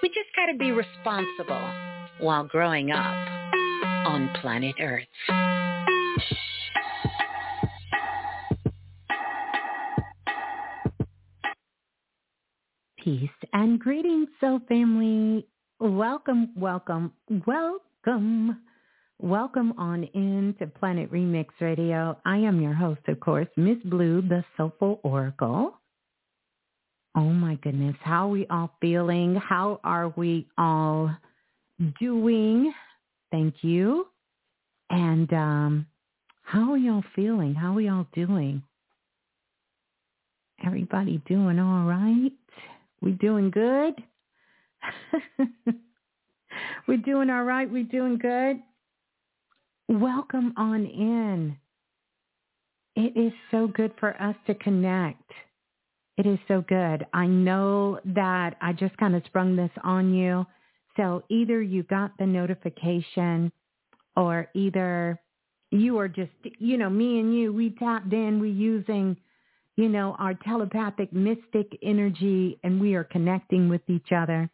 We just got to be responsible while growing up on planet Earth. Peace and greetings, Soul Family. Welcome, welcome, welcome. Welcome on in to Planet Remix Radio. I am your host, of course, Miss Blue, the Soulful Oracle. Oh my goodness. How are we all feeling? How are we all doing? Thank you. And um, how are y'all feeling? How are y'all doing? Everybody doing all right? We doing good? We're doing all right. We're doing good. Welcome on in. It is so good for us to connect. It is so good. I know that I just kind of sprung this on you. So either you got the notification or either you are just, you know, me and you, we tapped in, we using, you know, our telepathic mystic energy and we are connecting with each other.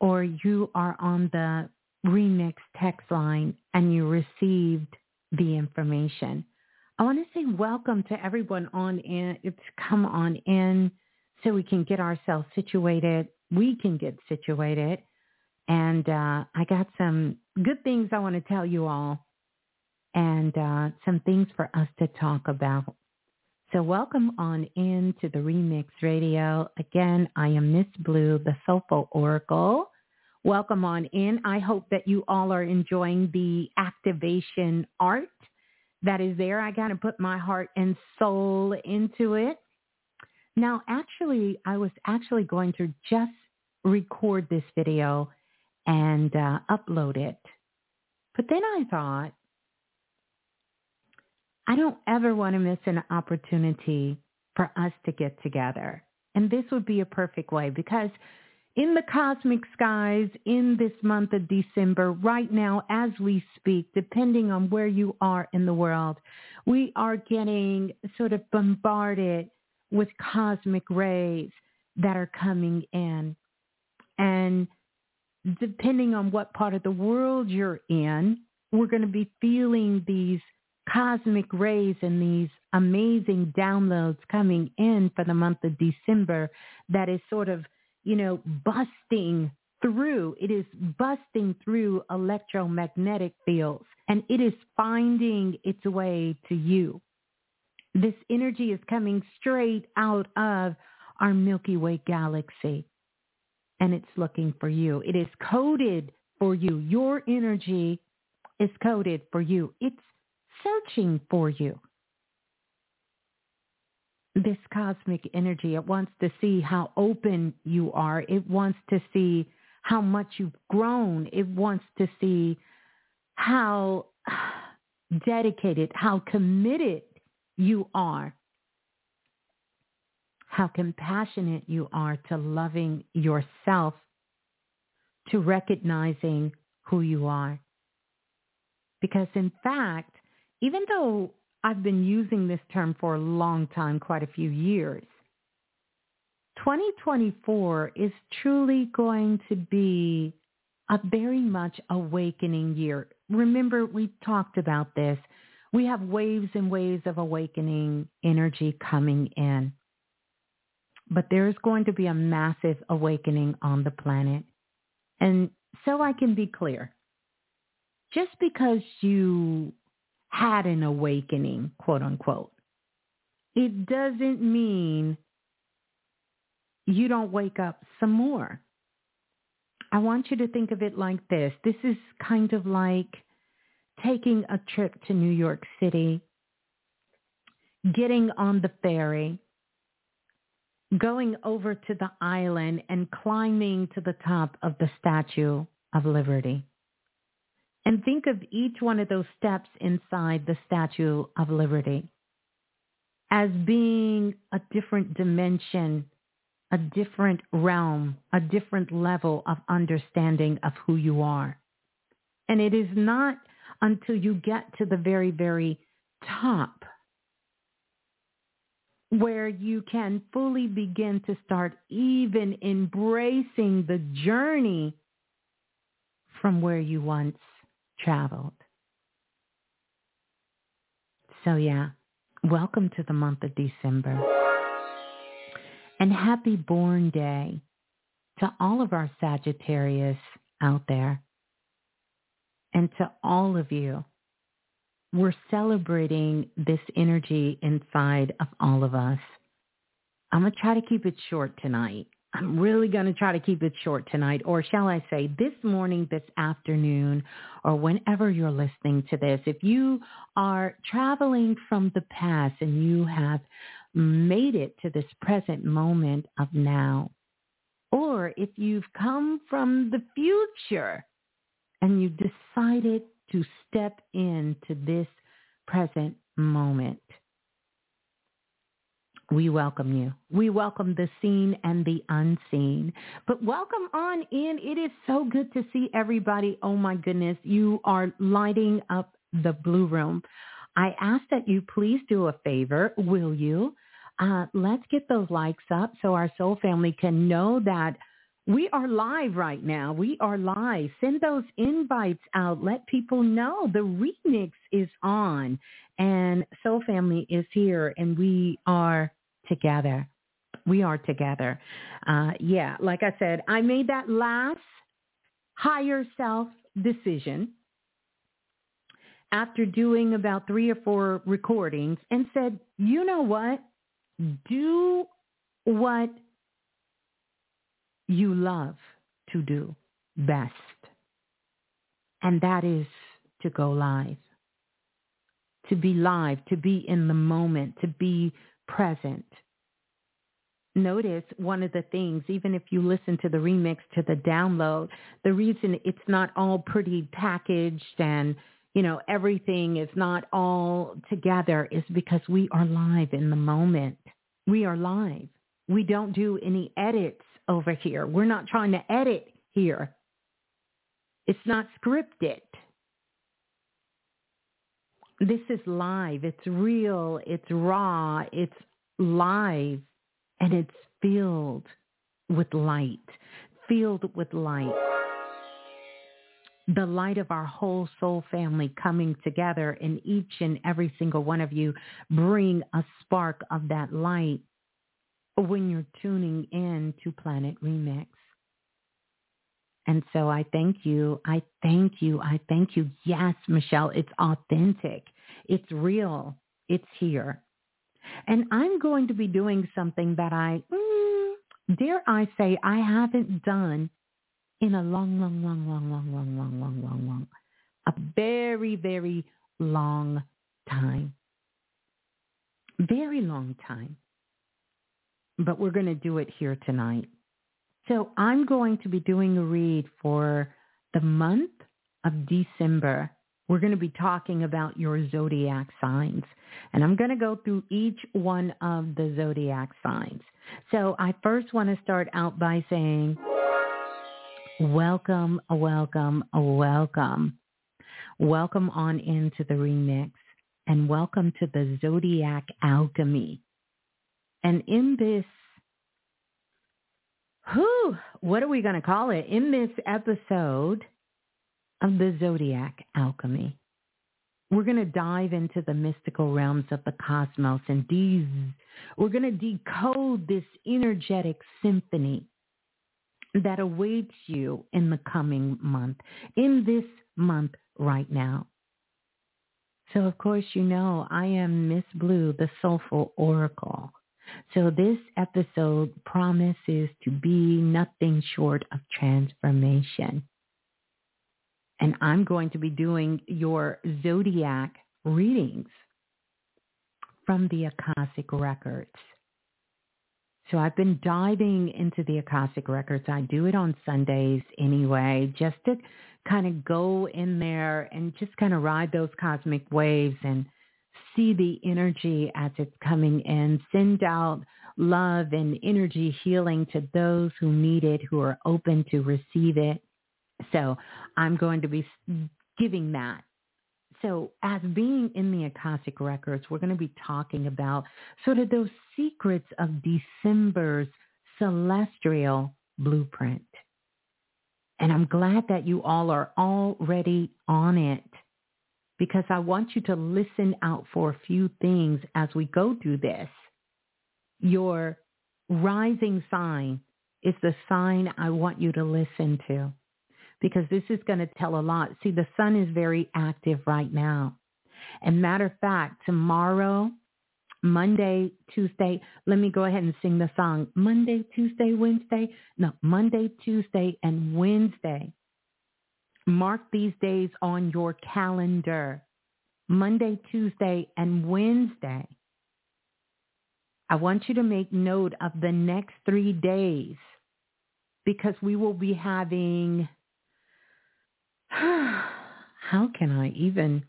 Or you are on the remix text line and you received the information. I want to say welcome to everyone on in. It's come on in so we can get ourselves situated. We can get situated. And uh, I got some good things I want to tell you all and uh, some things for us to talk about. So welcome on in to the Remix Radio. Again, I am Miss Blue, the Soulful Oracle. Welcome on in. I hope that you all are enjoying the activation art that is there. I got to put my heart and soul into it. Now, actually, I was actually going to just record this video and uh, upload it. But then I thought, I don't ever want to miss an opportunity for us to get together. And this would be a perfect way because in the cosmic skies in this month of December, right now as we speak, depending on where you are in the world, we are getting sort of bombarded with cosmic rays that are coming in. And depending on what part of the world you're in, we're going to be feeling these cosmic rays and these amazing downloads coming in for the month of December that is sort of you know, busting through. It is busting through electromagnetic fields and it is finding its way to you. This energy is coming straight out of our Milky Way galaxy and it's looking for you. It is coded for you. Your energy is coded for you. It's searching for you this cosmic energy. It wants to see how open you are. It wants to see how much you've grown. It wants to see how dedicated, how committed you are, how compassionate you are to loving yourself, to recognizing who you are. Because in fact, even though I've been using this term for a long time, quite a few years. 2024 is truly going to be a very much awakening year. Remember, we talked about this. We have waves and waves of awakening energy coming in. But there's going to be a massive awakening on the planet. And so I can be clear, just because you had an awakening, quote unquote, it doesn't mean you don't wake up some more. I want you to think of it like this. This is kind of like taking a trip to New York City, getting on the ferry, going over to the island and climbing to the top of the Statue of Liberty. And think of each one of those steps inside the Statue of Liberty as being a different dimension, a different realm, a different level of understanding of who you are. And it is not until you get to the very, very top where you can fully begin to start even embracing the journey from where you once traveled. So yeah, welcome to the month of December. And happy born day to all of our Sagittarius out there and to all of you we're celebrating this energy inside of all of us. I'm going to try to keep it short tonight. I'm really going to try to keep it short tonight, or shall I say this morning, this afternoon, or whenever you're listening to this. If you are traveling from the past and you have made it to this present moment of now, or if you've come from the future and you've decided to step into this present moment. We welcome you. We welcome the seen and the unseen. But welcome on in. It is so good to see everybody. Oh my goodness, you are lighting up the blue room. I ask that you please do a favor. Will you? Uh, let's get those likes up so our soul family can know that we are live right now. We are live. Send those invites out. Let people know the remix is on and Soul Family is here and we are together. We are together. Uh, yeah, like I said, I made that last higher self decision after doing about three or four recordings and said, you know what? Do what you love to do best. And that is to go live, to be live, to be in the moment, to be present. Notice one of the things, even if you listen to the remix to the download, the reason it's not all pretty packaged and, you know, everything is not all together is because we are live in the moment. We are live. We don't do any edits over here. We're not trying to edit here. It's not scripted. This is live. It's real. It's raw. It's live. And it's filled with light. Filled with light. The light of our whole soul family coming together and each and every single one of you bring a spark of that light when you're tuning in to Planet Remix. And so I thank you. I thank you. I thank you. Yes, Michelle, it's authentic. It's real. It's here. And I'm going to be doing something that I, mm, dare I say, I haven't done in a long, long, long, long, long, long, long, long, long, long, a very, very long time. Very long time but we're going to do it here tonight. So I'm going to be doing a read for the month of December. We're going to be talking about your zodiac signs. And I'm going to go through each one of the zodiac signs. So I first want to start out by saying, welcome, welcome, welcome. Welcome on into the remix and welcome to the Zodiac Alchemy. And in this Whew, what are we going to call it? In this episode of the Zodiac Alchemy, we're going to dive into the mystical realms of the cosmos and these, we're going to decode this energetic symphony that awaits you in the coming month, in this month right now. So of course, you know, I am Miss Blue, the Soulful Oracle. So this episode promises to be nothing short of transformation. And I'm going to be doing your zodiac readings from the Akashic Records. So I've been diving into the Akashic Records. I do it on Sundays anyway, just to kind of go in there and just kind of ride those cosmic waves and see the energy as it's coming in, send out love and energy healing to those who need it, who are open to receive it. So I'm going to be giving that. So as being in the Akashic Records, we're going to be talking about sort of those secrets of December's celestial blueprint. And I'm glad that you all are already on it because I want you to listen out for a few things as we go through this. Your rising sign is the sign I want you to listen to because this is going to tell a lot. See, the sun is very active right now. And matter of fact, tomorrow, Monday, Tuesday, let me go ahead and sing the song. Monday, Tuesday, Wednesday. No, Monday, Tuesday, and Wednesday Mark these days on your calendar. Monday, Tuesday, and Wednesday. I want you to make note of the next three days because we will be having, how can I even,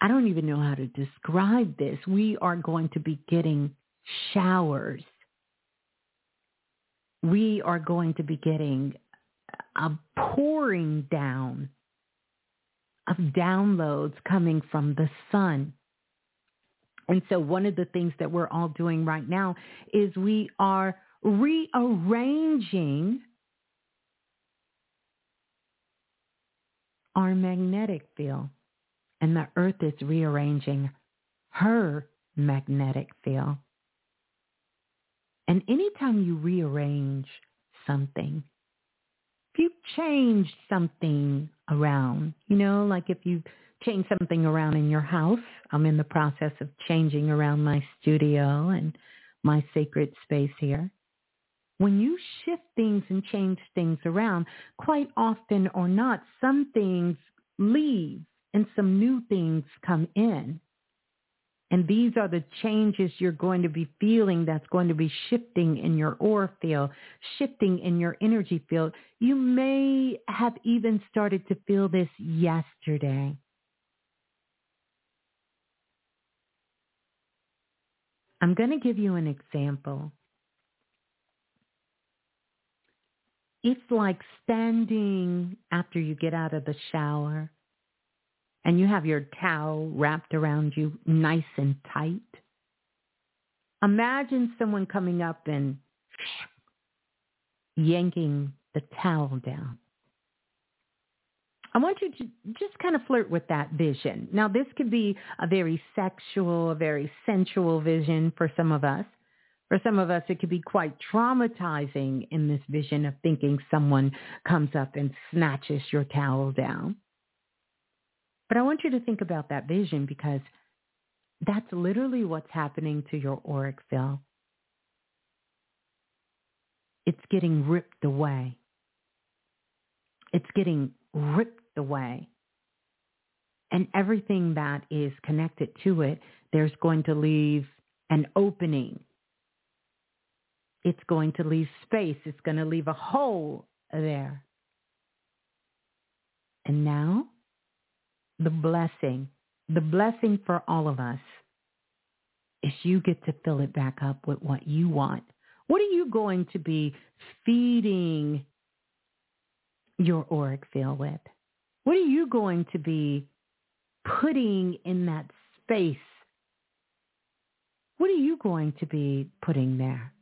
I don't even know how to describe this. We are going to be getting showers. We are going to be getting a pouring down of downloads coming from the sun. And so one of the things that we're all doing right now is we are rearranging our magnetic field. And the earth is rearranging her magnetic field. And anytime you rearrange something, if you changed something around, you know, like if you change something around in your house, I'm in the process of changing around my studio and my sacred space here. When you shift things and change things around, quite often or not, some things leave and some new things come in. And these are the changes you're going to be feeling that's going to be shifting in your aura field, shifting in your energy field. You may have even started to feel this yesterday. I'm going to give you an example. It's like standing after you get out of the shower and you have your towel wrapped around you nice and tight. Imagine someone coming up and yanking the towel down. I want you to just kind of flirt with that vision. Now, this could be a very sexual, a very sensual vision for some of us. For some of us, it could be quite traumatizing in this vision of thinking someone comes up and snatches your towel down. But I want you to think about that vision because that's literally what's happening to your auric field. It's getting ripped away. It's getting ripped away. And everything that is connected to it, there's going to leave an opening. It's going to leave space. It's going to leave a hole there. And now the blessing, the blessing for all of us is you get to fill it back up with what you want. What are you going to be feeding your auric field with? What are you going to be putting in that space? What are you going to be putting there?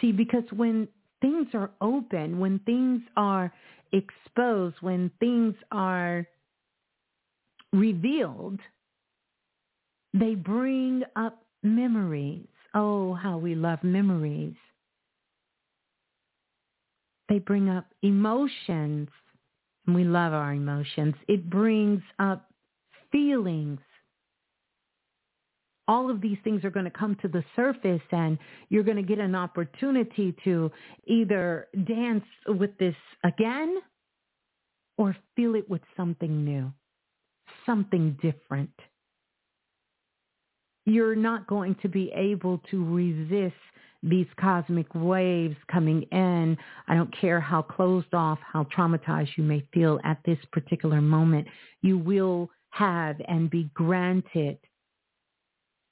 See, because when things are open, when things are exposed, when things are revealed, they bring up memories. Oh, how we love memories. They bring up emotions, and we love our emotions. It brings up feelings. All of these things are going to come to the surface and you're going to get an opportunity to either dance with this again or feel it with something new, something different. You're not going to be able to resist these cosmic waves coming in. I don't care how closed off, how traumatized you may feel at this particular moment. You will have and be granted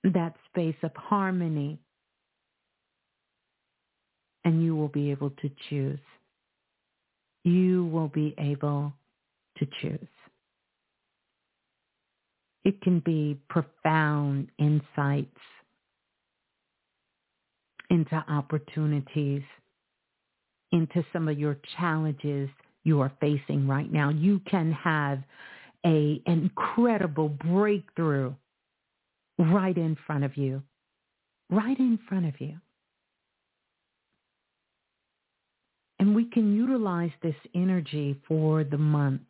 that space of harmony. And you will be able to choose. You will be able to choose. It can be profound insights into opportunities, into some of your challenges you are facing right now. You can have a incredible breakthrough right in front of you. Right in front of you. And we can utilize this energy for the month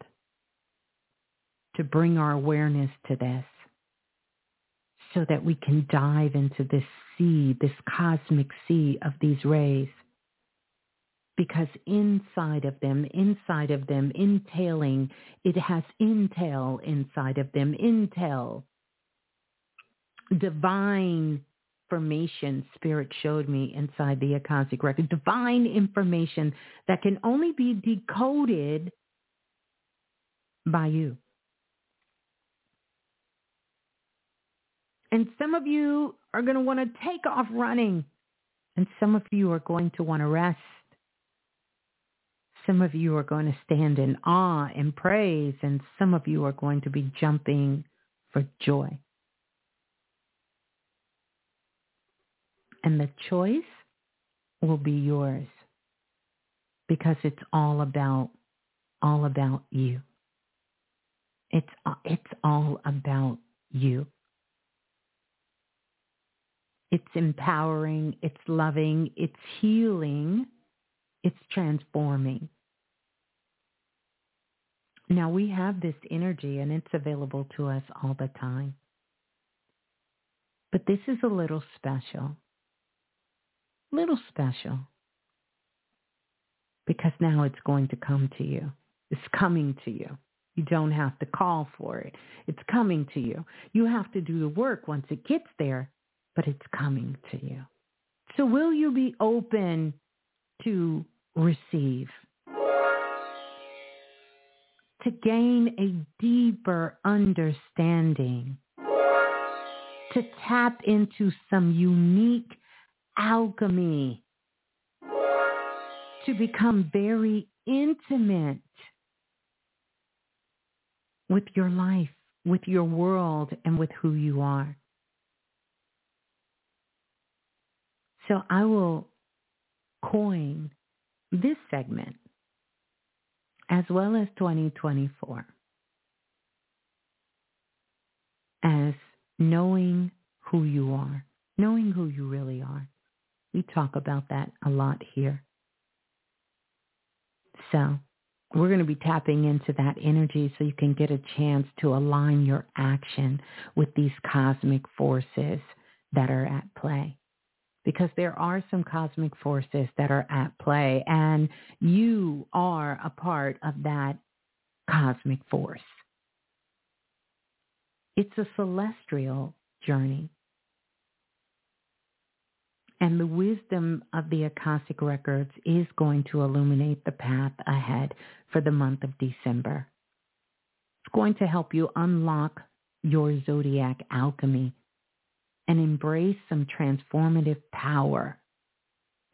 to bring our awareness to this so that we can dive into this sea, this cosmic sea of these rays. Because inside of them, inside of them, entailing, it has intel inside of them, intel, divine information spirit showed me inside the Akashic record, divine information that can only be decoded by you. And some of you are going to want to take off running. And some of you are going to want to rest. Some of you are going to stand in awe and praise. And some of you are going to be jumping for joy. And the choice will be yours because it's all about all about you. It's it's all about you. It's empowering, it's loving, it's healing, it's transforming. Now we have this energy and it's available to us all the time. But this is a little special. Little special. Because now it's going to come to you. It's coming to you. You don't have to call for it. It's coming to you. You have to do the work once it gets there, but it's coming to you. So will you be open to receive? To gain a deeper understanding, to tap into some unique alchemy, to become very intimate with your life, with your world, and with who you are. So I will coin this segment as well as 2024 as knowing who you are, knowing who you really are. We talk about that a lot here. So we're going to be tapping into that energy so you can get a chance to align your action with these cosmic forces that are at play because there are some cosmic forces that are at play and you are a part of that cosmic force. It's a celestial journey. And the wisdom of the Akashic Records is going to illuminate the path ahead for the month of December. It's going to help you unlock your zodiac alchemy and embrace some transformative power.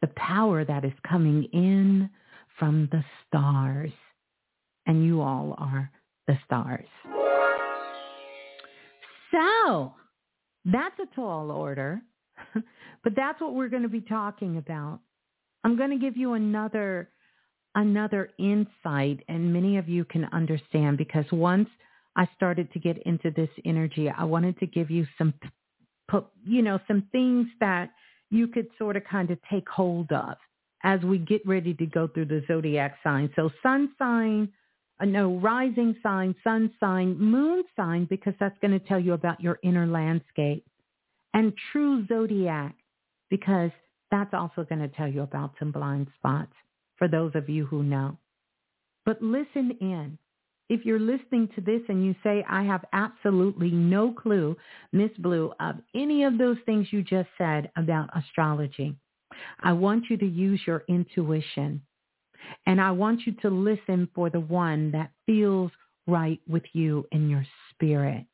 The power that is coming in from the stars. And you all are the stars. So that's a tall order, but that's what we're going to be talking about I'm going to give you another another insight and many of you can understand because once I started to get into this energy, I wanted to give you some you know, some things that you could sort of kind of take hold of as we get ready to go through the zodiac signs. So sun sign, uh, no, rising sign, sun sign, moon sign, because that's going to tell you about your inner landscape. And true zodiac, because that's also going to tell you about some blind spots for those of you who know. But listen in. If you're listening to this and you say, I have absolutely no clue, Miss Blue, of any of those things you just said about astrology, I want you to use your intuition. And I want you to listen for the one that feels right with you in your spirit,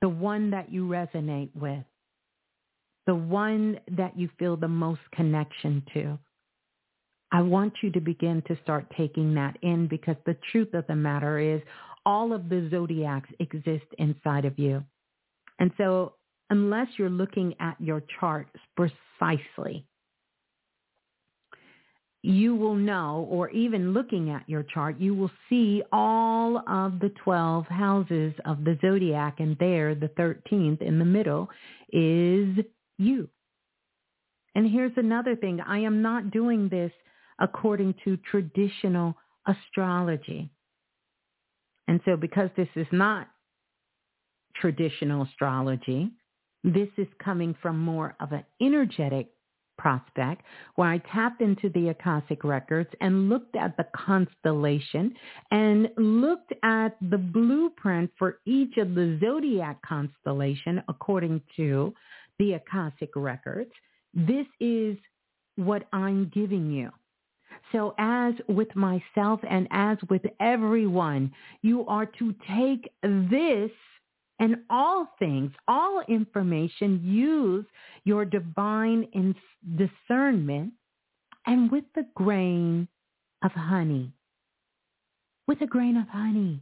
the one that you resonate with, the one that you feel the most connection to. I want you to begin to start taking that in because the truth of the matter is all of the zodiacs exist inside of you. And so unless you're looking at your chart precisely, you will know, or even looking at your chart, you will see all of the 12 houses of the zodiac, and there, the 13th in the middle, is you. And here's another thing. I am not doing this according to traditional astrology. And so because this is not traditional astrology, this is coming from more of an energetic prospect where I tapped into the Akashic records and looked at the constellation and looked at the blueprint for each of the zodiac constellation according to the Akashic records. This is what I'm giving you. So as with myself and as with everyone, you are to take this and all things, all information, use your divine discernment and with the grain of honey. With a grain of honey.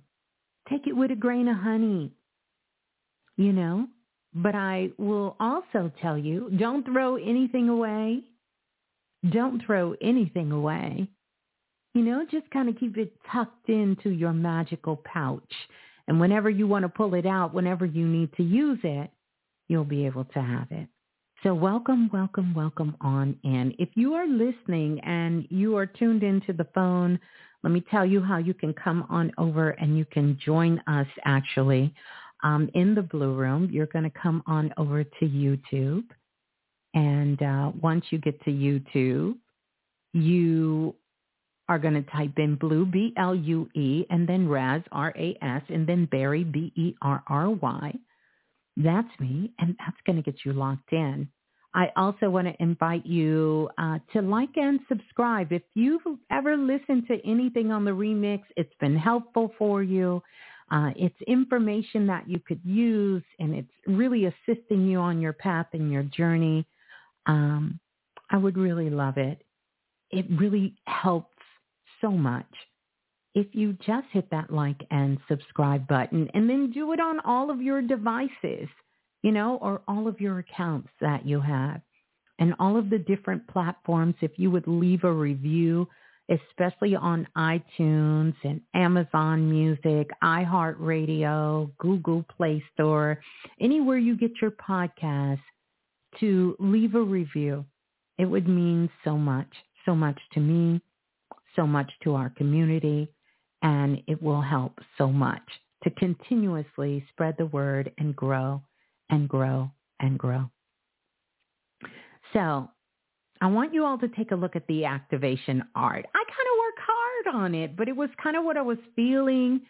Take it with a grain of honey. You know, but I will also tell you, don't throw anything away. Don't throw anything away. You know, just kind of keep it tucked into your magical pouch and whenever you want to pull it out, whenever you need to use it, you'll be able to have it. So welcome, welcome, welcome on in. If you are listening and you are tuned into the phone, let me tell you how you can come on over and you can join us actually um, in the Blue Room. You're going to come on over to YouTube. And uh, once you get to YouTube, you are going to type in Blue, B-L-U-E, and then Raz, R-A-S, and then Barry, B-E-R-R-Y. That's me, and that's going to get you locked in. I also want to invite you uh, to like and subscribe. If you've ever listened to anything on the remix, it's been helpful for you. Uh, it's information that you could use, and it's really assisting you on your path and your journey. Um, I would really love it. It really helps so much if you just hit that like and subscribe button and then do it on all of your devices, you know, or all of your accounts that you have and all of the different platforms. If you would leave a review, especially on iTunes and Amazon Music, iHeartRadio, Google Play Store, anywhere you get your podcasts, to leave a review. It would mean so much, so much to me so much to our community and it will help so much to continuously spread the word and grow and grow and grow. So I want you all to take a look at the activation art. I kind of work hard on it, but it was kind of what I was feeling.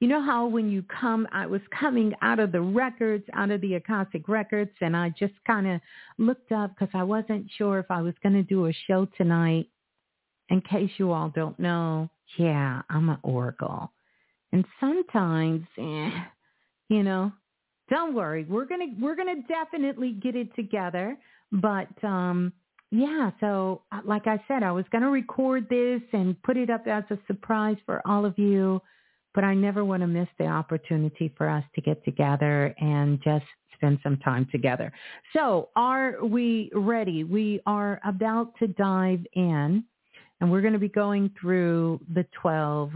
You know how when you come, I was coming out of the records, out of the Akashic records, and I just kind of looked up because I wasn't sure if I was going to do a show tonight in case you all don't know, yeah, I'm an oracle. And sometimes, eh, you know, don't worry. We're going to we're going to definitely get it together, but um yeah, so uh, like I said, I was going to record this and put it up as a surprise for all of you, but I never want to miss the opportunity for us to get together and just spend some time together. So are we ready? We are about to dive in and we're going to be going through the 12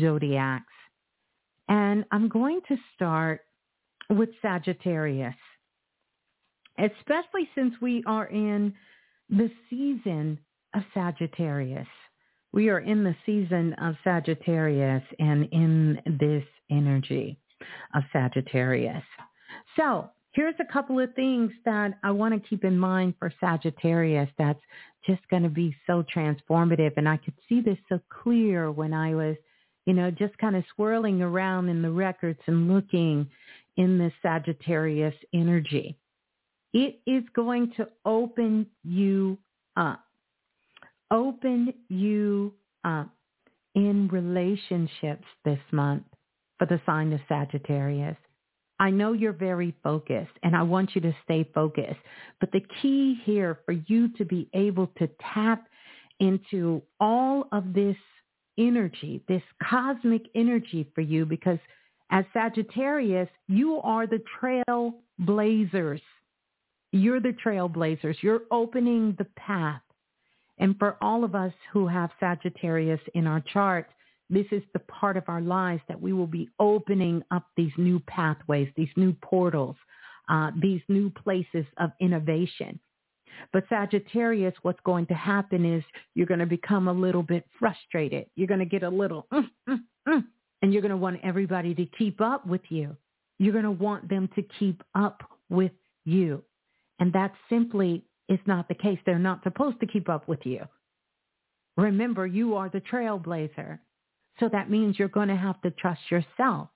zodiacs. And I'm going to start with Sagittarius, especially since we are in the season of Sagittarius. We are in the season of Sagittarius and in this energy of Sagittarius. So here's a couple of things that I want to keep in mind for Sagittarius that's just going to be so transformative. And I could see this so clear when I was, you know, just kind of swirling around in the records and looking in this Sagittarius energy. It is going to open you up open you up in relationships this month for the sign of Sagittarius. I know you're very focused and I want you to stay focused. But the key here for you to be able to tap into all of this energy, this cosmic energy for you, because as Sagittarius, you are the trailblazers. You're the trailblazers. You're opening the path and for all of us who have Sagittarius in our chart, this is the part of our lives that we will be opening up these new pathways, these new portals, uh, these new places of innovation. But Sagittarius, what's going to happen is you're going to become a little bit frustrated. You're going to get a little, mm, mm, mm, and you're going to want everybody to keep up with you. You're going to want them to keep up with you. And that simply is not the case. They're not supposed to keep up with you. Remember, you are the trailblazer. So that means you're going to have to trust yourself.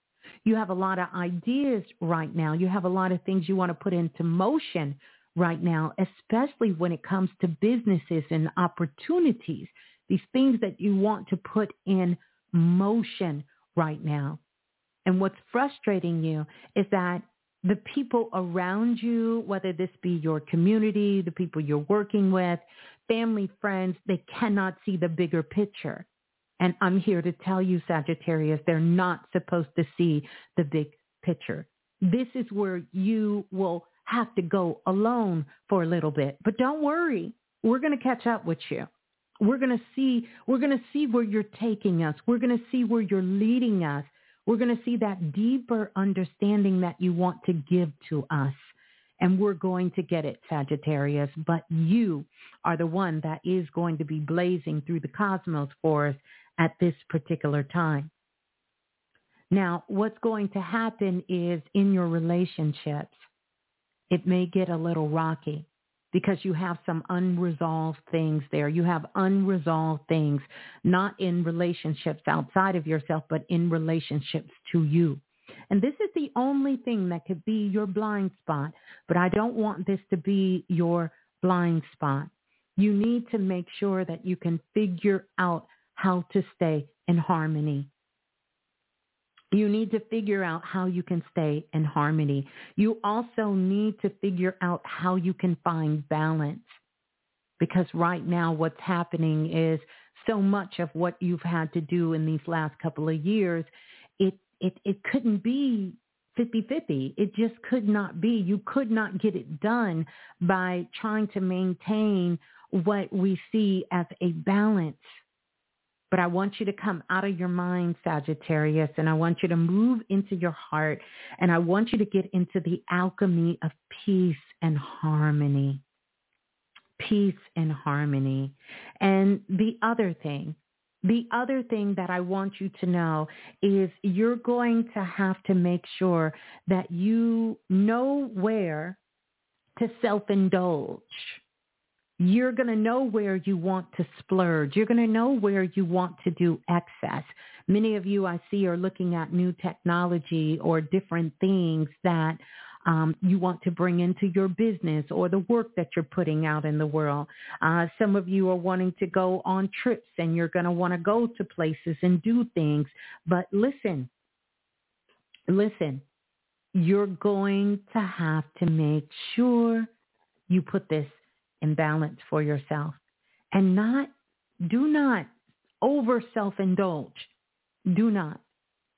You have a lot of ideas right now. You have a lot of things you want to put into motion right now, especially when it comes to businesses and opportunities, these things that you want to put in motion right now. And what's frustrating you is that the people around you, whether this be your community, the people you're working with, family, friends, they cannot see the bigger picture. And I'm here to tell you, Sagittarius, they're not supposed to see the big picture. This is where you will have to go alone for a little bit. But don't worry. We're going to catch up with you. We're going to see, we're going to see where you're taking us. We're going to see where you're leading us. We're going to see that deeper understanding that you want to give to us. And we're going to get it, Sagittarius. But you are the one that is going to be blazing through the cosmos for us at this particular time. Now, what's going to happen is in your relationships, it may get a little rocky because you have some unresolved things there. You have unresolved things, not in relationships outside of yourself, but in relationships to you. And this is the only thing that could be your blind spot. But I don't want this to be your blind spot. You need to make sure that you can figure out how to stay in harmony you need to figure out how you can stay in harmony. You also need to figure out how you can find balance. Because right now what's happening is so much of what you've had to do in these last couple of years, it, it, it couldn't be 50-50. It just could not be. You could not get it done by trying to maintain what we see as a balance but I want you to come out of your mind, Sagittarius, and I want you to move into your heart, and I want you to get into the alchemy of peace and harmony. Peace and harmony. And the other thing, the other thing that I want you to know is you're going to have to make sure that you know where to self-indulge you're going to know where you want to splurge. You're going to know where you want to do excess. Many of you I see are looking at new technology or different things that um, you want to bring into your business or the work that you're putting out in the world. Uh, some of you are wanting to go on trips and you're going to want to go to places and do things. But listen, listen, you're going to have to make sure you put this and balance for yourself and not, do not over self-indulge. Do not.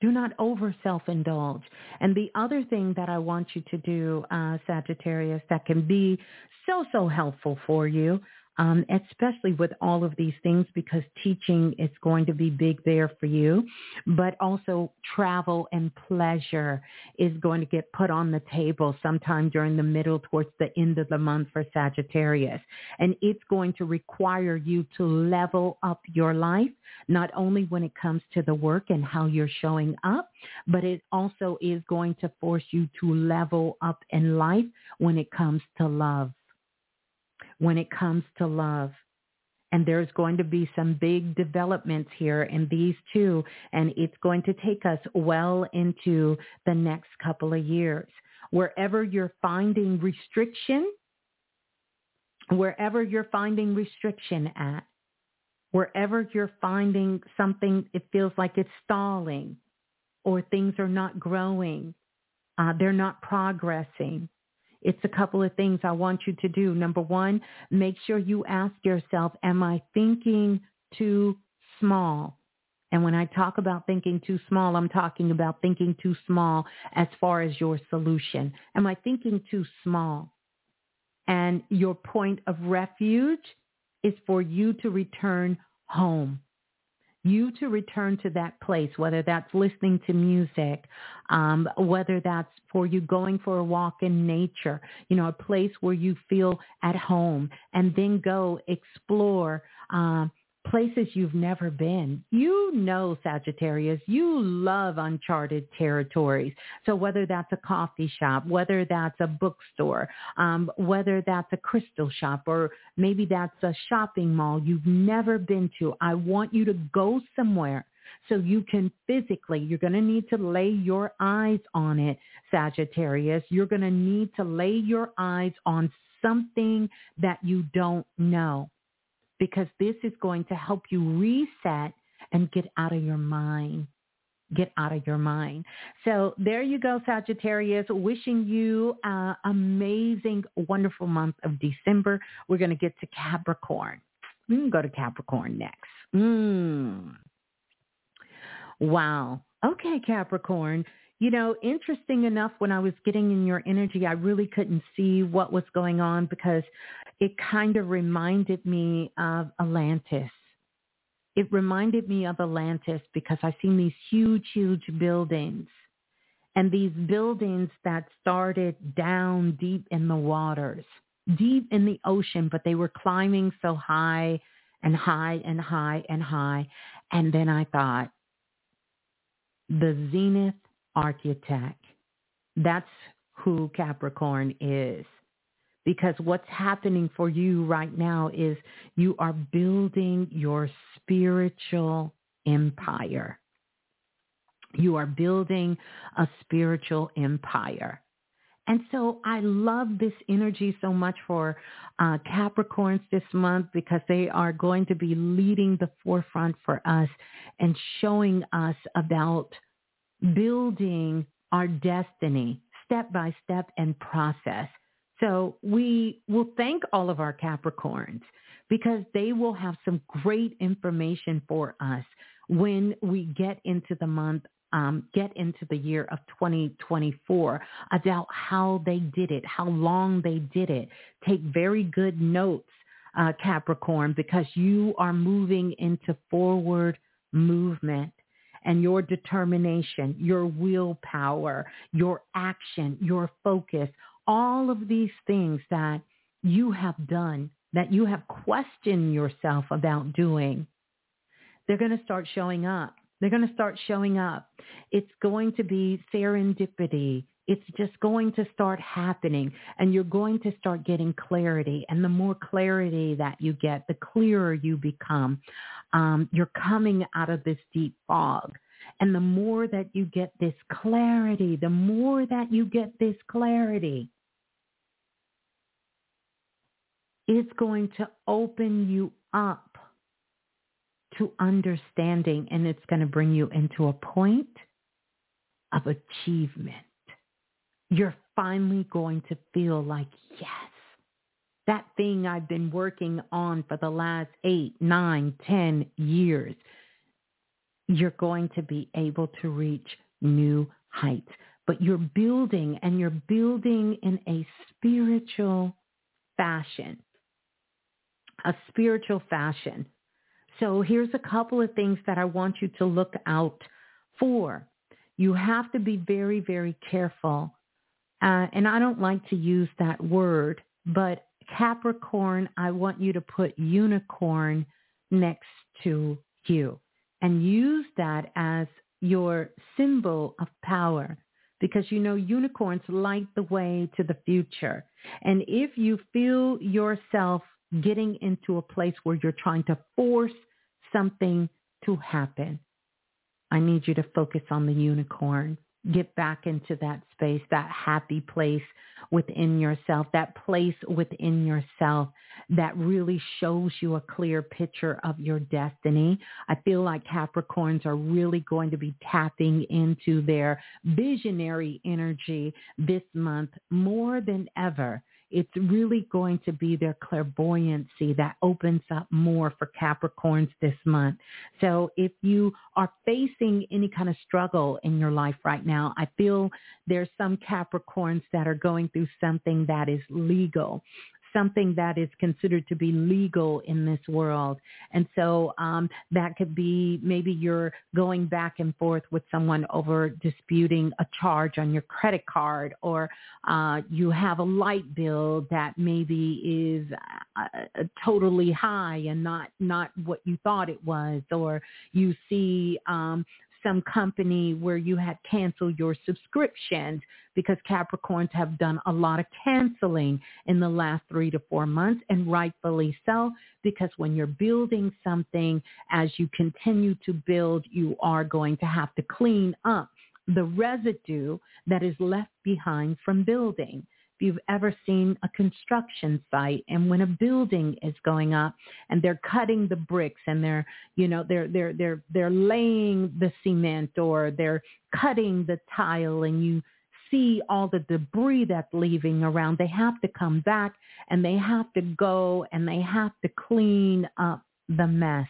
Do not over self-indulge. And the other thing that I want you to do, uh, Sagittarius, that can be so, so helpful for you um, especially with all of these things because teaching is going to be big there for you, but also travel and pleasure is going to get put on the table sometime during the middle towards the end of the month for Sagittarius. And it's going to require you to level up your life, not only when it comes to the work and how you're showing up, but it also is going to force you to level up in life when it comes to love when it comes to love. And there's going to be some big developments here in these two, and it's going to take us well into the next couple of years. Wherever you're finding restriction, wherever you're finding restriction at, wherever you're finding something, it feels like it's stalling or things are not growing, uh, they're not progressing. It's a couple of things I want you to do. Number one, make sure you ask yourself, am I thinking too small? And when I talk about thinking too small, I'm talking about thinking too small as far as your solution. Am I thinking too small? And your point of refuge is for you to return home you to return to that place, whether that's listening to music, um, whether that's for you going for a walk in nature, you know, a place where you feel at home, and then go explore um, places you've never been. You know, Sagittarius, you love uncharted territories. So whether that's a coffee shop, whether that's a bookstore, um, whether that's a crystal shop, or maybe that's a shopping mall you've never been to, I want you to go somewhere so you can physically, you're going to need to lay your eyes on it, Sagittarius. You're going to need to lay your eyes on something that you don't know because this is going to help you reset and get out of your mind. Get out of your mind. So there you go, Sagittarius. Wishing you an amazing, wonderful month of December. We're going to get to Capricorn. We can go to Capricorn next. Mm. Wow. Okay, Capricorn. You know, interesting enough, when I was getting in your energy, I really couldn't see what was going on because it kind of reminded me of Atlantis. It reminded me of Atlantis because I seen these huge, huge buildings and these buildings that started down deep in the waters, deep in the ocean, but they were climbing so high and high and high and high. And then I thought, the zenith architect, that's who Capricorn is because what's happening for you right now is you are building your spiritual empire. You are building a spiritual empire. And so I love this energy so much for uh, Capricorns this month because they are going to be leading the forefront for us and showing us about building our destiny step by step and process. So we will thank all of our Capricorns because they will have some great information for us when we get into the month, um, get into the year of 2024 about how they did it, how long they did it. Take very good notes, uh, Capricorn, because you are moving into forward movement and your determination, your willpower, your action, your focus, all of these things that you have done, that you have questioned yourself about doing, they're going to start showing up. They're going to start showing up. It's going to be serendipity. It's just going to start happening and you're going to start getting clarity. And the more clarity that you get, the clearer you become. Um, you're coming out of this deep fog. And the more that you get this clarity, the more that you get this clarity, it's going to open you up to understanding and it's going to bring you into a point of achievement. You're finally going to feel like, yes, that thing I've been working on for the last eight, nine, ten years, you're going to be able to reach new heights. But you're building and you're building in a spiritual fashion, a spiritual fashion. So here's a couple of things that I want you to look out for. You have to be very, very careful. Uh, and I don't like to use that word, but Capricorn, I want you to put unicorn next to you and use that as your symbol of power because you know unicorns light the way to the future. And if you feel yourself getting into a place where you're trying to force something to happen, I need you to focus on the unicorn get back into that space, that happy place within yourself, that place within yourself that really shows you a clear picture of your destiny. I feel like Capricorns are really going to be tapping into their visionary energy this month more than ever it's really going to be their clairvoyancy that opens up more for Capricorns this month. So if you are facing any kind of struggle in your life right now, I feel there's some Capricorns that are going through something that is legal something that is considered to be legal in this world. And so um, that could be maybe you're going back and forth with someone over disputing a charge on your credit card or uh, you have a light bill that maybe is uh, totally high and not, not what you thought it was or you see um, some company where you had canceled your subscriptions because Capricorns have done a lot of canceling in the last three to four months and rightfully so because when you're building something as you continue to build, you are going to have to clean up the residue that is left behind from building if you've ever seen a construction site and when a building is going up and they're cutting the bricks and they're you know they're they're they're they're laying the cement or they're cutting the tile and you see all the debris that's leaving around they have to come back and they have to go and they have to clean up the mess.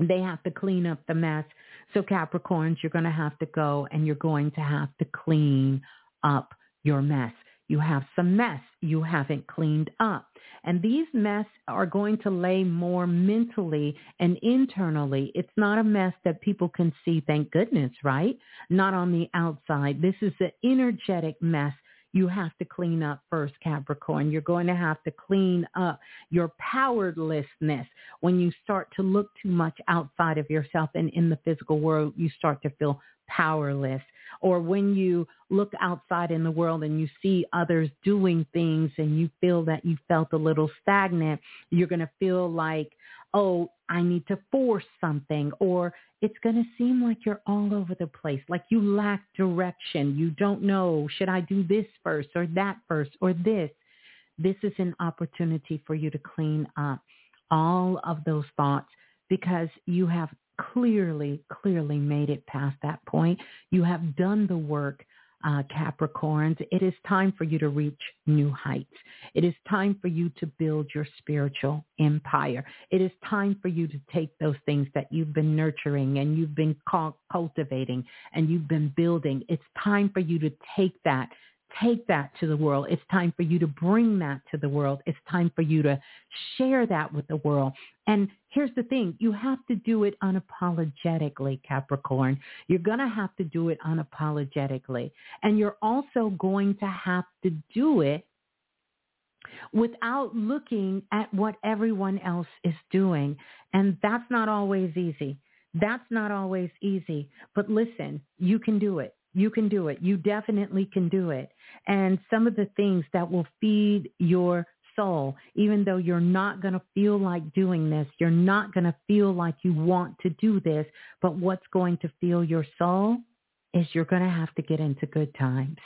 They have to clean up the mess. So capricorns you're going to have to go and you're going to have to clean up your mess. You have some mess you haven't cleaned up. And these mess are going to lay more mentally and internally. It's not a mess that people can see, thank goodness, right? Not on the outside. This is an energetic mess you have to clean up first, Capricorn. You're going to have to clean up your powerlessness. When you start to look too much outside of yourself and in the physical world, you start to feel powerless. Or when you look outside in the world and you see others doing things and you feel that you felt a little stagnant, you're going to feel like, oh, I need to force something or it's going to seem like you're all over the place, like you lack direction. You don't know, should I do this first or that first or this? This is an opportunity for you to clean up all of those thoughts because you have clearly, clearly made it past that point. You have done the work uh, Capricorns, it is time for you to reach new heights. It is time for you to build your spiritual empire. It is time for you to take those things that you've been nurturing and you've been cultivating and you've been building. It's time for you to take that take that to the world. It's time for you to bring that to the world. It's time for you to share that with the world. And here's the thing. You have to do it unapologetically, Capricorn. You're going to have to do it unapologetically. And you're also going to have to do it without looking at what everyone else is doing. And that's not always easy. That's not always easy. But listen, you can do it. You can do it. You definitely can do it. And some of the things that will feed your soul, even though you're not going to feel like doing this, you're not going to feel like you want to do this, but what's going to feel your soul is you're going to have to get into good times.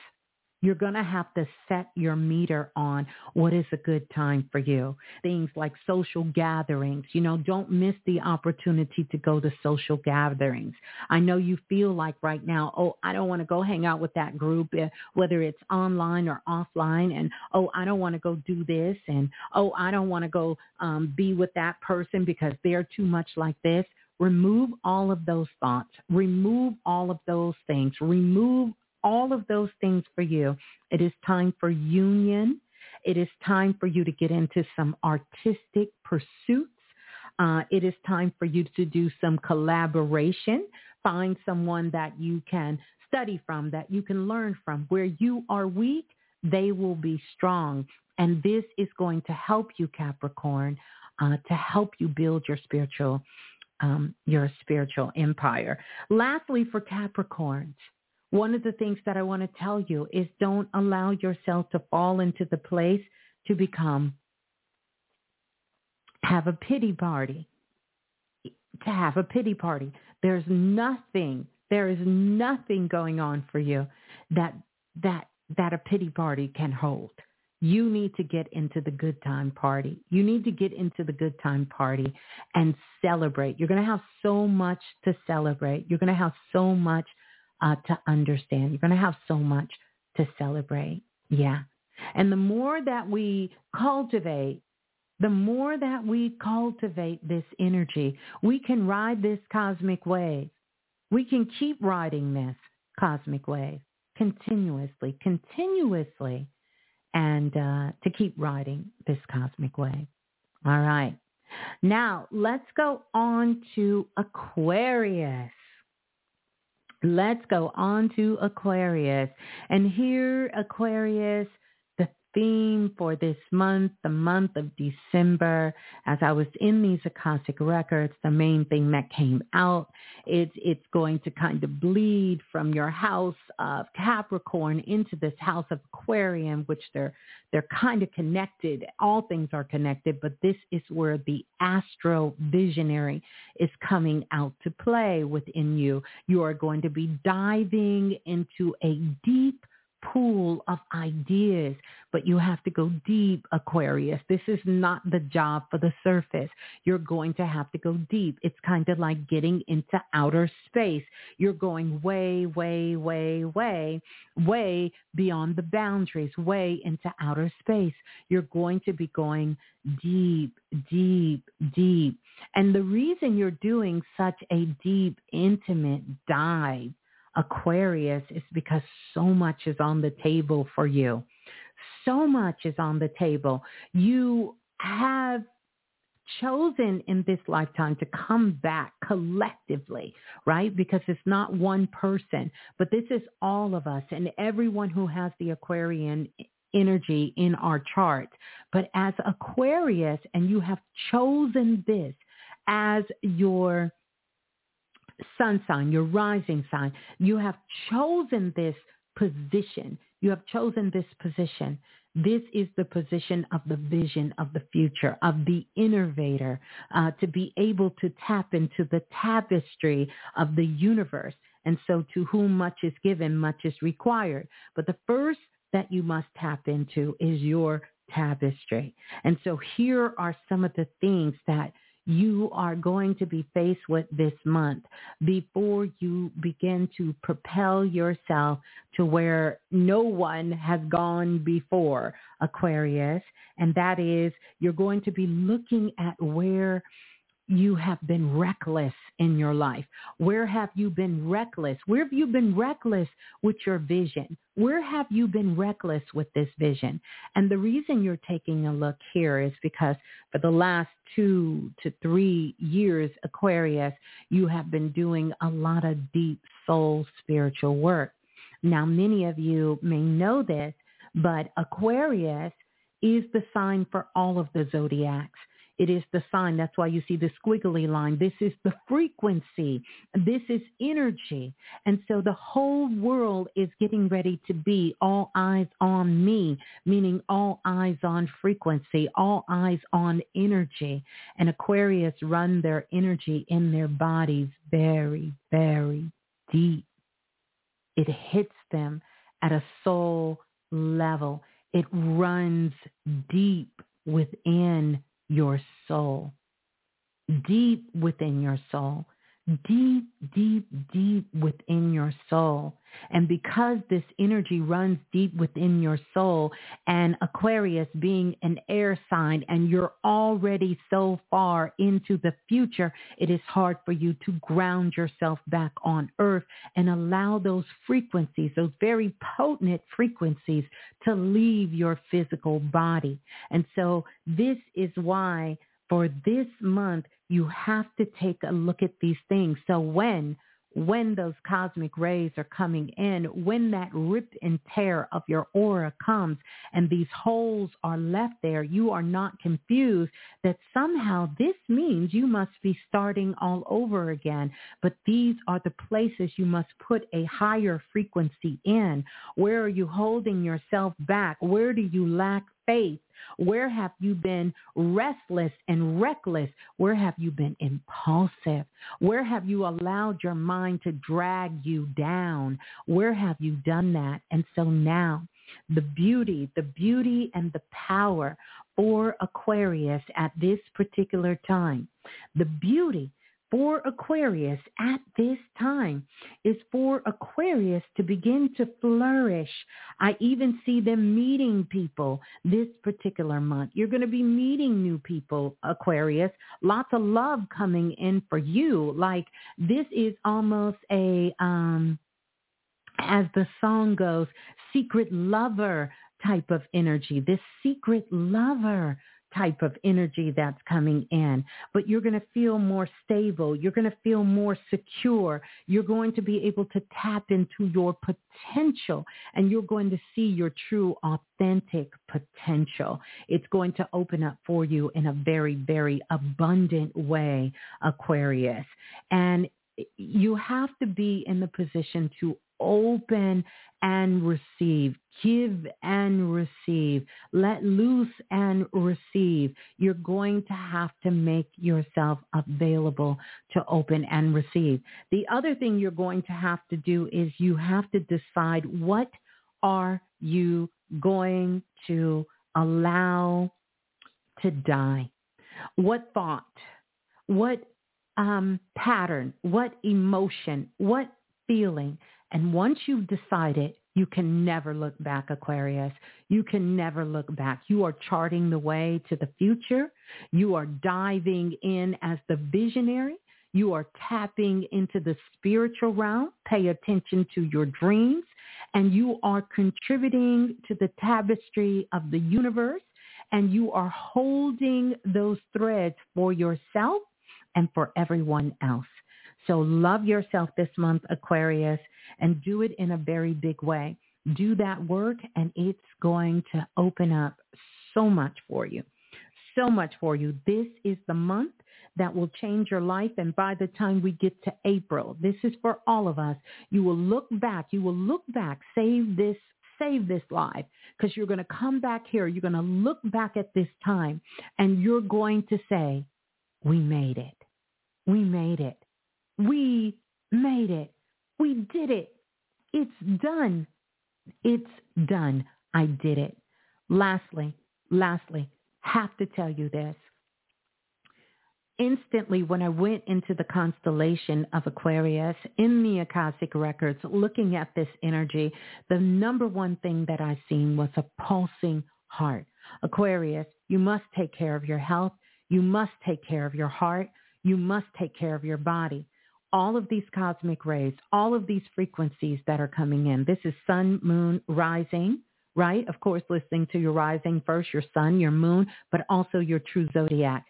You're going to have to set your meter on what is a good time for you. Things like social gatherings, you know, don't miss the opportunity to go to social gatherings. I know you feel like right now, oh, I don't want to go hang out with that group, eh, whether it's online or offline. And, oh, I don't want to go do this. And, oh, I don't want to go um, be with that person because they're too much like this remove all of those thoughts, remove all of those things, remove all of those things for you. It is time for union. It is time for you to get into some artistic pursuits. Uh, it is time for you to do some collaboration. Find someone that you can study from, that you can learn from. Where you are weak, they will be strong. And this is going to help you, Capricorn, uh, to help you build your spiritual, um, your spiritual empire. Lastly, for Capricorns, one of the things that I want to tell you is don't allow yourself to fall into the place to become, have a pity party. To have a pity party. There's nothing, there is nothing going on for you that, that, that a pity party can hold. You need to get into the good time party. You need to get into the good time party and celebrate. You're going to have so much to celebrate. You're going to have so much uh, to understand. You're going to have so much to celebrate. Yeah. And the more that we cultivate, the more that we cultivate this energy, we can ride this cosmic wave. We can keep riding this cosmic wave continuously, continuously, and uh, to keep riding this cosmic wave. All right. Now, let's go on to Aquarius. Let's go on to Aquarius. And here, Aquarius, theme for this month, the month of December. As I was in these Akashic records, the main thing that came out, it's, it's going to kind of bleed from your house of Capricorn into this house of Aquarium, which they're, they're kind of connected. All things are connected, but this is where the astro visionary is coming out to play within you. You are going to be diving into a deep pool of ideas, but you have to go deep, Aquarius. This is not the job for the surface. You're going to have to go deep. It's kind of like getting into outer space. You're going way, way, way, way, way beyond the boundaries, way into outer space. You're going to be going deep, deep, deep. And the reason you're doing such a deep, intimate dive Aquarius is because so much is on the table for you. So much is on the table. You have chosen in this lifetime to come back collectively, right? Because it's not one person, but this is all of us and everyone who has the Aquarian energy in our chart. But as Aquarius, and you have chosen this as your sun sign, your rising sign. You have chosen this position. You have chosen this position. This is the position of the vision of the future, of the innovator, uh, to be able to tap into the tapestry of the universe. And so to whom much is given, much is required. But the first that you must tap into is your tapestry. And so here are some of the things that you are going to be faced with this month before you begin to propel yourself to where no one has gone before, Aquarius. And that is you're going to be looking at where you have been reckless in your life? Where have you been reckless? Where have you been reckless with your vision? Where have you been reckless with this vision? And the reason you're taking a look here is because for the last two to three years, Aquarius, you have been doing a lot of deep soul spiritual work. Now, many of you may know this, but Aquarius is the sign for all of the zodiacs. It is the sign. That's why you see the squiggly line. This is the frequency. This is energy. And so the whole world is getting ready to be all eyes on me, meaning all eyes on frequency, all eyes on energy. And Aquarius run their energy in their bodies very, very deep. It hits them at a soul level. It runs deep within your soul, deep within your soul. Deep, deep, deep within your soul. And because this energy runs deep within your soul and Aquarius being an air sign and you're already so far into the future, it is hard for you to ground yourself back on earth and allow those frequencies, those very potent frequencies to leave your physical body. And so this is why for this month, you have to take a look at these things. So when when those cosmic rays are coming in, when that rip and tear of your aura comes and these holes are left there, you are not confused that somehow this means you must be starting all over again. But these are the places you must put a higher frequency in. Where are you holding yourself back? Where do you lack faith? Where have you been restless and reckless? Where have you been impulsive? Where have you allowed your mind to drag you down? Where have you done that? And so now the beauty, the beauty and the power for Aquarius at this particular time, the beauty for Aquarius at this time is for Aquarius to begin to flourish. I even see them meeting people this particular month. You're going to be meeting new people, Aquarius. Lots of love coming in for you. Like this is almost a, um, as the song goes, secret lover type of energy, this secret lover type of energy that's coming in, but you're going to feel more stable. You're going to feel more secure. You're going to be able to tap into your potential and you're going to see your true authentic potential. It's going to open up for you in a very, very abundant way, Aquarius. And you have to be in the position to open and receive, give and receive, let loose and receive. You're going to have to make yourself available to open and receive. The other thing you're going to have to do is you have to decide what are you going to allow to die? What thought? What um, pattern? What emotion? What feeling and once you've decided, you can never look back, Aquarius. You can never look back. You are charting the way to the future. You are diving in as the visionary. You are tapping into the spiritual realm. Pay attention to your dreams. And you are contributing to the tapestry of the universe. And you are holding those threads for yourself and for everyone else. So love yourself this month, Aquarius, and do it in a very big way. Do that work and it's going to open up so much for you. So much for you. This is the month that will change your life. And by the time we get to April, this is for all of us. You will look back. You will look back. Save this save this life because you're going to come back here. You're going to look back at this time and you're going to say, we made it. We made it. We made it. We did it. It's done. It's done. I did it. Lastly, lastly, have to tell you this. Instantly, when I went into the constellation of Aquarius in the Akashic Records, looking at this energy, the number one thing that I seen was a pulsing heart. Aquarius, you must take care of your health. You must take care of your heart. You must take care of your body all of these cosmic rays, all of these frequencies that are coming in. This is sun, moon, rising, right? Of course, listening to your rising first, your sun, your moon, but also your true zodiac.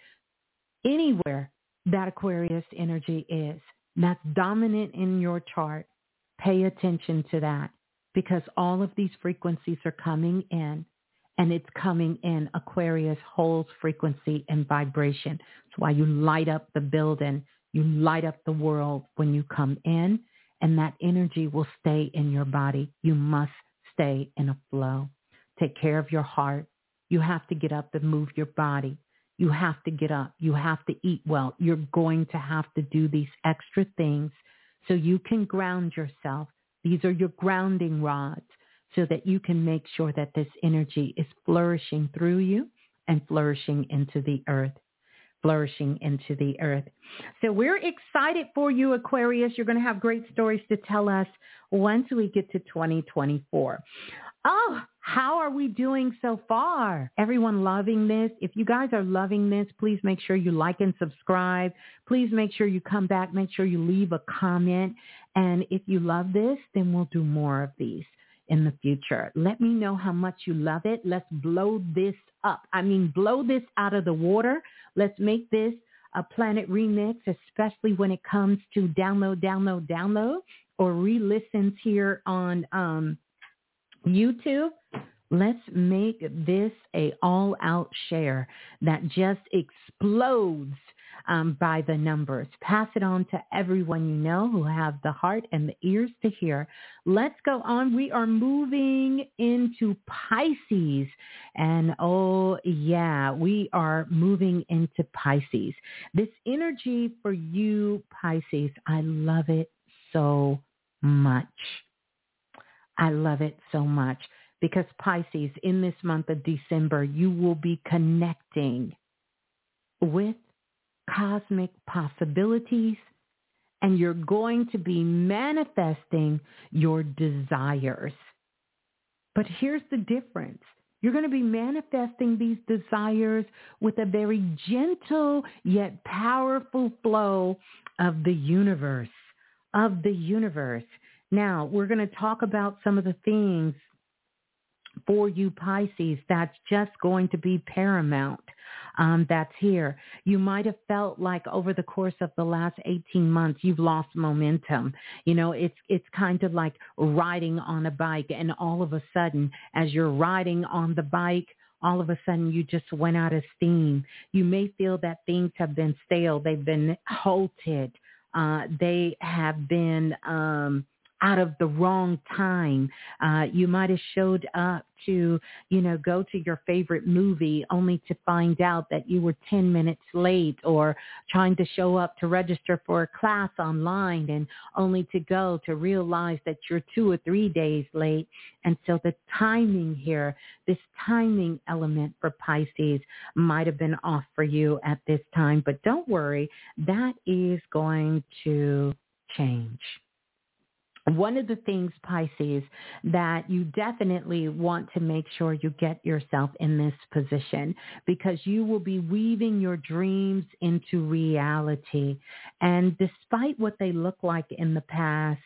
Anywhere that Aquarius energy is, that's dominant in your chart, pay attention to that because all of these frequencies are coming in and it's coming in. Aquarius holds frequency and vibration. That's why you light up the building you light up the world when you come in and that energy will stay in your body. You must stay in a flow. Take care of your heart. You have to get up and move your body. You have to get up. You have to eat well. You're going to have to do these extra things so you can ground yourself. These are your grounding rods so that you can make sure that this energy is flourishing through you and flourishing into the earth. Flourishing into the earth. So we're excited for you, Aquarius. You're going to have great stories to tell us once we get to 2024. Oh, how are we doing so far? Everyone loving this? If you guys are loving this, please make sure you like and subscribe. Please make sure you come back. Make sure you leave a comment. And if you love this, then we'll do more of these in the future. Let me know how much you love it. Let's blow this up. I mean, blow this out of the water. Let's make this a planet remix, especially when it comes to download, download, download, or re-listens here on um, YouTube. Let's make this a all-out share that just explodes um, by the numbers. Pass it on to everyone you know who have the heart and the ears to hear. Let's go on. We are moving into Pisces. And oh, yeah, we are moving into Pisces. This energy for you, Pisces, I love it so much. I love it so much because Pisces, in this month of December, you will be connecting with cosmic possibilities and you're going to be manifesting your desires. But here's the difference. You're going to be manifesting these desires with a very gentle yet powerful flow of the universe, of the universe. Now, we're going to talk about some of the things for you Pisces that's just going to be paramount um, that's here. You might have felt like over the course of the last 18 months, you've lost momentum. You know, it's, it's kind of like riding on a bike and all of a sudden, as you're riding on the bike, all of a sudden you just went out of steam. You may feel that things have been stale. They've been halted. Uh, they have been, um, out of the wrong time. Uh, you might have showed up to, you know, go to your favorite movie only to find out that you were 10 minutes late or trying to show up to register for a class online and only to go to realize that you're two or three days late. And so the timing here, this timing element for Pisces might have been off for you at this time, but don't worry, that is going to change one of the things, Pisces, that you definitely want to make sure you get yourself in this position because you will be weaving your dreams into reality. And despite what they look like in the past,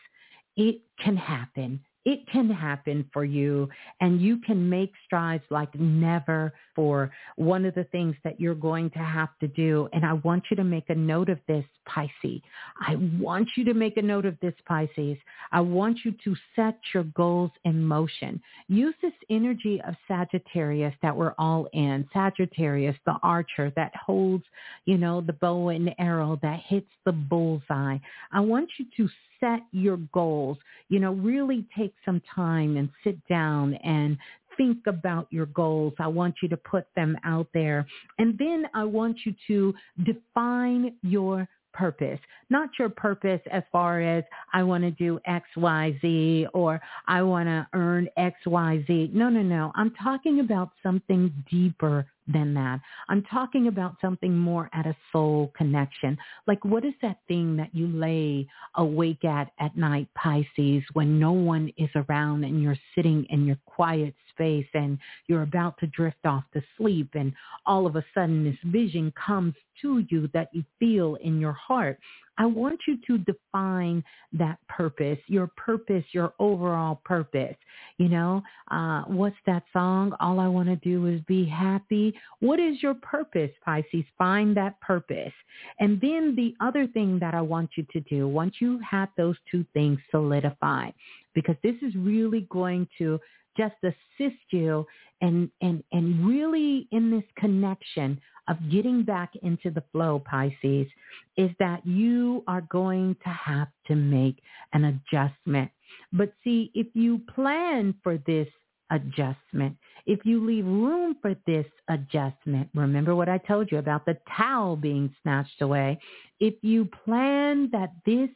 it can happen it can happen for you and you can make strides like never for one of the things that you're going to have to do. And I want you to make a note of this, Pisces. I want you to make a note of this, Pisces. I want you to set your goals in motion. Use this energy of Sagittarius that we're all in. Sagittarius, the archer that holds, you know, the bow and arrow that hits the bullseye. I want you to set your goals. You know, really take some time and sit down and think about your goals. I want you to put them out there. And then I want you to define your purpose, not your purpose as far as I want to do X, Y, Z or I want to earn X, Y, Z. No, no, no. I'm talking about something deeper than that. I'm talking about something more at a soul connection. Like what is that thing that you lay awake at at night, Pisces, when no one is around and you're sitting in your quiet space and you're about to drift off to sleep and all of a sudden this vision comes to you that you feel in your heart. I want you to define that purpose, your purpose, your overall purpose. You know, uh, what's that song? All I want to do is be happy. What is your purpose, Pisces? Find that purpose. And then the other thing that I want you to do, once you have those two things solidified, because this is really going to just assist you and, and, and really in this connection of getting back into the flow, Pisces, is that you are going to have to make an adjustment. But see, if you plan for this adjustment, if you leave room for this adjustment, remember what I told you about the towel being snatched away. If you plan that this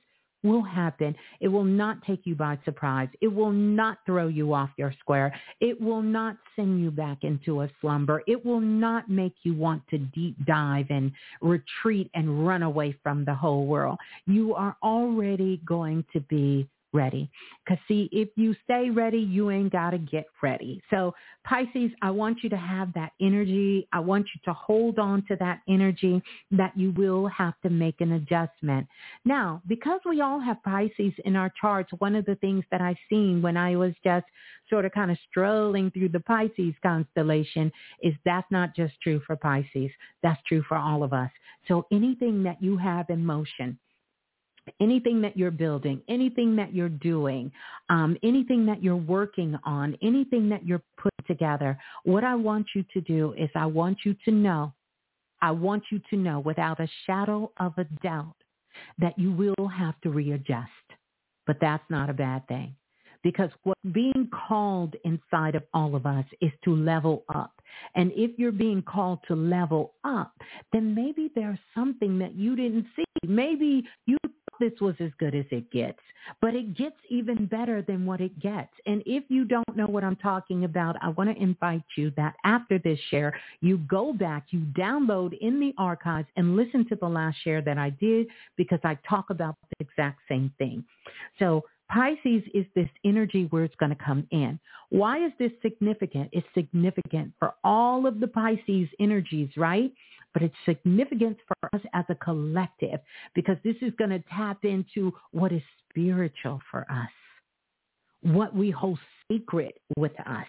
will happen. It will not take you by surprise. It will not throw you off your square. It will not send you back into a slumber. It will not make you want to deep dive and retreat and run away from the whole world. You are already going to be ready. Because see, if you stay ready, you ain't got to get ready. So Pisces, I want you to have that energy. I want you to hold on to that energy that you will have to make an adjustment. Now, because we all have Pisces in our charts, one of the things that I've seen when I was just sort of kind of strolling through the Pisces constellation is that's not just true for Pisces. That's true for all of us. So anything that you have in motion, anything that you're building, anything that you're doing, um, anything that you're working on, anything that you're putting together, what I want you to do is I want you to know, I want you to know without a shadow of a doubt that you will have to readjust. But that's not a bad thing because what being called inside of all of us is to level up. And if you're being called to level up, then maybe there's something that you didn't see. Maybe you this was as good as it gets, but it gets even better than what it gets. And if you don't know what I'm talking about, I want to invite you that after this share, you go back, you download in the archives and listen to the last share that I did because I talk about the exact same thing. So Pisces is this energy where it's going to come in. Why is this significant? It's significant for all of the Pisces energies, right? But it's significant for us as a collective because this is going to tap into what is spiritual for us, what we hold sacred with us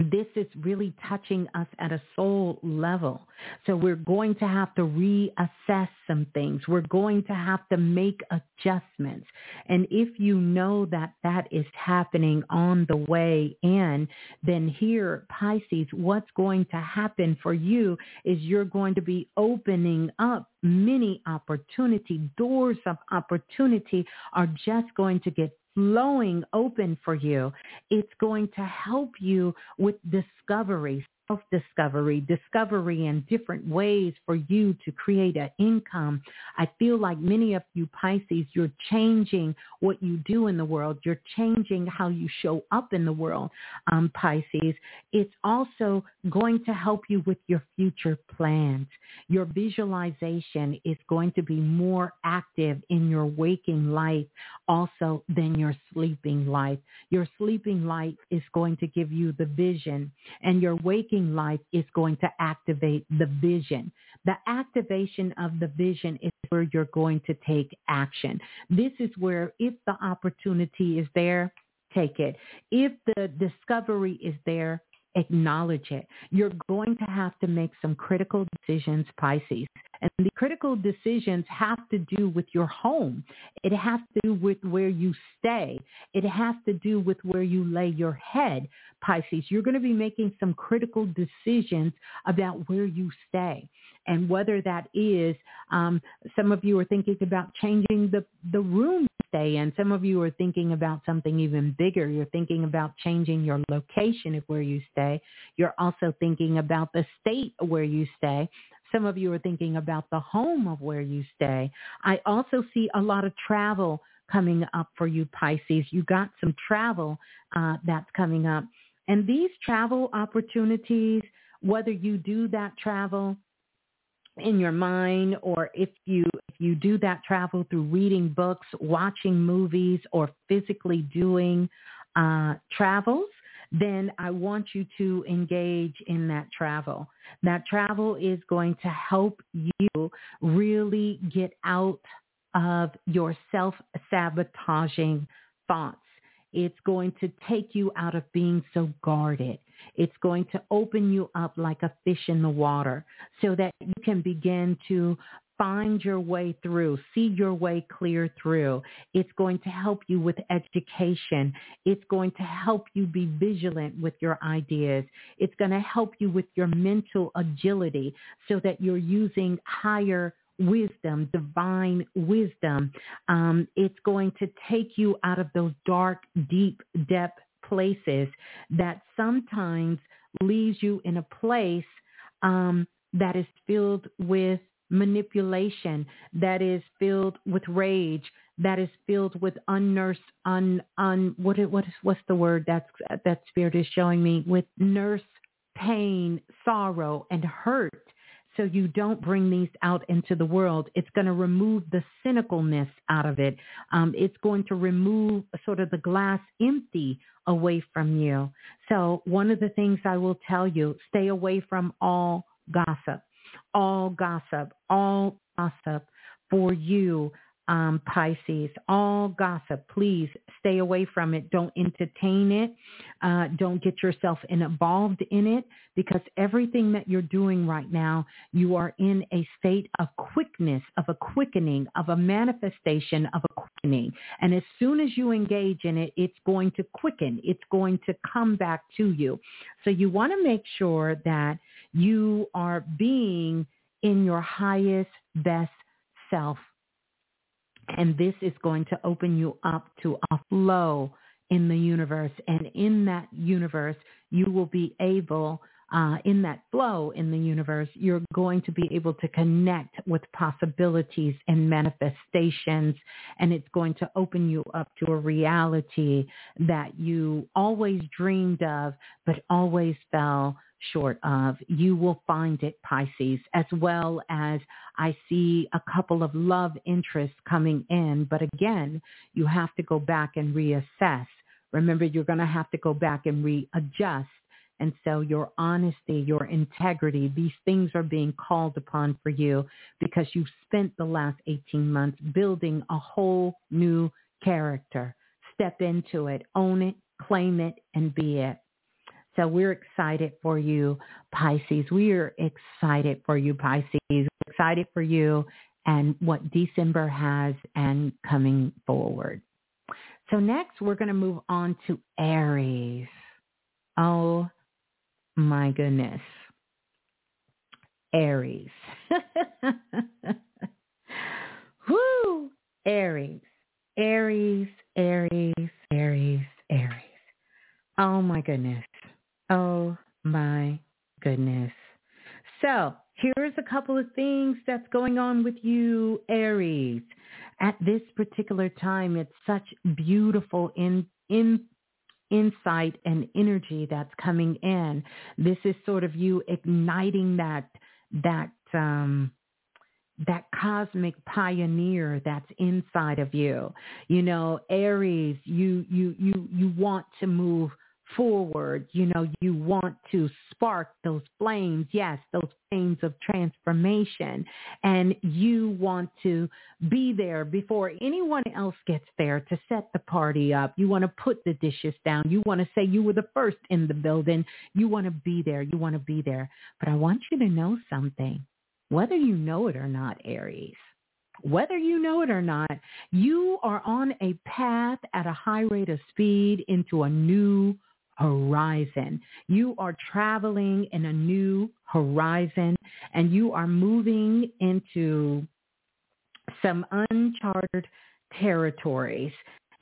this is really touching us at a soul level. So we're going to have to reassess some things. We're going to have to make adjustments. And if you know that that is happening on the way in, then here, Pisces, what's going to happen for you is you're going to be opening up many opportunity. Doors of opportunity are just going to get flowing open for you. It's going to help you with discovery, self-discovery, discovery in different ways for you to create an income. I feel like many of you Pisces, you're changing what you do in the world. You're changing how you show up in the world, um, Pisces. It's also going to help you with your future plans. Your visualization is going to be more active in your waking life also than your sleeping life. Your sleeping life is going to give you the vision and your waking life is going to activate the vision. The activation of the vision is where you're going to take action. This is where if the opportunity is there, take it. If the discovery is there, acknowledge it. You're going to have to make some critical decisions, Pisces. And the critical decisions have to do with your home. It has to do with where you stay. It has to do with where you lay your head, Pisces. You're going to be making some critical decisions about where you stay and whether that is, um, some of you are thinking about changing the, the room stay in. Some of you are thinking about something even bigger. You're thinking about changing your location of where you stay. You're also thinking about the state where you stay. Some of you are thinking about the home of where you stay. I also see a lot of travel coming up for you, Pisces. You got some travel uh, that's coming up. And these travel opportunities, whether you do that travel in your mind or if you if you do that travel through reading books, watching movies or physically doing uh, travels, then I want you to engage in that travel. That travel is going to help you really get out of your self-sabotaging thoughts. It's going to take you out of being so guarded. It's going to open you up like a fish in the water so that you can begin to find your way through, see your way clear through. It's going to help you with education. It's going to help you be vigilant with your ideas. It's going to help you with your mental agility so that you're using higher wisdom, divine wisdom. Um, it's going to take you out of those dark, deep depth places that sometimes leaves you in a place um, that is filled with manipulation, that is filled with rage, that is filled with unnursed, un, un, what, what is, what's the word that's, that spirit is showing me? With nurse pain, sorrow, and hurt so you don't bring these out into the world. It's going to remove the cynicalness out of it. Um, it's going to remove sort of the glass empty away from you. So one of the things I will tell you, stay away from all gossip, all gossip, all gossip for you um, Pisces. All gossip, please stay away from it. Don't entertain it. Uh, don't get yourself involved in it because everything that you're doing right now, you are in a state of quickness, of a quickening, of a manifestation of a quickening. And as soon as you engage in it, it's going to quicken. It's going to come back to you. So you want to make sure that you are being in your highest, best self and this is going to open you up to a flow in the universe. And in that universe, you will be able, uh, in that flow in the universe, you're going to be able to connect with possibilities and manifestations. And it's going to open you up to a reality that you always dreamed of, but always fell short of. You will find it, Pisces, as well as I see a couple of love interests coming in. But again, you have to go back and reassess. Remember, you're going to have to go back and readjust. And so your honesty, your integrity, these things are being called upon for you because you've spent the last 18 months building a whole new character. Step into it, own it, claim it, and be it. So we're excited for you, Pisces. We are excited for you, Pisces. We're excited for you and what December has and coming forward. So next we're going to move on to Aries. Oh my goodness. Aries. Woo! Aries. Aries, Aries, Aries, Aries. Oh my goodness. Oh my goodness. So here's a couple of things that's going on with you, Aries. At this particular time, it's such beautiful in, in insight and energy that's coming in. This is sort of you igniting that that um, that cosmic pioneer that's inside of you. You know, Aries, you you you you want to move forward. You know, you want to spark those flames, yes, those flames of transformation. And you want to be there before anyone else gets there to set the party up. You want to put the dishes down. You want to say you were the first in the building. You want to be there. You want to be there. But I want you to know something, whether you know it or not, Aries whether you know it or not, you are on a path at a high rate of speed into a new horizon. You are traveling in a new horizon and you are moving into some uncharted territories.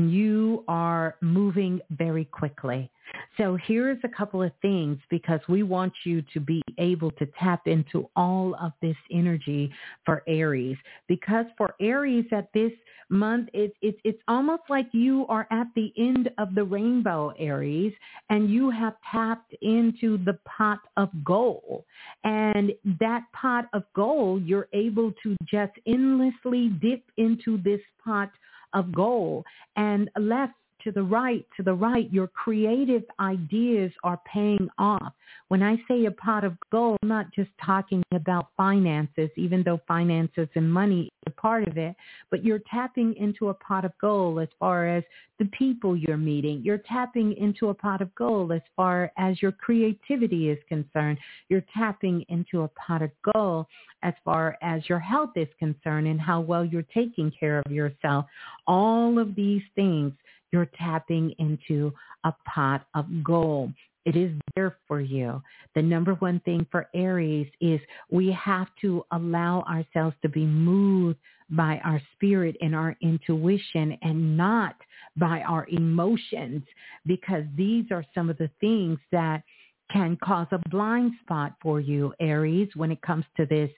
You are moving very quickly. So here's a couple of things because we want you to be able to tap into all of this energy for Aries. Because for Aries at this month, it's it's it's almost like you are at the end of the rainbow, Aries, and you have tapped into the pot of gold. And that pot of gold, you're able to just endlessly dip into this pot of gold and left to the right, to the right, your creative ideas are paying off. When I say a pot of gold, I'm not just talking about finances, even though finances and money is a part of it, but you're tapping into a pot of gold as far as the people you're meeting. You're tapping into a pot of gold as far as your creativity is concerned. You're tapping into a pot of gold as far as your health is concerned and how well you're taking care of yourself. All of these things you're tapping into a pot of gold. It is there for you. The number one thing for Aries is we have to allow ourselves to be moved by our spirit and our intuition and not by our emotions because these are some of the things that can cause a blind spot for you, Aries, when it comes to this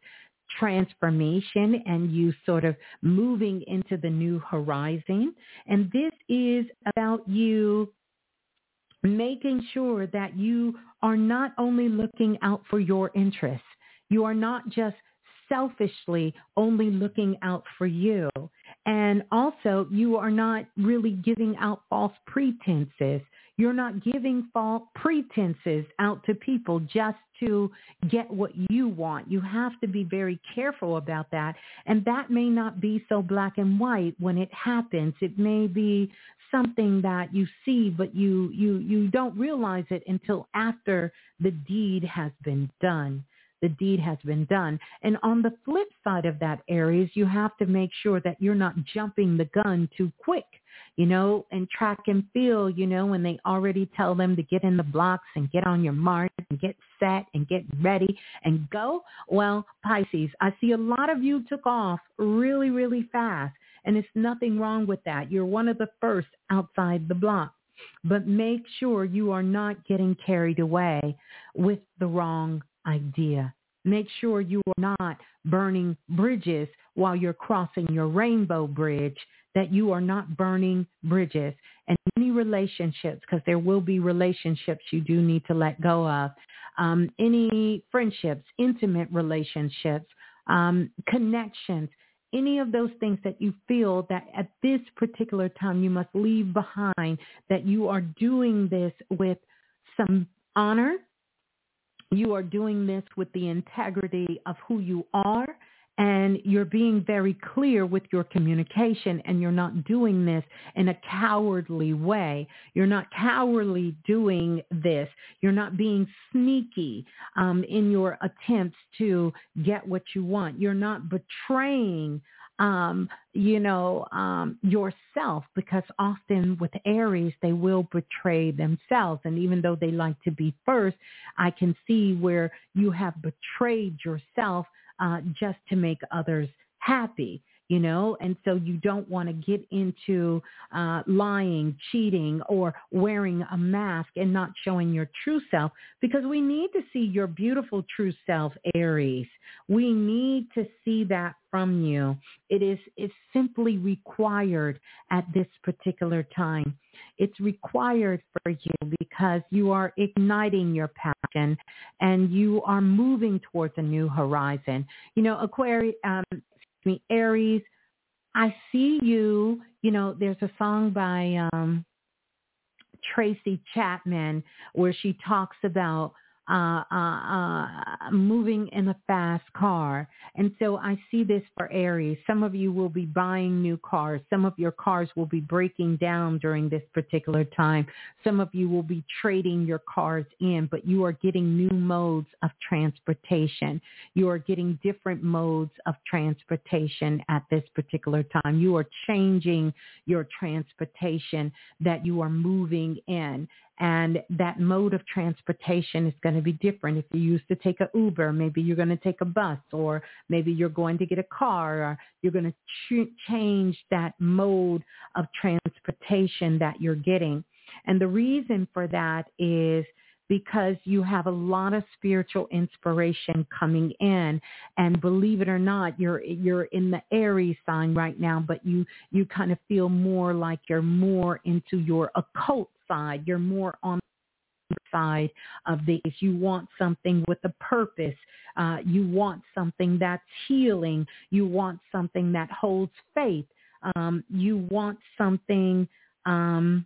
transformation and you sort of moving into the new horizon. And this is about you making sure that you are not only looking out for your interests. You are not just selfishly only looking out for you. And also, you are not really giving out false pretenses. You're not giving false pretenses out to people just to get what you want. You have to be very careful about that. And that may not be so black and white when it happens. It may be something that you see, but you, you, you don't realize it until after the deed has been done the deed has been done. And on the flip side of that, Aries, you have to make sure that you're not jumping the gun too quick, you know, and track and field, you know, when they already tell them to get in the blocks and get on your mark and get set and get ready and go. Well, Pisces, I see a lot of you took off really, really fast. And it's nothing wrong with that. You're one of the first outside the block but make sure you are not getting carried away with the wrong idea. Make sure you are not burning bridges while you're crossing your rainbow bridge, that you are not burning bridges. And any relationships, because there will be relationships you do need to let go of, um, any friendships, intimate relationships, um, connections, any of those things that you feel that at this particular time you must leave behind, that you are doing this with some honor, you are doing this with the integrity of who you are and you're being very clear with your communication and you're not doing this in a cowardly way. You're not cowardly doing this. You're not being sneaky um, in your attempts to get what you want. You're not betraying um, you know, um, yourself because often with Aries, they will betray themselves. And even though they like to be first, I can see where you have betrayed yourself uh, just to make others happy you know, and so you don't want to get into uh, lying, cheating, or wearing a mask and not showing your true self because we need to see your beautiful true self, Aries. We need to see that from you. It is it's simply required at this particular time. It's required for you because you are igniting your passion and you are moving towards a new horizon. You know, Aquarius, um, me, Aries, I see you, you know, there's a song by um Tracy Chapman where she talks about uh, uh, uh, moving in a fast car. And so I see this for Aries. Some of you will be buying new cars. Some of your cars will be breaking down during this particular time. Some of you will be trading your cars in, but you are getting new modes of transportation. You are getting different modes of transportation at this particular time. You are changing your transportation that you are moving in and that mode of transportation is going to be different. If you used to take an Uber, maybe you're going to take a bus or maybe you're going to get a car or you're going to ch- change that mode of transportation that you're getting. And the reason for that is because you have a lot of spiritual inspiration coming in and believe it or not you're you're in the Aries sign right now but you you kind of feel more like you're more into your occult side. You're more on the side of this. You want something with a purpose. Uh, you want something that's healing. You want something that holds faith. Um, you want something. Um,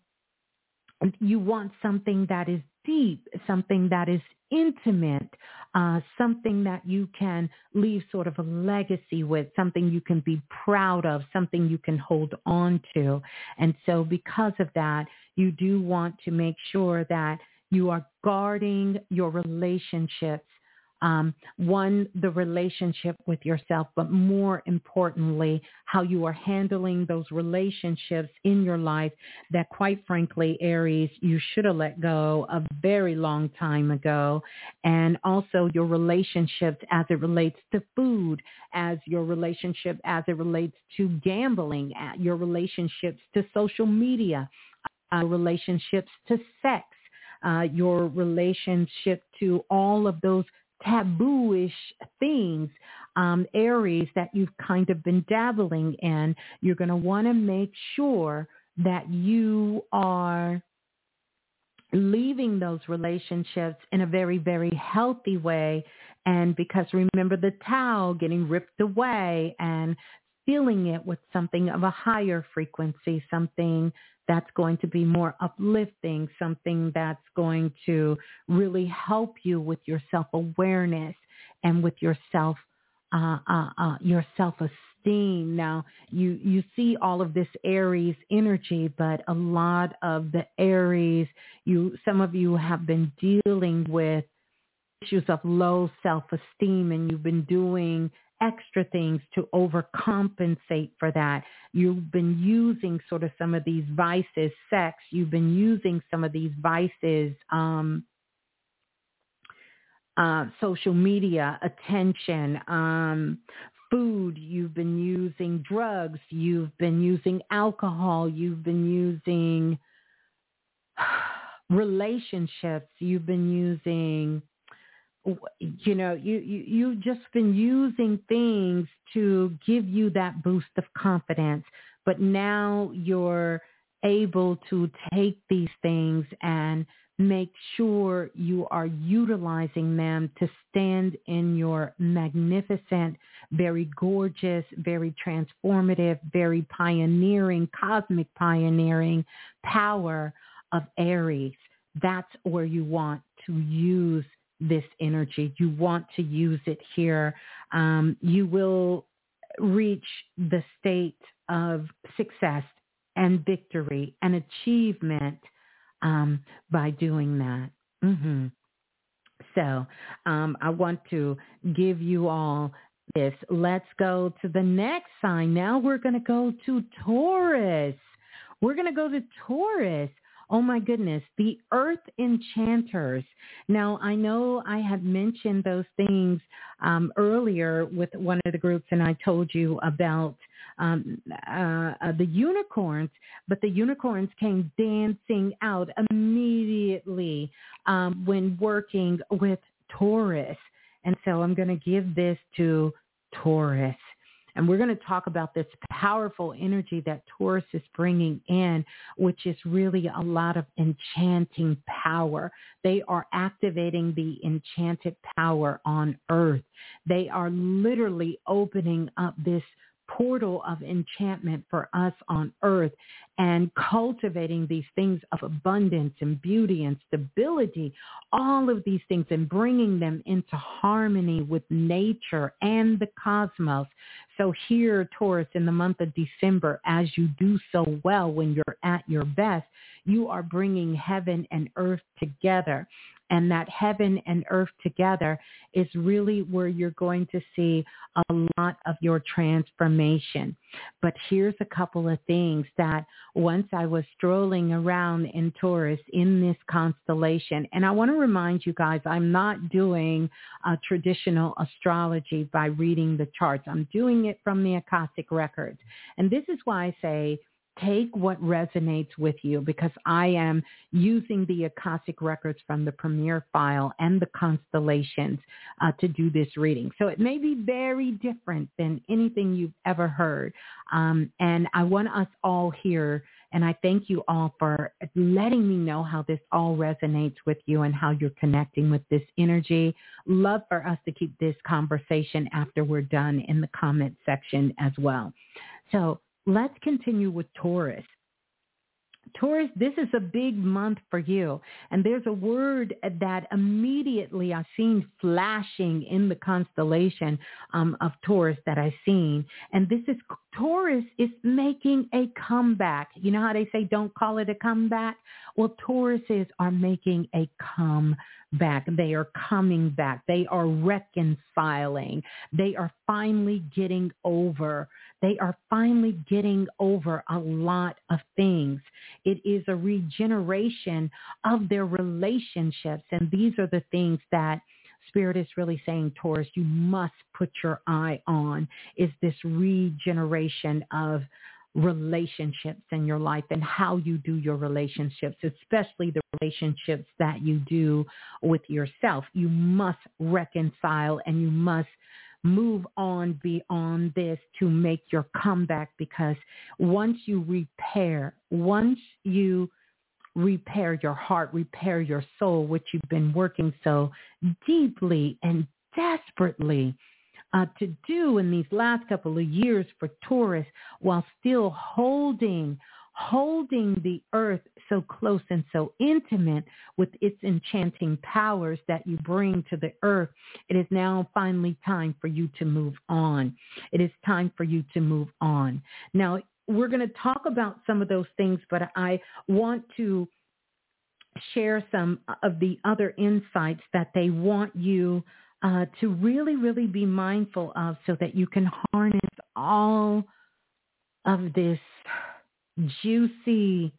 you want something that is deep, something that is intimate, uh, something that you can leave sort of a legacy with, something you can be proud of, something you can hold on to. And so because of that, you do want to make sure that you are guarding your relationships um, one, the relationship with yourself, but more importantly, how you are handling those relationships in your life that quite frankly, Aries, you should have let go a very long time ago. And also your relationships as it relates to food, as your relationship as it relates to gambling, your relationships to social media, uh, relationships to sex, uh, your relationship to all of those tabooish things um, Aries that you've kind of been dabbling in. You're going to want to make sure that you are leaving those relationships in a very, very healthy way. And because remember the towel getting ripped away and filling it with something of a higher frequency, something that's going to be more uplifting, something that's going to really help you with your self-awareness and with your self, uh, uh, uh, your self-esteem. Now, you, you see all of this Aries energy, but a lot of the Aries, you, some of you have been dealing with issues of low self-esteem and you've been doing extra things to overcompensate for that. You've been using sort of some of these vices, sex. You've been using some of these vices, um, uh, social media, attention, um, food. You've been using drugs. You've been using alcohol. You've been using relationships. You've been using you know, you, you, you've just been using things to give you that boost of confidence, but now you're able to take these things and make sure you are utilizing them to stand in your magnificent, very gorgeous, very transformative, very pioneering, cosmic pioneering power of Aries. That's where you want to use this energy. You want to use it here. Um, you will reach the state of success and victory and achievement um, by doing that. Mm-hmm. So um, I want to give you all this. Let's go to the next sign. Now we're going to go to Taurus. We're going to go to Taurus. Oh my goodness, the Earth Enchanters. Now, I know I had mentioned those things um, earlier with one of the groups, and I told you about um, uh, uh, the unicorns, but the unicorns came dancing out immediately um, when working with Taurus. And so I'm going to give this to Taurus. And we're going to talk about this powerful energy that Taurus is bringing in, which is really a lot of enchanting power. They are activating the enchanted power on earth. They are literally opening up this portal of enchantment for us on earth and cultivating these things of abundance and beauty and stability, all of these things and bringing them into harmony with nature and the cosmos. So here, Taurus, in the month of December, as you do so well when you're at your best, you are bringing heaven and earth together and that heaven and earth together is really where you're going to see a lot of your transformation. But here's a couple of things that once I was strolling around in Taurus in this constellation, and I want to remind you guys, I'm not doing a traditional astrology by reading the charts. I'm doing it from the Akashic records. And this is why I say take what resonates with you because I am using the Akashic records from the Premier file and the constellations uh, to do this reading. So it may be very different than anything you've ever heard. Um, and I want us all here, and I thank you all for letting me know how this all resonates with you and how you're connecting with this energy. Love for us to keep this conversation after we're done in the comment section as well. So let's continue with Taurus. Taurus, this is a big month for you. And there's a word that immediately I've seen flashing in the constellation um, of Taurus that I've seen. And this is Taurus is making a comeback. You know how they say don't call it a comeback? Well, Tauruses are making a comeback. They are coming back. They are reconciling. They are finally getting over they are finally getting over a lot of things. It is a regeneration of their relationships. And these are the things that Spirit is really saying, Taurus, you must put your eye on is this regeneration of relationships in your life and how you do your relationships, especially the relationships that you do with yourself. You must reconcile and you must move on beyond this to make your comeback because once you repair, once you repair your heart, repair your soul, which you've been working so deeply and desperately uh, to do in these last couple of years for Taurus while still holding holding the earth so close and so intimate with its enchanting powers that you bring to the earth, it is now finally time for you to move on. It is time for you to move on. Now, we're going to talk about some of those things, but I want to share some of the other insights that they want you uh, to really, really be mindful of so that you can harness all of this juicy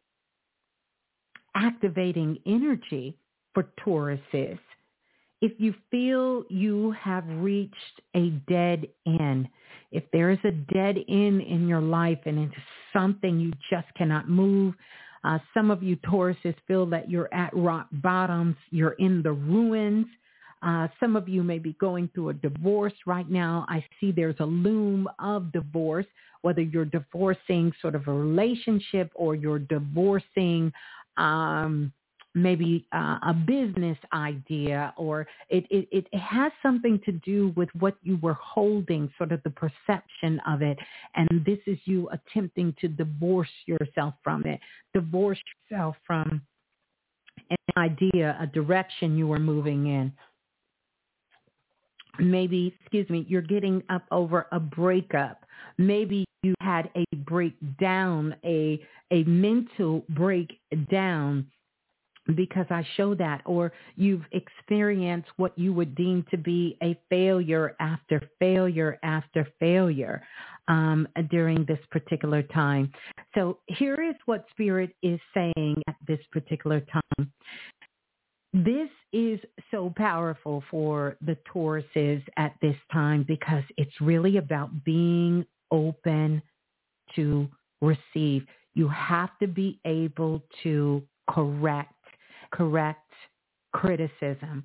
activating energy for Tauruses. If you feel you have reached a dead end, if there is a dead end in your life and it's something you just cannot move, uh, some of you Tauruses feel that you're at rock bottoms, you're in the ruins, uh, some of you may be going through a divorce right now. I see there's a loom of divorce, whether you're divorcing sort of a relationship or you're divorcing um, maybe uh, a business idea or it, it, it has something to do with what you were holding, sort of the perception of it. And this is you attempting to divorce yourself from it, divorce yourself from an idea, a direction you were moving in maybe, excuse me, you're getting up over a breakup. Maybe you had a breakdown, a, a mental breakdown because I show that, or you've experienced what you would deem to be a failure after failure after failure um, during this particular time. So here is what Spirit is saying at this particular time. This is so powerful for the Tauruses at this time because it's really about being open to receive. You have to be able to correct, correct criticism.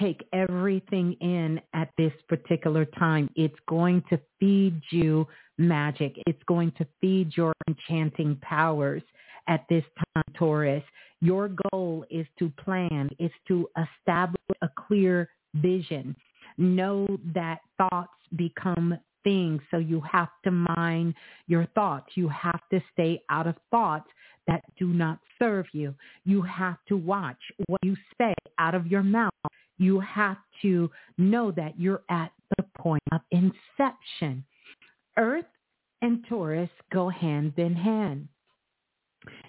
Take everything in at this particular time. It's going to feed you magic. It's going to feed your enchanting powers at this time, Taurus. Your goal is to plan, is to establish a clear vision. Know that thoughts become things. So you have to mind your thoughts. You have to stay out of thoughts that do not serve you. You have to watch what you say out of your mouth. You have to know that you're at the point of inception. Earth and Taurus go hand in hand.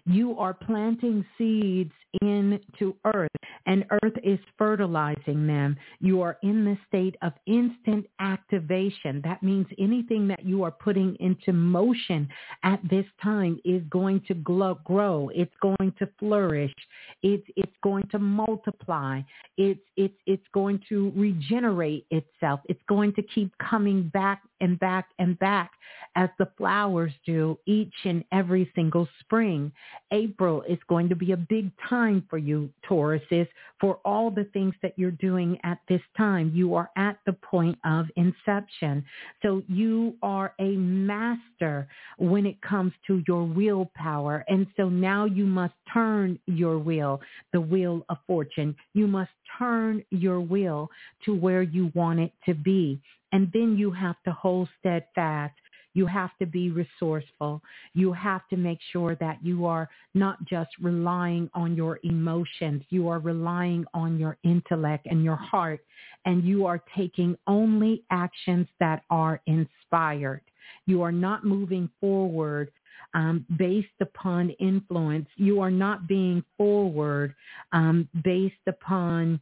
You are planting seeds into earth and earth is fertilizing them. You are in the state of instant activation. That means anything that you are putting into motion at this time is going to grow. It's going to flourish. It's, it's going to multiply. It's, it's, it's going to regenerate itself. It's going to keep coming back and back and back as the flowers do each and every single spring. April is going to be a big time for you, Tauruses, for all the things that you're doing at this time. You are at the point of inception. So you are a master when it comes to your willpower. And so now you must turn your will, the wheel of fortune. You must turn your will to where you want it to be. And then you have to hold steadfast you have to be resourceful. You have to make sure that you are not just relying on your emotions. You are relying on your intellect and your heart. And you are taking only actions that are inspired. You are not moving forward um, based upon influence. You are not being forward um, based upon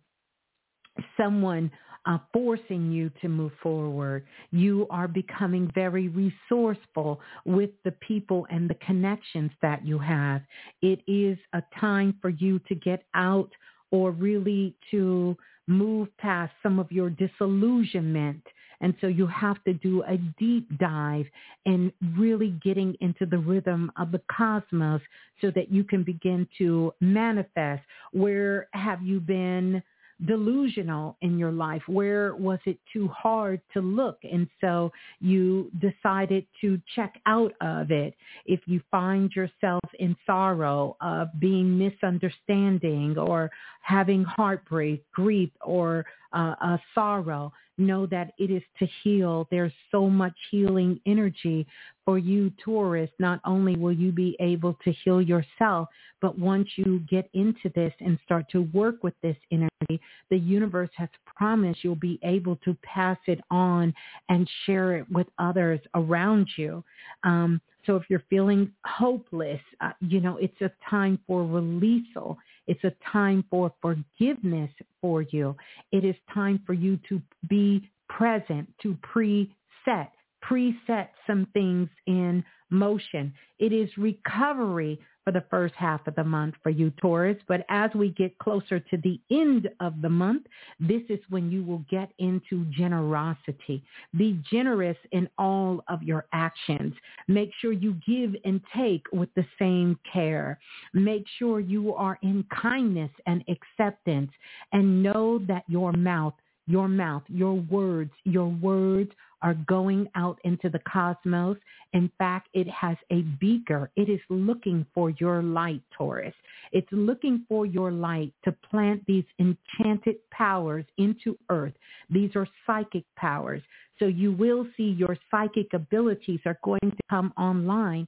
someone uh, forcing you to move forward. You are becoming very resourceful with the people and the connections that you have. It is a time for you to get out or really to move past some of your disillusionment. And so you have to do a deep dive in really getting into the rhythm of the cosmos so that you can begin to manifest. Where have you been delusional in your life? Where was it too hard to look? And so you decided to check out of it. If you find yourself in sorrow of being misunderstanding or having heartbreak, grief, or uh, a sorrow, know that it is to heal. There's so much healing energy for you, Taurus. Not only will you be able to heal yourself, but once you get into this and start to work with this energy, the universe has promised you'll be able to pass it on and share it with others around you. Um, so if you're feeling hopeless, uh, you know, it's a time for releasal. It's a time for forgiveness for you. It is time for you to be present, to preset, preset some things in motion. It is recovery for the first half of the month for you, Taurus. But as we get closer to the end of the month, this is when you will get into generosity. Be generous in all of your actions. Make sure you give and take with the same care. Make sure you are in kindness and acceptance and know that your mouth your mouth, your words, your words are going out into the cosmos. In fact, it has a beaker. It is looking for your light, Taurus. It's looking for your light to plant these enchanted powers into earth. These are psychic powers. So you will see your psychic abilities are going to come online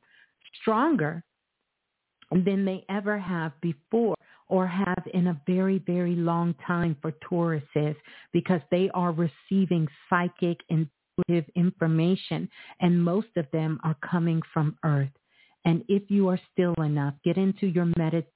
stronger than they ever have before or have in a very, very long time for Tauruses because they are receiving psychic intuitive information and most of them are coming from earth. And if you are still enough, get into your meditation,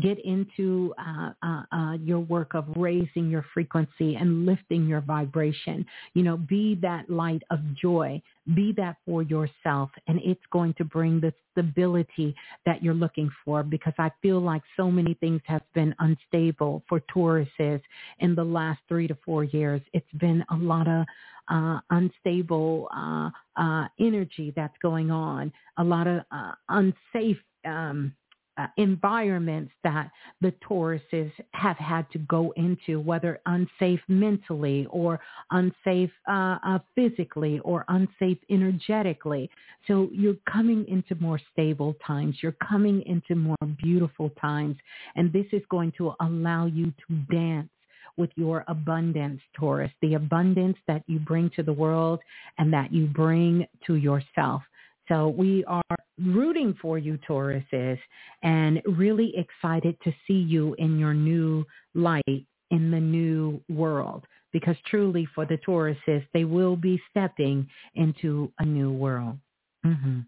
get into uh, uh, uh, your work of raising your frequency and lifting your vibration. You know, be that light of joy. Be that for yourself. And it's going to bring the stability that you're looking for because I feel like so many things have been unstable for Tauruses in the last three to four years. It's been a lot of uh, unstable uh, uh, energy that's going on, a lot of uh, unsafe um, uh, environments that the Tauruses have had to go into, whether unsafe mentally or unsafe uh, uh, physically or unsafe energetically. So you're coming into more stable times. You're coming into more beautiful times. And this is going to allow you to dance with your abundance, Taurus, the abundance that you bring to the world and that you bring to yourself. So we are rooting for you, Tauruses, and really excited to see you in your new light in the new world. Because truly for the Tauruses, they will be stepping into a new world. Mm-hmm.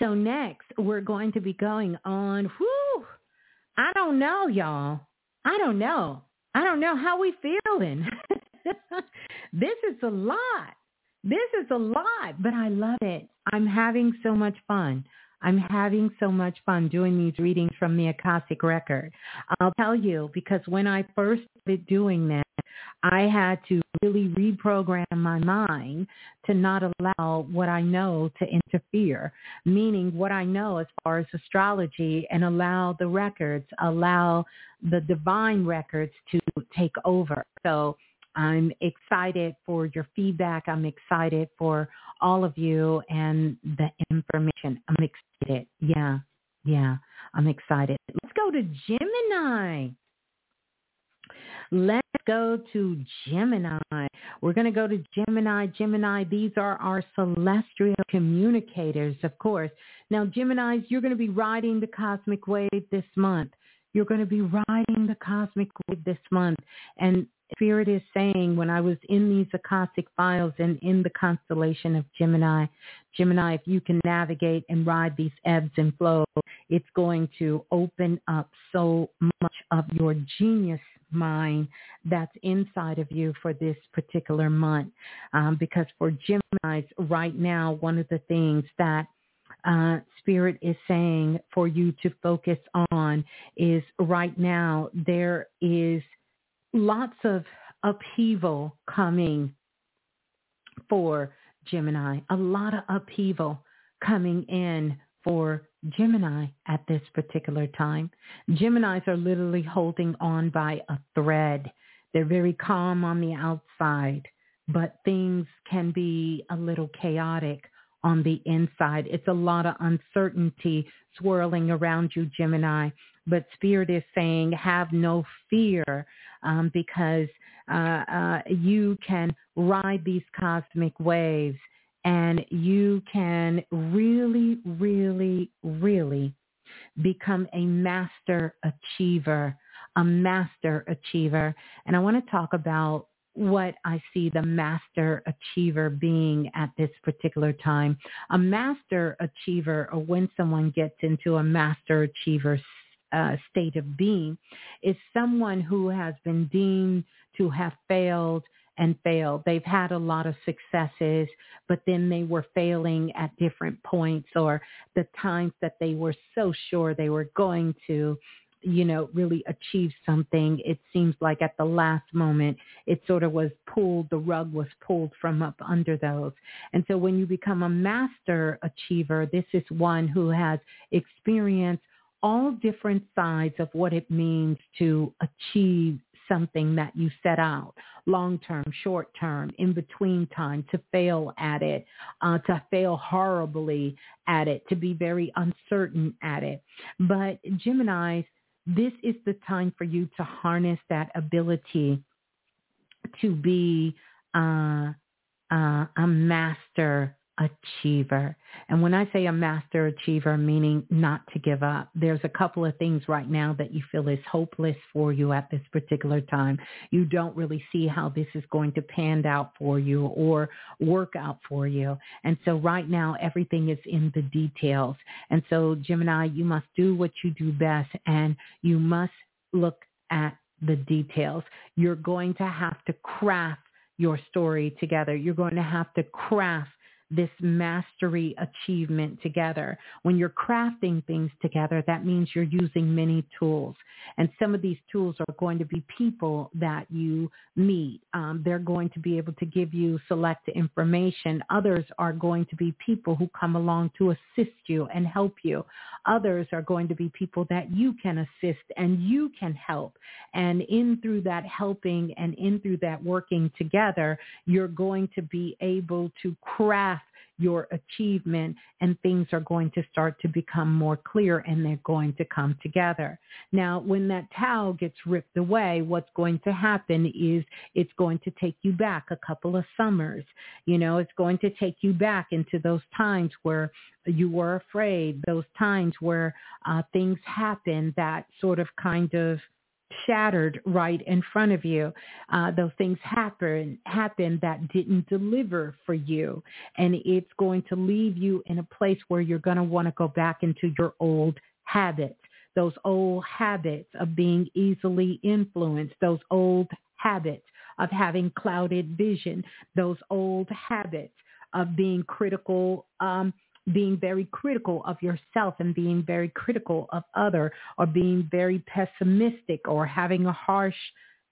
So next, we're going to be going on, whew, I don't know, y'all. I don't know. I don't know how we feeling. this is a lot. This is a lot, but I love it. I'm having so much fun. I'm having so much fun doing these readings from the Akashic Record. I'll tell you because when I first started doing that, I had to really reprogram my mind to not allow what I know to interfere, meaning what I know as far as astrology and allow the records, allow the divine records to take over. So I'm excited for your feedback. I'm excited for all of you and the information. I'm excited. Yeah, yeah, I'm excited. Let's go to Gemini. Let's go to Gemini. We're going to go to Gemini. Gemini, these are our celestial communicators, of course. Now, Geminis, you're going to be riding the cosmic wave this month. You're going to be riding the cosmic wave this month. And Spirit is saying when I was in these Akashic files and in the constellation of Gemini, Gemini, if you can navigate and ride these ebbs and flows, it's going to open up so much of your genius mind that's inside of you for this particular month. Um, because for Geminis right now, one of the things that uh, Spirit is saying for you to focus on is right now there is lots of upheaval coming for Gemini, a lot of upheaval coming in for Gemini at this particular time. Geminis are literally holding on by a thread. They're very calm on the outside, but things can be a little chaotic on the inside. It's a lot of uncertainty swirling around you, Gemini. But Spirit is saying, have no fear um, because uh, uh, you can ride these cosmic waves and you can really, really, really become a master achiever, a master achiever. And I want to talk about what I see the master achiever being at this particular time. A master achiever, or when someone gets into a master achiever uh, state of being, is someone who has been deemed to have failed and failed. They've had a lot of successes, but then they were failing at different points or the times that they were so sure they were going to you know, really achieve something, it seems like at the last moment, it sort of was pulled, the rug was pulled from up under those. And so when you become a master achiever, this is one who has experienced all different sides of what it means to achieve something that you set out, long term, short term, in between time, to fail at it, uh, to fail horribly at it, to be very uncertain at it. But Geminis, this is the time for you to harness that ability to be uh, uh, a master achiever. And when I say a master achiever, meaning not to give up, there's a couple of things right now that you feel is hopeless for you at this particular time. You don't really see how this is going to pan out for you or work out for you. And so right now, everything is in the details. And so Gemini, you must do what you do best and you must look at the details. You're going to have to craft your story together. You're going to have to craft this mastery achievement together. When you're crafting things together, that means you're using many tools. And some of these tools are going to be people that you meet. Um, they're going to be able to give you select information. Others are going to be people who come along to assist you and help you. Others are going to be people that you can assist and you can help. And in through that helping and in through that working together, you're going to be able to craft your achievement and things are going to start to become more clear and they're going to come together. Now, when that towel gets ripped away, what's going to happen is it's going to take you back a couple of summers. You know, it's going to take you back into those times where you were afraid, those times where uh, things happen that sort of kind of shattered right in front of you. Uh, those things happen happen that didn't deliver for you, and it's going to leave you in a place where you're going to want to go back into your old habits. Those old habits of being easily influenced, those old habits of having clouded vision, those old habits of being critical um, being very critical of yourself and being very critical of other or being very pessimistic or having a harsh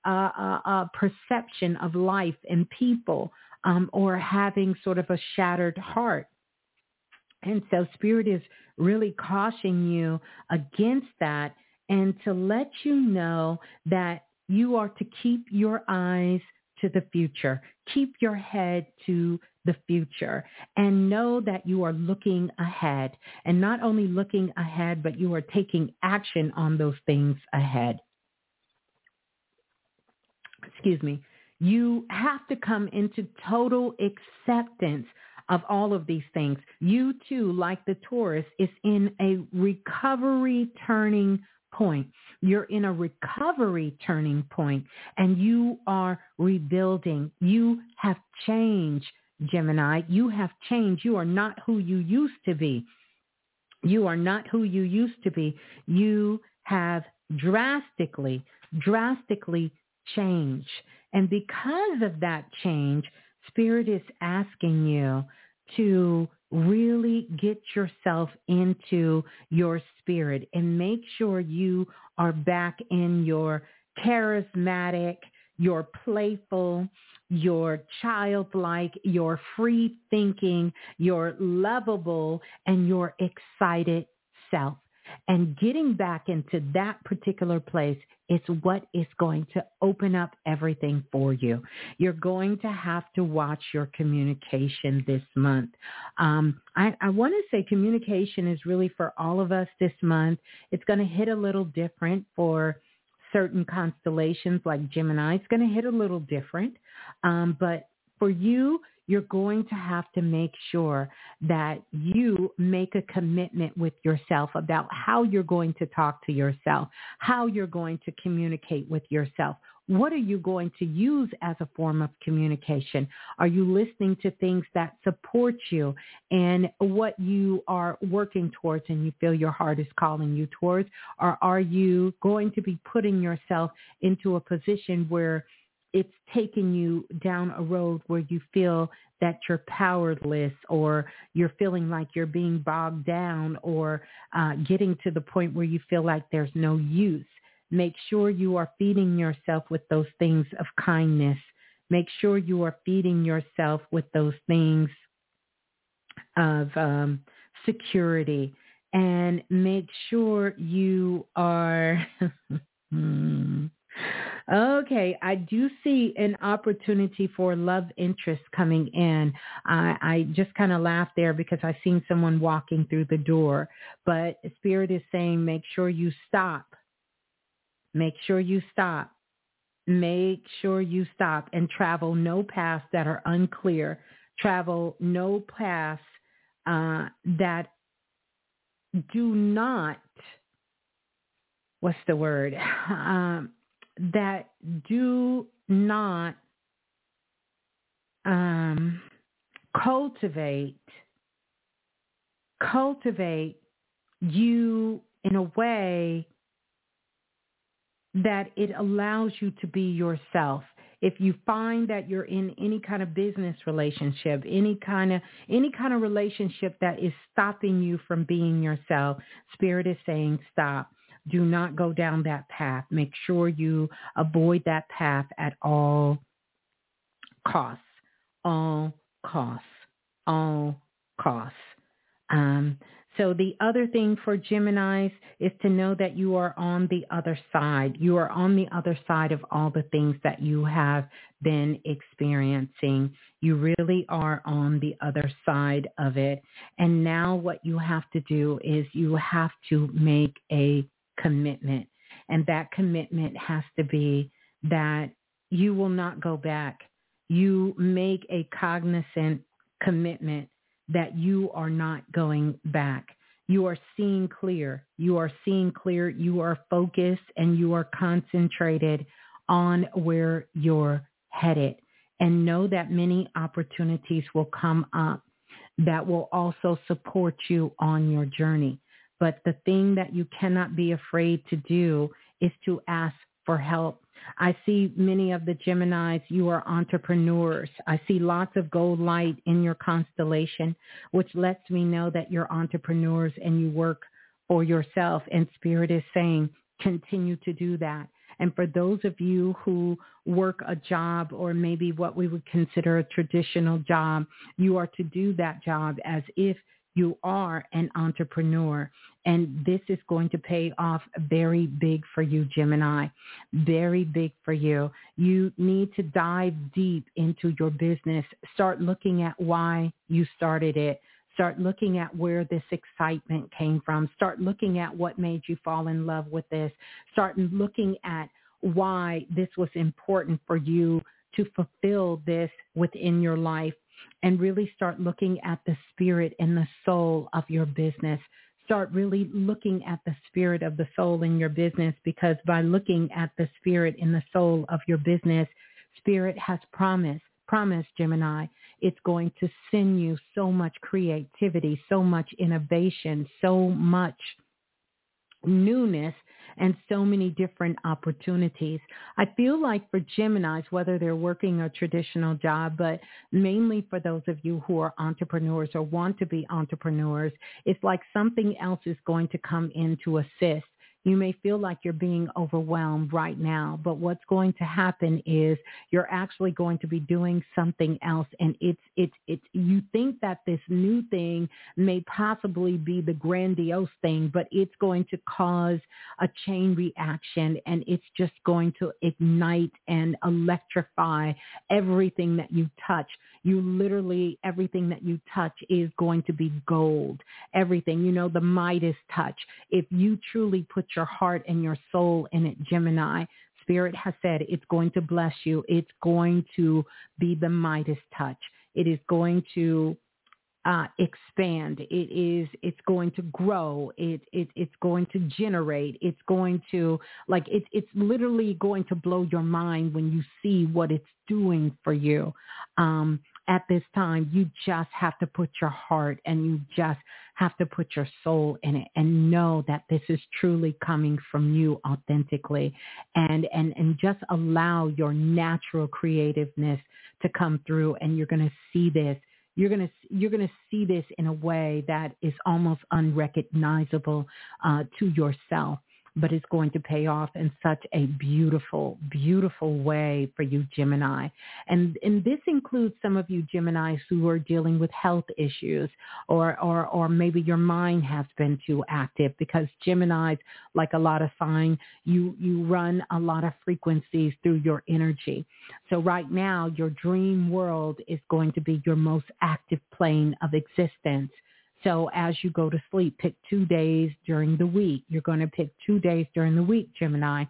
uh, uh, uh, perception of life and people um, or having sort of a shattered heart. And so spirit is really cautioning you against that and to let you know that you are to keep your eyes to the future. Keep your head to the future and know that you are looking ahead and not only looking ahead, but you are taking action on those things ahead. Excuse me. You have to come into total acceptance of all of these things. You too, like the Taurus, is in a recovery turning point. You're in a recovery turning point and you are rebuilding. You have changed, Gemini. You have changed. You are not who you used to be. You are not who you used to be. You have drastically, drastically changed. And because of that change, Spirit is asking you to really get yourself into your spirit and make sure you are back in your charismatic, your playful, your childlike, your free thinking, your lovable, and your excited self. And getting back into that particular place is what is going to open up everything for you. You're going to have to watch your communication this month. Um, I, I want to say communication is really for all of us this month. It's going to hit a little different for certain constellations like Gemini. It's going to hit a little different. Um, but for you, you're going to have to make sure that you make a commitment with yourself about how you're going to talk to yourself, how you're going to communicate with yourself. What are you going to use as a form of communication? Are you listening to things that support you and what you are working towards and you feel your heart is calling you towards? Or are you going to be putting yourself into a position where it's taking you down a road where you feel that you're powerless or you're feeling like you're being bogged down or uh, getting to the point where you feel like there's no use. Make sure you are feeding yourself with those things of kindness. Make sure you are feeding yourself with those things of um, security and make sure you are hmm, Okay, I do see an opportunity for love interest coming in. I, I just kind of laughed there because I seen someone walking through the door. But Spirit is saying, make sure you stop. Make sure you stop. Make sure you stop and travel no paths that are unclear. Travel no paths uh, that do not, what's the word? Um, that do not um, cultivate cultivate you in a way that it allows you to be yourself. If you find that you're in any kind of business relationship, any kind of any kind of relationship that is stopping you from being yourself, spirit is saying stop. Do not go down that path. Make sure you avoid that path at all costs. All costs. All costs. Um, so the other thing for Geminis is to know that you are on the other side. You are on the other side of all the things that you have been experiencing. You really are on the other side of it. And now what you have to do is you have to make a commitment. And that commitment has to be that you will not go back. You make a cognizant commitment that you are not going back. You are seeing clear. You are seeing clear. You are focused and you are concentrated on where you're headed. And know that many opportunities will come up that will also support you on your journey. But the thing that you cannot be afraid to do is to ask for help. I see many of the Geminis, you are entrepreneurs. I see lots of gold light in your constellation, which lets me know that you're entrepreneurs and you work for yourself. And Spirit is saying, continue to do that. And for those of you who work a job or maybe what we would consider a traditional job, you are to do that job as if you are an entrepreneur. And this is going to pay off very big for you, Gemini. Very big for you. You need to dive deep into your business. Start looking at why you started it. Start looking at where this excitement came from. Start looking at what made you fall in love with this. Start looking at why this was important for you to fulfill this within your life and really start looking at the spirit and the soul of your business. Start really looking at the spirit of the soul in your business because by looking at the spirit in the soul of your business, spirit has promised, promised Gemini, it's going to send you so much creativity, so much innovation, so much newness and so many different opportunities. I feel like for Geminis, whether they're working a traditional job, but mainly for those of you who are entrepreneurs or want to be entrepreneurs, it's like something else is going to come in to assist You may feel like you're being overwhelmed right now, but what's going to happen is you're actually going to be doing something else and it's it's it's you think that this new thing may possibly be the grandiose thing, but it's going to cause a chain reaction and it's just going to ignite and electrify everything that you touch. You literally everything that you touch is going to be gold. Everything, you know, the Midas touch. If you truly put your heart and your soul in it, Gemini, Spirit has said it's going to bless you. It's going to be the Midas touch. It is going to uh, expand. It is. It's going to grow. It, it it's going to generate. It's going to like it's it's literally going to blow your mind when you see what it's doing for you. Um, at this time, you just have to put your heart and you just have to put your soul in it and know that this is truly coming from you authentically. And, and, and just allow your natural creativeness to come through and you're going to see this. You're going to you're going to see this in a way that is almost unrecognizable uh, to yourself but it's going to pay off in such a beautiful, beautiful way for you, Gemini. And, and this includes some of you Geminis who are dealing with health issues or, or, or maybe your mind has been too active because Geminis, like a lot of sign, you, you run a lot of frequencies through your energy. So right now, your dream world is going to be your most active plane of existence. So as you go to sleep, pick two days during the week. You're going to pick two days during the week, Gemini.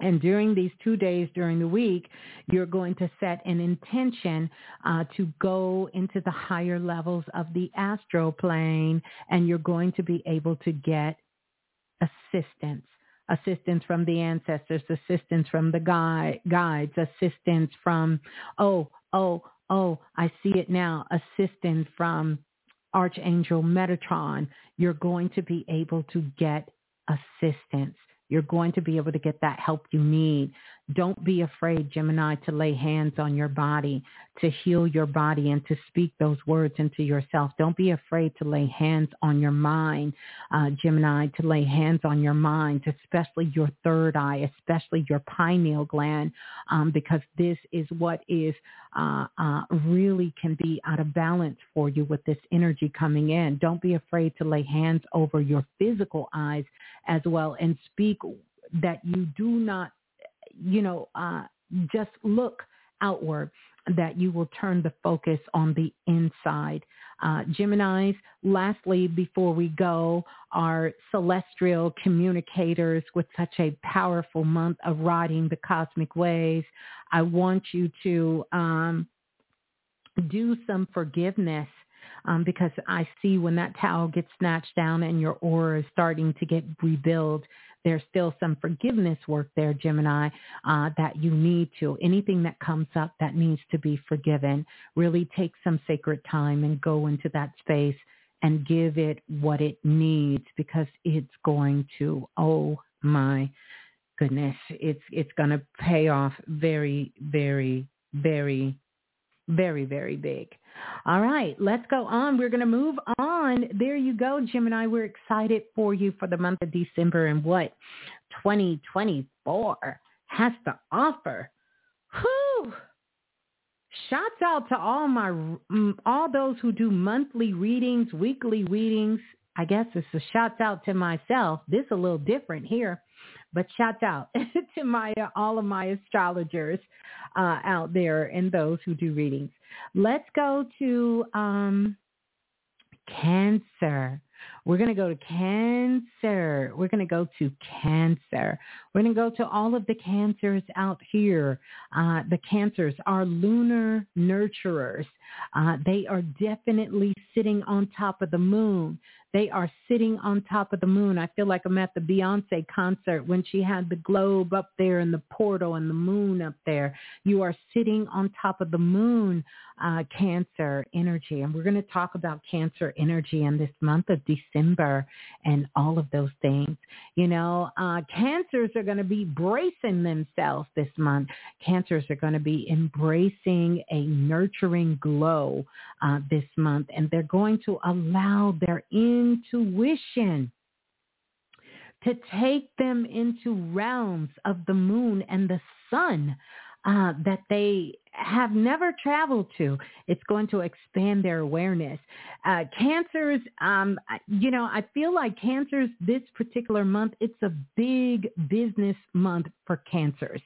And during these two days during the week, you're going to set an intention uh, to go into the higher levels of the astral plane, and you're going to be able to get assistance assistance from the ancestors, assistance from the guide, guides, assistance from, oh, oh, oh, I see it now, assistance from Archangel Metatron, you're going to be able to get assistance. You're going to be able to get that help you need. Don't be afraid, Gemini, to lay hands on your body, to heal your body and to speak those words into yourself. Don't be afraid to lay hands on your mind, uh, Gemini, to lay hands on your mind, especially your third eye, especially your pineal gland, um, because this is what is uh, uh, really can be out of balance for you with this energy coming in. Don't be afraid to lay hands over your physical eyes as well and speak that you do not you know, uh, just look outward that you will turn the focus on the inside. Uh, Geminis, lastly, before we go, are celestial communicators with such a powerful month of riding the cosmic waves. I want you to um, do some forgiveness um, because I see when that towel gets snatched down and your aura is starting to get rebuilt, there's still some forgiveness work there, Gemini, uh, that you need to. Anything that comes up that needs to be forgiven, really take some sacred time and go into that space and give it what it needs because it's going to, oh my goodness, it's, it's going to pay off very, very, very, very, very big. All right, let's go on. We're going to move on. There you go, Gemini. We're excited for you for the month of December and what 2024 has to offer. Whew. Shouts out to all my mm, all those who do monthly readings, weekly readings. I guess it's a shout out to myself. This a little different here. But shout out to my all of my astrologers uh, out there and those who do readings. Let's go to um, Cancer. We're going to go to Cancer. We're going to go to Cancer. We're going to go to all of the Cancers out here. Uh, the Cancers are lunar nurturers. Uh, they are definitely sitting on top of the moon. They are sitting on top of the moon. I feel like I'm at the Beyonce concert when she had the globe up there and the portal and the moon up there. You are sitting on top of the moon, uh, Cancer energy. And we're going to talk about Cancer energy in this month of December and all of those things. You know, uh, Cancers are going to be bracing themselves this month. Cancers are going to be embracing a nurturing glow uh, this month, and they're going to allow their intuition to take them into realms of the moon and the sun uh, that they have never traveled to. It's going to expand their awareness. Uh, cancers, um, you know, I feel like cancers this particular month, it's a big business month for cancers.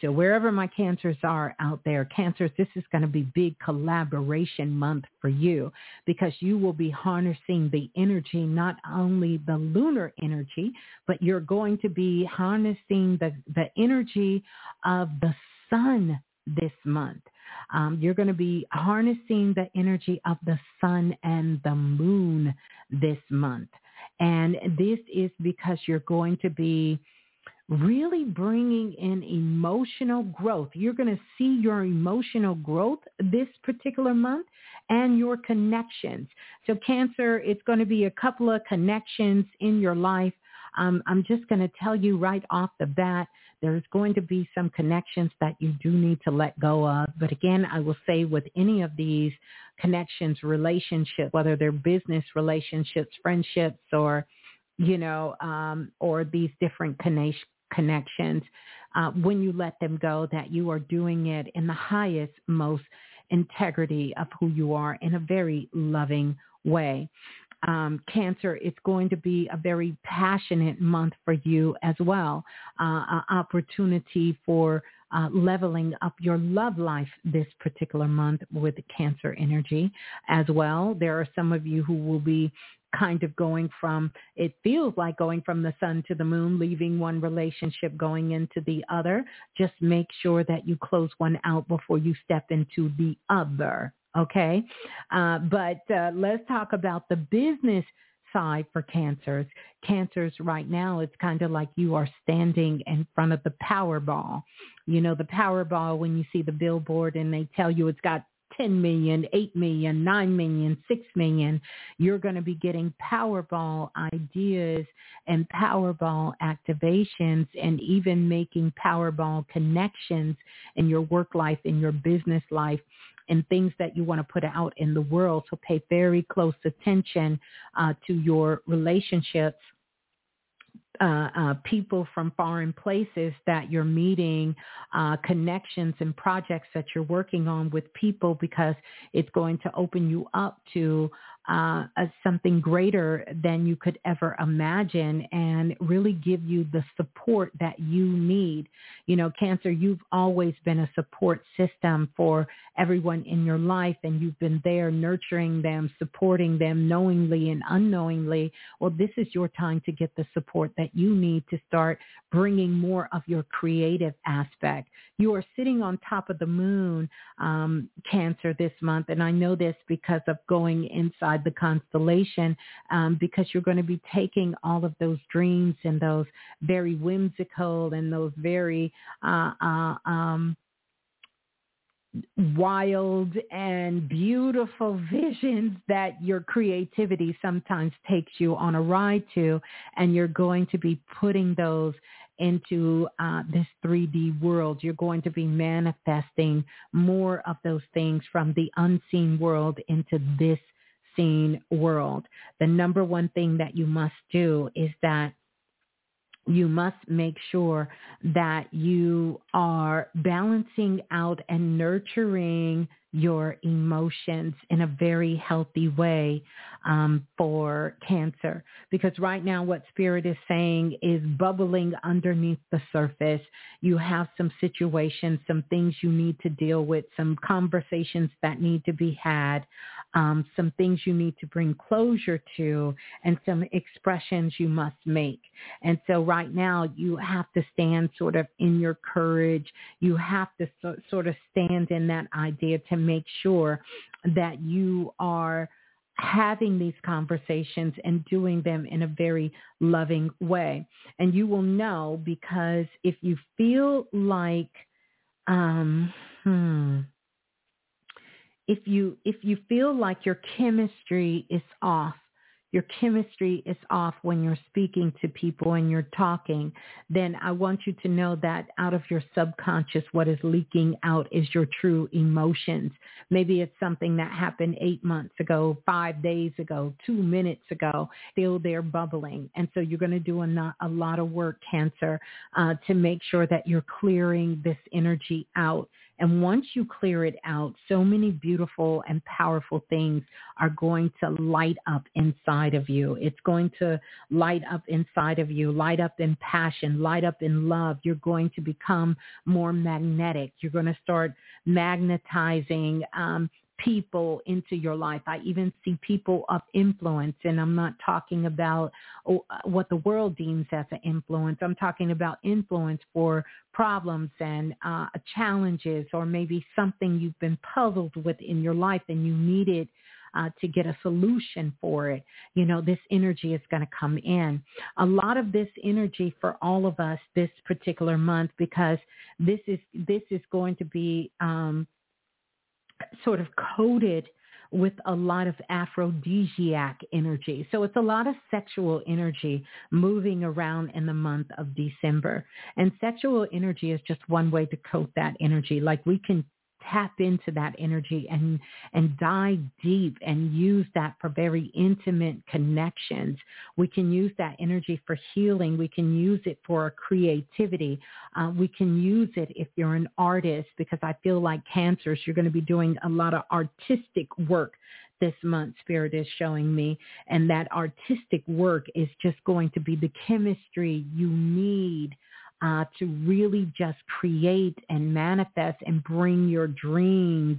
So wherever my cancers are out there, cancers, this is going to be big collaboration month for you because you will be harnessing the energy, not only the lunar energy, but you're going to be harnessing the, the energy of the sun this month. Um, you're going to be harnessing the energy of the sun and the moon this month. And this is because you're going to be really bringing in emotional growth. You're going to see your emotional growth this particular month and your connections. So Cancer, it's going to be a couple of connections in your life. Um, I'm just going to tell you right off the bat, there's going to be some connections that you do need to let go of. But again, I will say with any of these connections, relationships, whether they're business relationships, friendships, or you know, um, or these different connections connections uh, when you let them go, that you are doing it in the highest, most integrity of who you are in a very loving way. Um, cancer, it's going to be a very passionate month for you as well. Uh, opportunity for uh, leveling up your love life this particular month with Cancer energy as well. There are some of you who will be kind of going from, it feels like going from the sun to the moon, leaving one relationship, going into the other. Just make sure that you close one out before you step into the other. Okay. Uh, but uh, let's talk about the business side for cancers. Cancers right now, it's kind of like you are standing in front of the Powerball. You know, the Powerball when you see the billboard and they tell you it's got 10 million, 8 million, 9 million, 6 million, you're going to be getting Powerball ideas and Powerball activations and even making Powerball connections in your work life, in your business life and things that you want to put out in the world. So pay very close attention uh, to your relationships uh, uh, people from foreign places that you're meeting, uh, connections and projects that you're working on with people because it's going to open you up to uh, something greater than you could ever imagine and really give you the support that you need. You know, Cancer, you've always been a support system for everyone in your life and you've been there nurturing them, supporting them knowingly and unknowingly. Well, this is your time to get the support that you need to start bringing more of your creative aspect. You are sitting on top of the moon, um, Cancer, this month. And I know this because of going inside the constellation um, because you're going to be taking all of those dreams and those very whimsical and those very uh, uh, um, wild and beautiful visions that your creativity sometimes takes you on a ride to and you're going to be putting those into uh, this 3D world. You're going to be manifesting more of those things from the unseen world into this seen world. The number one thing that you must do is that you must make sure that you are balancing out and nurturing your emotions in a very healthy way um, for cancer. Because right now what Spirit is saying is bubbling underneath the surface. You have some situations, some things you need to deal with, some conversations that need to be had, um, some things you need to bring closure to, and some expressions you must make. And so right now you have to stand sort of in your courage. You have to so, sort of stand in that idea to make sure that you are having these conversations and doing them in a very loving way. And you will know because if you feel like, um, hmm, if you if you feel like your chemistry is off, your chemistry is off when you're speaking to people and you're talking, then I want you to know that out of your subconscious, what is leaking out is your true emotions. Maybe it's something that happened eight months ago, five days ago, two minutes ago, still there bubbling. And so you're going to do a, not, a lot of work, Cancer, uh, to make sure that you're clearing this energy out and once you clear it out, so many beautiful and powerful things are going to light up inside of you. It's going to light up inside of you, light up in passion, light up in love. You're going to become more magnetic. You're going to start magnetizing um, people into your life. I even see people of influence, and I'm not talking about oh, what the world deems as an influence. I'm talking about influence for problems and uh, challenges, or maybe something you've been puzzled with in your life and you needed uh, to get a solution for it. You know, this energy is going to come in. A lot of this energy for all of us this particular month because this is this is going to be um, sort of coated with a lot of aphrodisiac energy. So it's a lot of sexual energy moving around in the month of December. And sexual energy is just one way to coat that energy. Like we can tap into that energy and and dive deep and use that for very intimate connections. We can use that energy for healing. We can use it for creativity. Uh, we can use it if you're an artist because I feel like cancers, you're going to be doing a lot of artistic work this month, Spirit is showing me. And that artistic work is just going to be the chemistry you need uh, to really just create and manifest and bring your dreams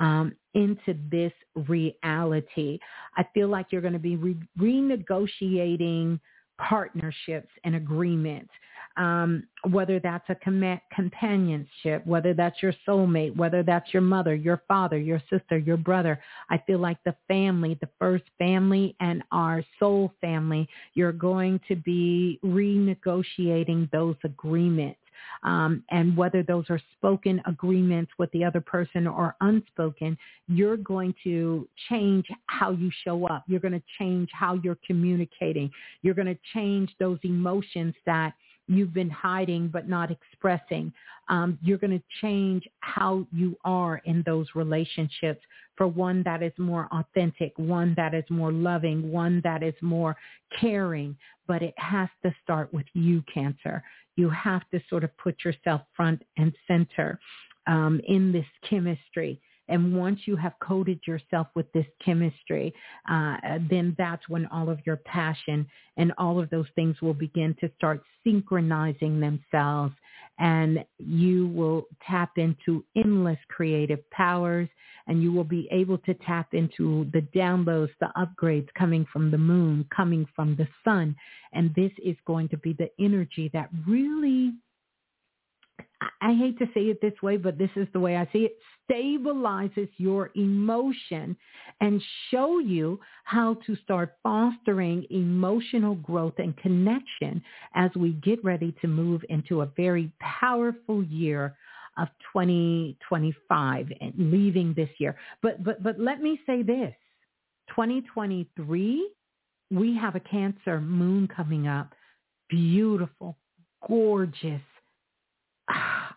um, into this reality. I feel like you're going to be re- renegotiating partnerships and agreements um, whether that's a com- companionship, whether that's your soulmate, whether that's your mother, your father, your sister, your brother. I feel like the family, the first family and our soul family, you're going to be renegotiating those agreements. Um, and whether those are spoken agreements with the other person or unspoken, you're going to change how you show up. You're going to change how you're communicating. You're going to change those emotions that you've been hiding but not expressing. Um, you're going to change how you are in those relationships for one that is more authentic, one that is more loving, one that is more caring. But it has to start with you, Cancer. You have to sort of put yourself front and center um, in this chemistry. And once you have coated yourself with this chemistry, uh, then that's when all of your passion and all of those things will begin to start synchronizing themselves and you will tap into endless creative powers and you will be able to tap into the downloads, the upgrades coming from the moon, coming from the sun. And this is going to be the energy that really I hate to say it this way, but this is the way I see it, stabilizes your emotion and show you how to start fostering emotional growth and connection as we get ready to move into a very powerful year of 2025 and leaving this year. But but but let me say this. 2023, we have a Cancer moon coming up. Beautiful, gorgeous,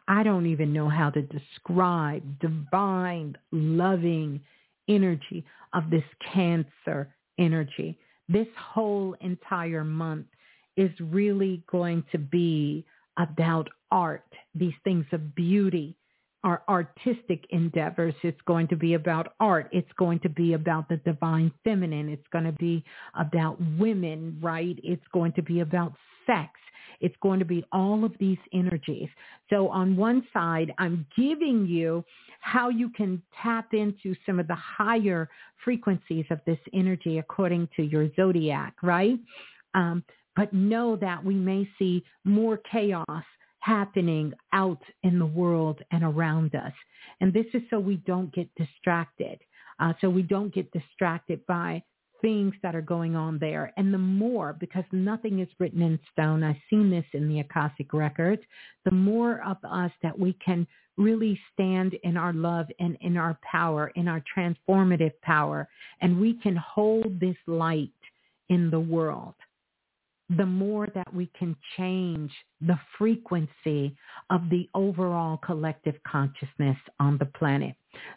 I don't even know how to describe divine, loving energy of this cancer energy. This whole entire month is really going to be about art, these things of beauty, our artistic endeavors. It's going to be about art. It's going to be about the divine feminine. It's going to be about women, right? It's going to be about sex. It's going to be all of these energies. So on one side, I'm giving you how you can tap into some of the higher frequencies of this energy according to your zodiac, right? Um, but know that we may see more chaos happening out in the world and around us. And this is so we don't get distracted. Uh, so we don't get distracted by things that are going on there. And the more, because nothing is written in stone, I've seen this in the Akashic records, the more of us that we can really stand in our love and in our power, in our transformative power, and we can hold this light in the world, the more that we can change the frequency of the overall collective consciousness on the planet.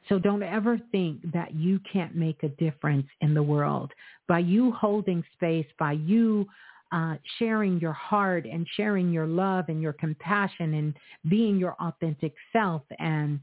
So don't ever think that you can't make a difference in the world. By you holding space, by you uh, sharing your heart and sharing your love and your compassion and being your authentic self and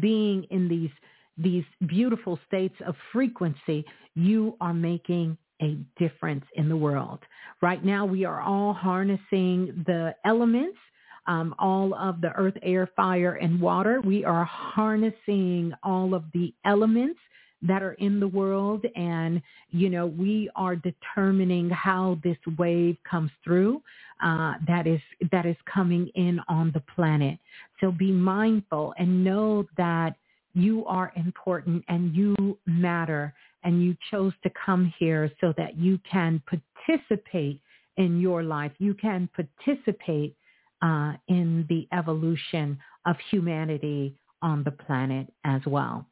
being in these these beautiful states of frequency, you are making a difference in the world. Right now, we are all harnessing the elements, um, all of the earth, air, fire, and water. We are harnessing all of the elements that are in the world and you know we are determining how this wave comes through uh, that is that is coming in on the planet so be mindful and know that you are important and you matter and you chose to come here so that you can participate in your life. You can participate uh, in the evolution of humanity on the planet as well.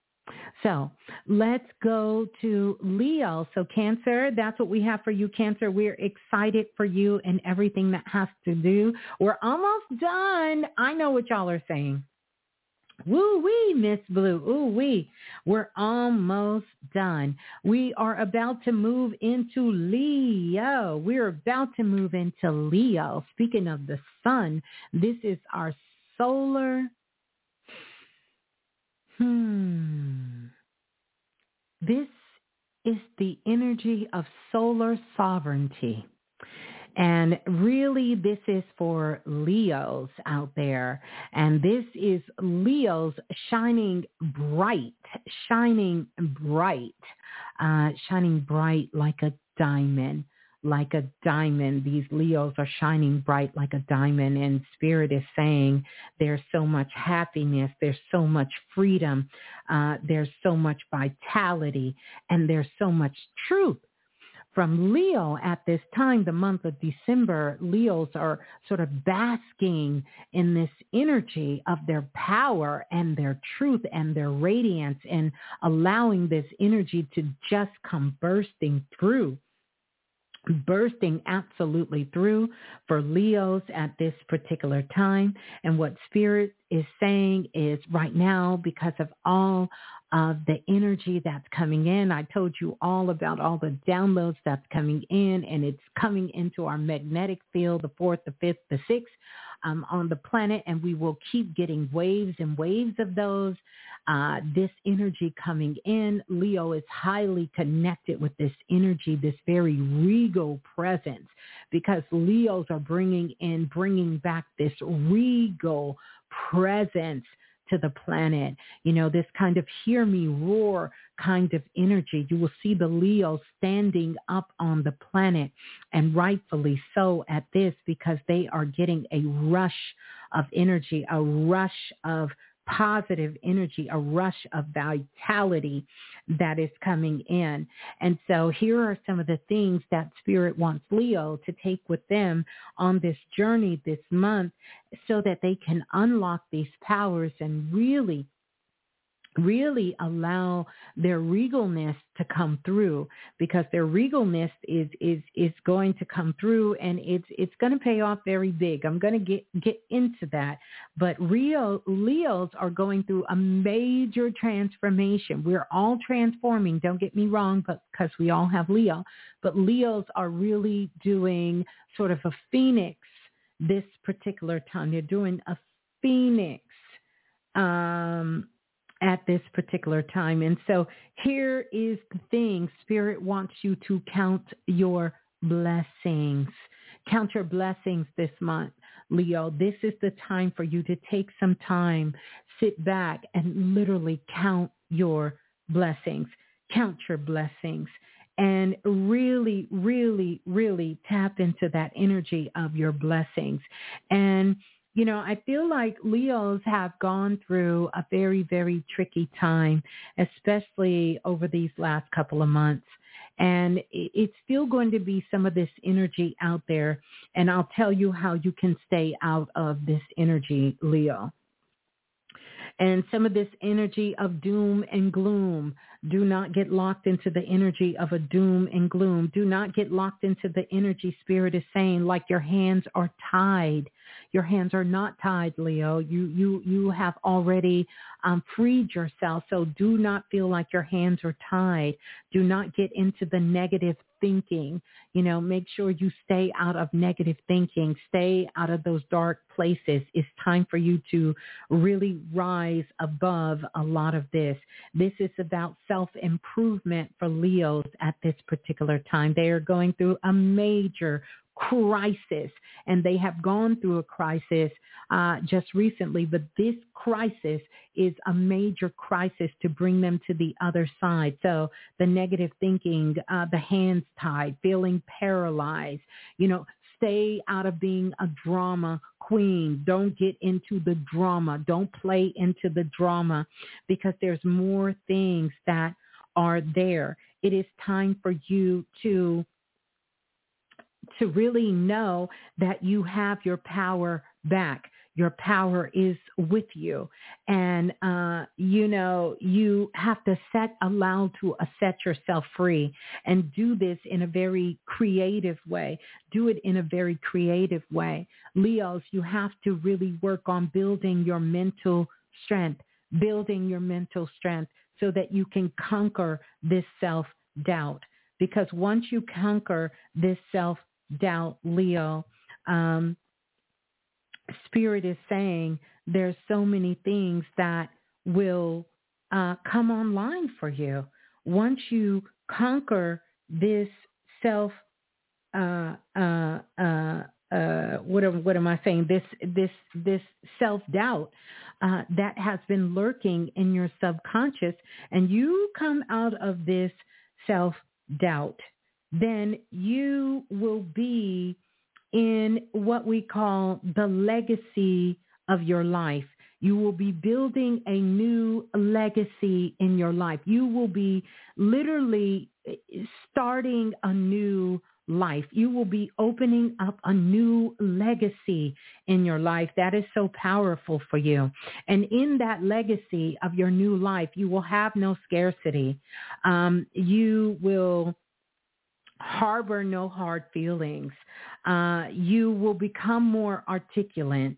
So let's go to Leo. So Cancer, that's what we have for you, Cancer. We're excited for you and everything that has to do. We're almost done. I know what y'all are saying. Woo wee, Miss Blue. Ooh wee. We're almost done. We are about to move into Leo. We're about to move into Leo. Speaking of the sun, this is our solar. Hmm. This is the energy of solar sovereignty. And really, this is for Leos out there. And this is Leos shining bright, shining bright, uh, shining bright like a diamond, like a diamond. These Leos are shining bright like a diamond. And Spirit is saying there's so much happiness. There's so much freedom. Uh, there's so much vitality. And there's so much truth from Leo at this time, the month of December, Leos are sort of basking in this energy of their power and their truth and their radiance and allowing this energy to just come bursting through bursting absolutely through for Leos at this particular time. And what Spirit is saying is right now, because of all of the energy that's coming in. I told you all about all the downloads that's coming in and it's coming into our magnetic field, the fourth, the fifth, the sixth um, on the planet. And we will keep getting waves and waves of those. Uh, this energy coming in. Leo is highly connected with this energy, this very regal presence, because Leos are bringing in, bringing back this regal presence to the planet. You know, this kind of hear me roar kind of energy. You will see the Leo standing up on the planet and rightfully so at this because they are getting a rush of energy, a rush of positive energy, a rush of vitality that is coming in. And so here are some of the things that Spirit wants Leo to take with them on this journey this month so that they can unlock these powers and really really allow their regalness to come through because their regalness is is is going to come through and it's it's going to pay off very big. I'm going to get get into that. But Rio Leos are going through a major transformation. We're all transforming, don't get me wrong, but because we all have Leo, but Leos are really doing sort of a phoenix this particular time. They're doing a phoenix um at this particular time. And so here is the thing. Spirit wants you to count your blessings. Count your blessings this month, Leo. This is the time for you to take some time, sit back and literally count your blessings. Count your blessings and really, really, really tap into that energy of your blessings. And you know, I feel like Leos have gone through a very, very tricky time, especially over these last couple of months. And it's still going to be some of this energy out there. And I'll tell you how you can stay out of this energy, Leo. And some of this energy of doom and gloom, do not get locked into the energy of a doom and gloom. Do not get locked into the energy spirit is saying like your hands are tied. Your hands are not tied, Leo. You you you have already um, freed yourself. So do not feel like your hands are tied. Do not get into the negative thinking. You know, make sure you stay out of negative thinking. Stay out of those dark places. It's time for you to really rise above a lot of this. This is about self-improvement for Leos at this particular time. They are going through a major crisis and they have gone through a crisis uh, just recently, but this crisis is a major crisis to bring them to the other side. So the negative thinking, uh, the hands tied, feeling paralyzed, you know, stay out of being a drama queen. Don't get into the drama. Don't play into the drama because there's more things that are there. It is time for you to to really know that you have your power back. Your power is with you. And, uh, you know, you have to set, allow to uh, set yourself free and do this in a very creative way. Do it in a very creative way. Leos, you have to really work on building your mental strength, building your mental strength so that you can conquer this self-doubt. Because once you conquer this self doubt Leo. Um, Spirit is saying there's so many things that will uh, come online for you once you conquer this self. Uh, uh, uh, uh, what am, what am I saying? This this this self doubt uh, that has been lurking in your subconscious, and you come out of this self doubt then you will be in what we call the legacy of your life. You will be building a new legacy in your life. You will be literally starting a new life. You will be opening up a new legacy in your life. That is so powerful for you. And in that legacy of your new life, you will have no scarcity. Um, you will harbor no hard feelings. Uh, you will become more articulate.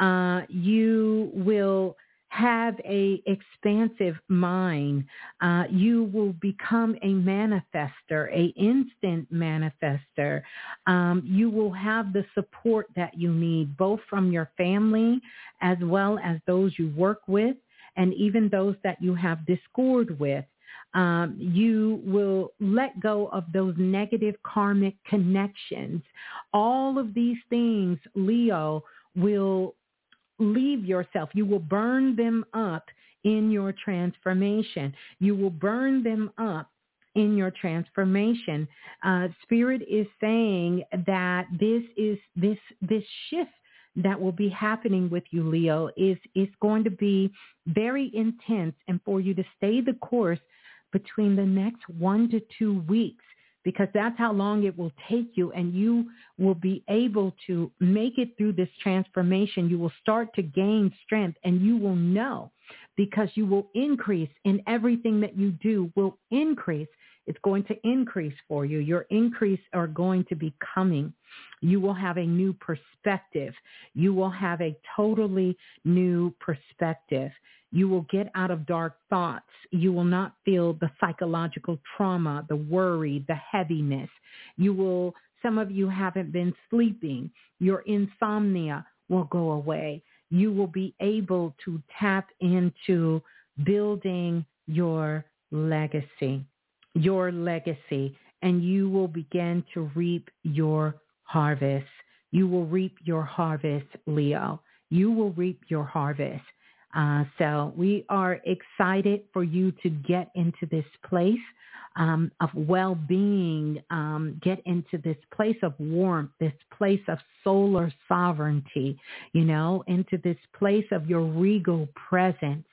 Uh, you will have a expansive mind. Uh, you will become a manifester, a instant manifester. Um, you will have the support that you need, both from your family as well as those you work with and even those that you have discord with. Um, you will let go of those negative karmic connections. All of these things, Leo, will leave yourself. You will burn them up in your transformation. You will burn them up in your transformation. Uh, Spirit is saying that this is this this shift that will be happening with you, Leo, is is going to be very intense, and for you to stay the course between the next one to two weeks because that's how long it will take you and you will be able to make it through this transformation. You will start to gain strength and you will know because you will increase in everything that you do will increase. It's going to increase for you. Your increase are going to be coming. You will have a new perspective. You will have a totally new perspective. You will get out of dark thoughts. You will not feel the psychological trauma, the worry, the heaviness. You will, some of you haven't been sleeping. Your insomnia will go away. You will be able to tap into building your legacy, your legacy, and you will begin to reap your harvest. You will reap your harvest, Leo. You will reap your harvest. Uh, so we are excited for you to get into this place um, of well-being, um, get into this place of warmth, this place of solar sovereignty, you know, into this place of your regal presence,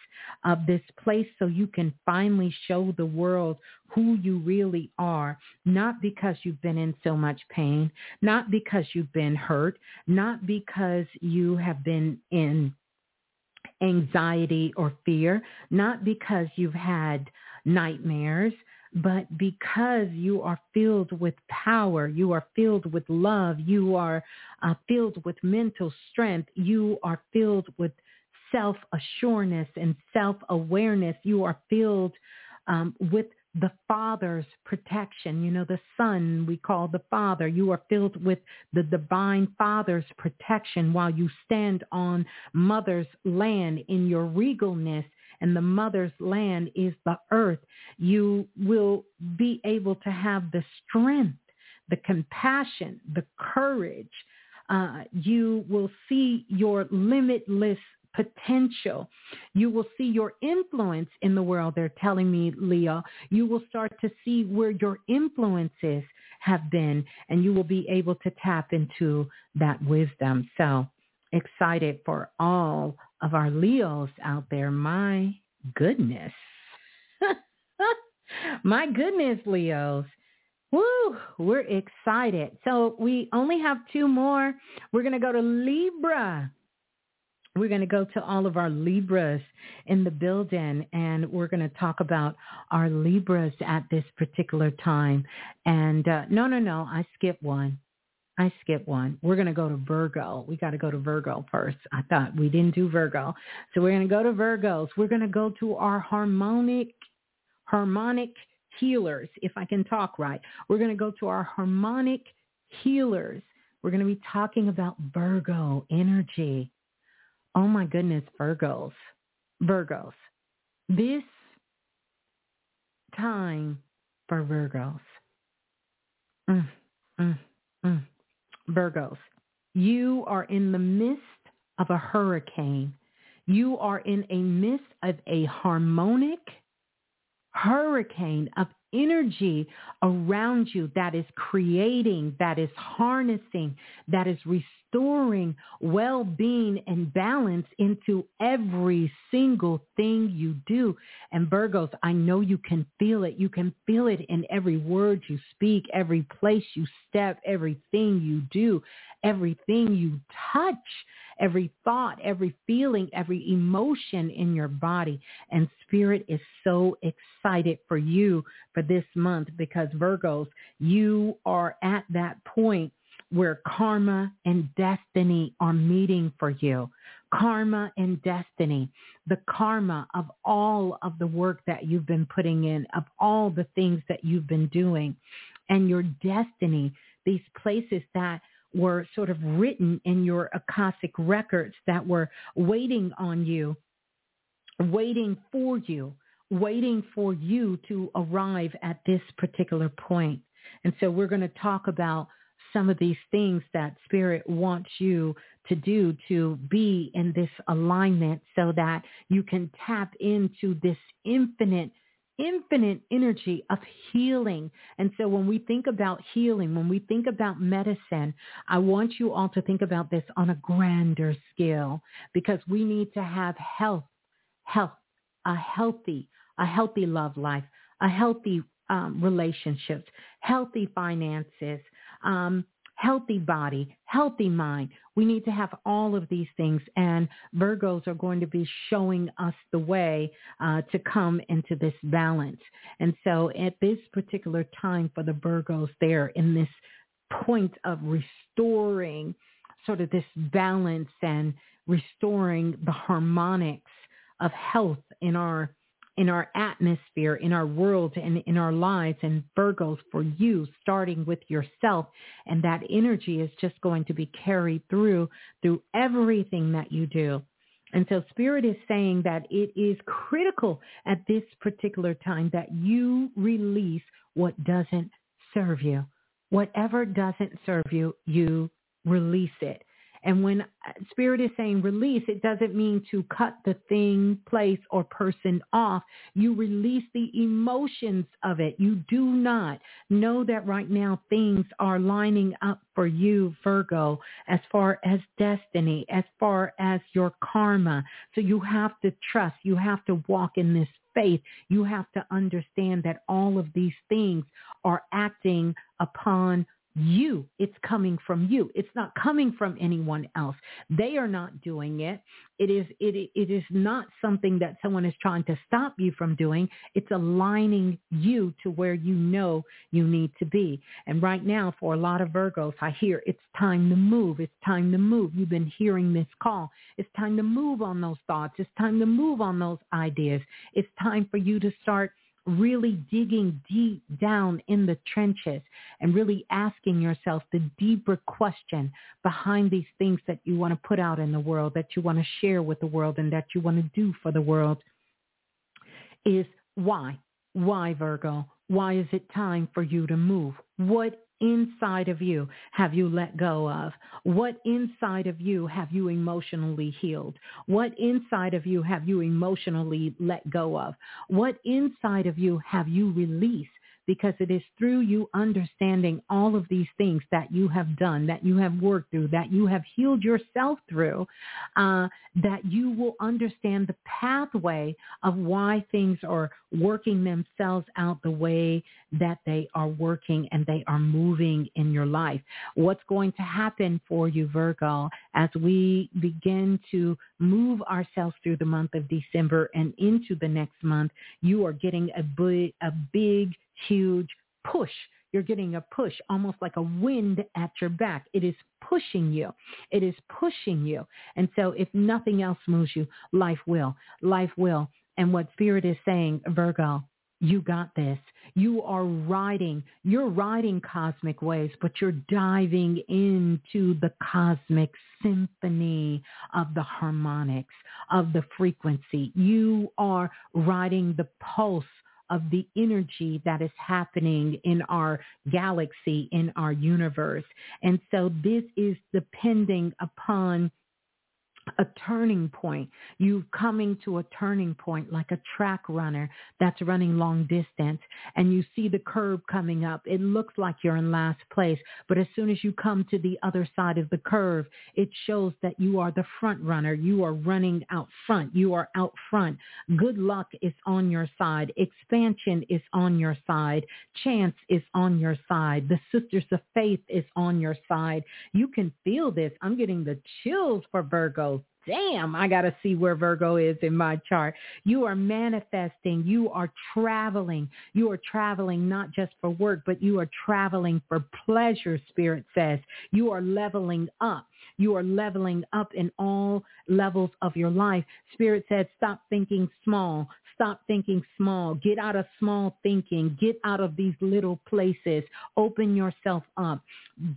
of this place so you can finally show the world who you really are, not because you've been in so much pain, not because you've been hurt, not because you have been in anxiety or fear, not because you've had nightmares, but because you are filled with power, you are filled with love, you are uh, filled with mental strength, you are filled with self-assuredness and self-awareness, you are filled um, with the Father's protection. You know, the Son we call the Father. You are filled with the divine Father's protection while you stand on Mother's land in your regalness and the mother's land is the earth. You will be able to have the strength, the compassion, the courage. Uh, you will see your limitless potential. You will see your influence in the world. They're telling me, Leo, you will start to see where your influences have been and you will be able to tap into that wisdom. So excited for all of our Leos out there. My goodness. My goodness, Leos. Woo, we're excited. So we only have two more. We're going to go to Libra. We're going to go to all of our Libras in the building and we're going to talk about our Libras at this particular time. And uh, no, no, no, I skipped one. I skipped one. We're going to go to Virgo. We got to go to Virgo first. I thought we didn't do Virgo. So we're going to go to Virgos. We're going to go to our harmonic, harmonic healers, if I can talk right. We're going to go to our harmonic healers. We're going to be talking about Virgo energy. Oh my goodness, Virgos. Virgos. This time for Virgos. Mm, mm, mm. Virgos, you are in the midst of a hurricane. You are in a midst of a harmonic hurricane of energy around you that is creating, that is harnessing, that is restoring well-being and balance into every single thing you do. And Virgos, I know you can feel it. You can feel it in every word you speak, every place you step, everything you do, everything you touch every thought, every feeling, every emotion in your body. And Spirit is so excited for you for this month because Virgos, you are at that point where karma and destiny are meeting for you. Karma and destiny, the karma of all of the work that you've been putting in, of all the things that you've been doing, and your destiny, these places that were sort of written in your Akashic records that were waiting on you, waiting for you, waiting for you to arrive at this particular point. And so we're going to talk about some of these things that Spirit wants you to do to be in this alignment so that you can tap into this infinite infinite energy of healing. And so when we think about healing, when we think about medicine, I want you all to think about this on a grander scale because we need to have health, health, a healthy, a healthy love life, a healthy um, relationships, healthy finances, um, healthy body, healthy mind. We need to have all of these things, and Virgos are going to be showing us the way uh, to come into this balance. And so at this particular time for the Virgos, they're in this point of restoring sort of this balance and restoring the harmonics of health in our in our atmosphere, in our world, and in our lives. And Virgos, for you, starting with yourself. And that energy is just going to be carried through, through everything that you do. And so Spirit is saying that it is critical at this particular time that you release what doesn't serve you. Whatever doesn't serve you, you release it. And when uh, spirit is saying release, it doesn't mean to cut the thing, place, or person off. You release the emotions of it. You do not know that right now things are lining up for you, Virgo, as far as destiny, as far as your karma. So you have to trust. You have to walk in this faith. You have to understand that all of these things are acting upon you. It's coming from you. It's not coming from anyone else. They are not doing it. It is it it is not something that someone is trying to stop you from doing. It's aligning you to where you know you need to be. And right now for a lot of Virgos, I hear it's time to move. It's time to move. You've been hearing this call. It's time to move on those thoughts. It's time to move on those ideas. It's time for you to start really digging deep down in the trenches and really asking yourself the deeper question behind these things that you want to put out in the world, that you want to share with the world and that you want to do for the world is why? Why, Virgo? Why is it time for you to move? What inside of you have you let go of? What inside of you have you emotionally healed? What inside of you have you emotionally let go of? What inside of you have you released because it is through you understanding all of these things that you have done, that you have worked through, that you have healed yourself through, uh, that you will understand the pathway of why things are working themselves out the way that they are working and they are moving in your life. What's going to happen for you, Virgo, as we begin to move ourselves through the month of December and into the next month, you are getting a big, a big huge push. You're getting a push, almost like a wind at your back. It is pushing you. It is pushing you. And so if nothing else moves you, life will. Life will. And what Spirit is saying, Virgo, you got this. You are riding, you're riding cosmic waves, but you're diving into the cosmic symphony of the harmonics, of the frequency. You are riding the pulse of the energy that is happening in our galaxy, in our universe. And so this is depending upon a turning point. You coming to a turning point like a track runner that's running long distance and you see the curve coming up. It looks like you're in last place, but as soon as you come to the other side of the curve, it shows that you are the front runner. You are running out front. You are out front. Good luck is on your side. Expansion is on your side. Chance is on your side. The sisters of faith is on your side. You can feel this. I'm getting the chills for Virgo damn, I got to see where Virgo is in my chart. You are manifesting. You are traveling. You are traveling not just for work, but you are traveling for pleasure, Spirit says. You are leveling up. You are leveling up in all levels of your life. Spirit said, stop thinking small. Stop thinking small. Get out of small thinking. Get out of these little places. Open yourself up.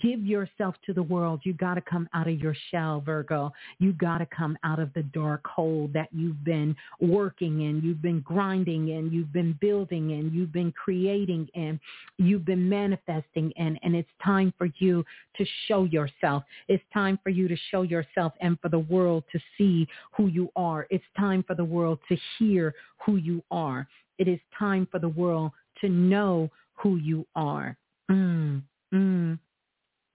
Give yourself to the world. You got to come out of your shell, Virgo. You got to come out of the dark hole that you've been working in. You've been grinding in. You've been building in. You've been creating in. You've been manifesting in. And it's time for you to show yourself. It's time for you to show yourself and for the world to see who you are. It's time for the world to hear who you are. It is time for the world to know who you are. Mm, mm,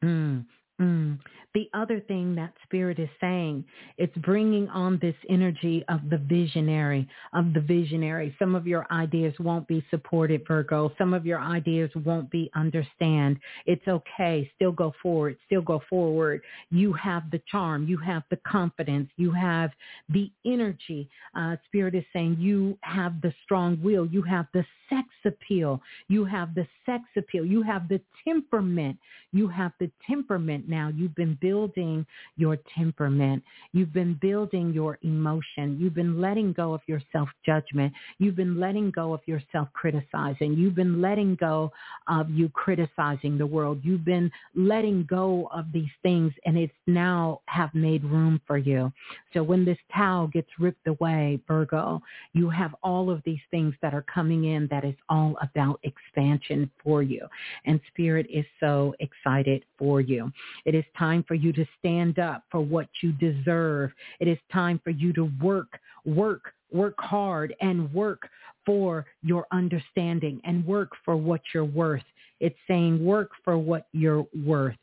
mm, mm. The other thing that spirit is saying, it's bringing on this energy of the visionary, of the visionary. Some of your ideas won't be supported, Virgo. Some of your ideas won't be understand. It's okay. Still go forward. Still go forward. You have the charm. You have the confidence. You have the energy. Uh, spirit is saying you have the strong will. You have the sex appeal. You have the sex appeal. You have the temperament. You have the temperament now. You've been building your temperament. You've been building your emotion. You've been letting go of your self-judgment. You've been letting go of your self-criticizing. You've been letting go of you criticizing the world. You've been letting go of these things and it's now have made room for you. So when this towel gets ripped away, Virgo, you have all of these things that are coming in that is all about expansion for you. And Spirit is so excited for you. It is time for you to stand up for what you deserve. It is time for you to work, work, work hard and work for your understanding and work for what you're worth. It's saying work for what you're worth.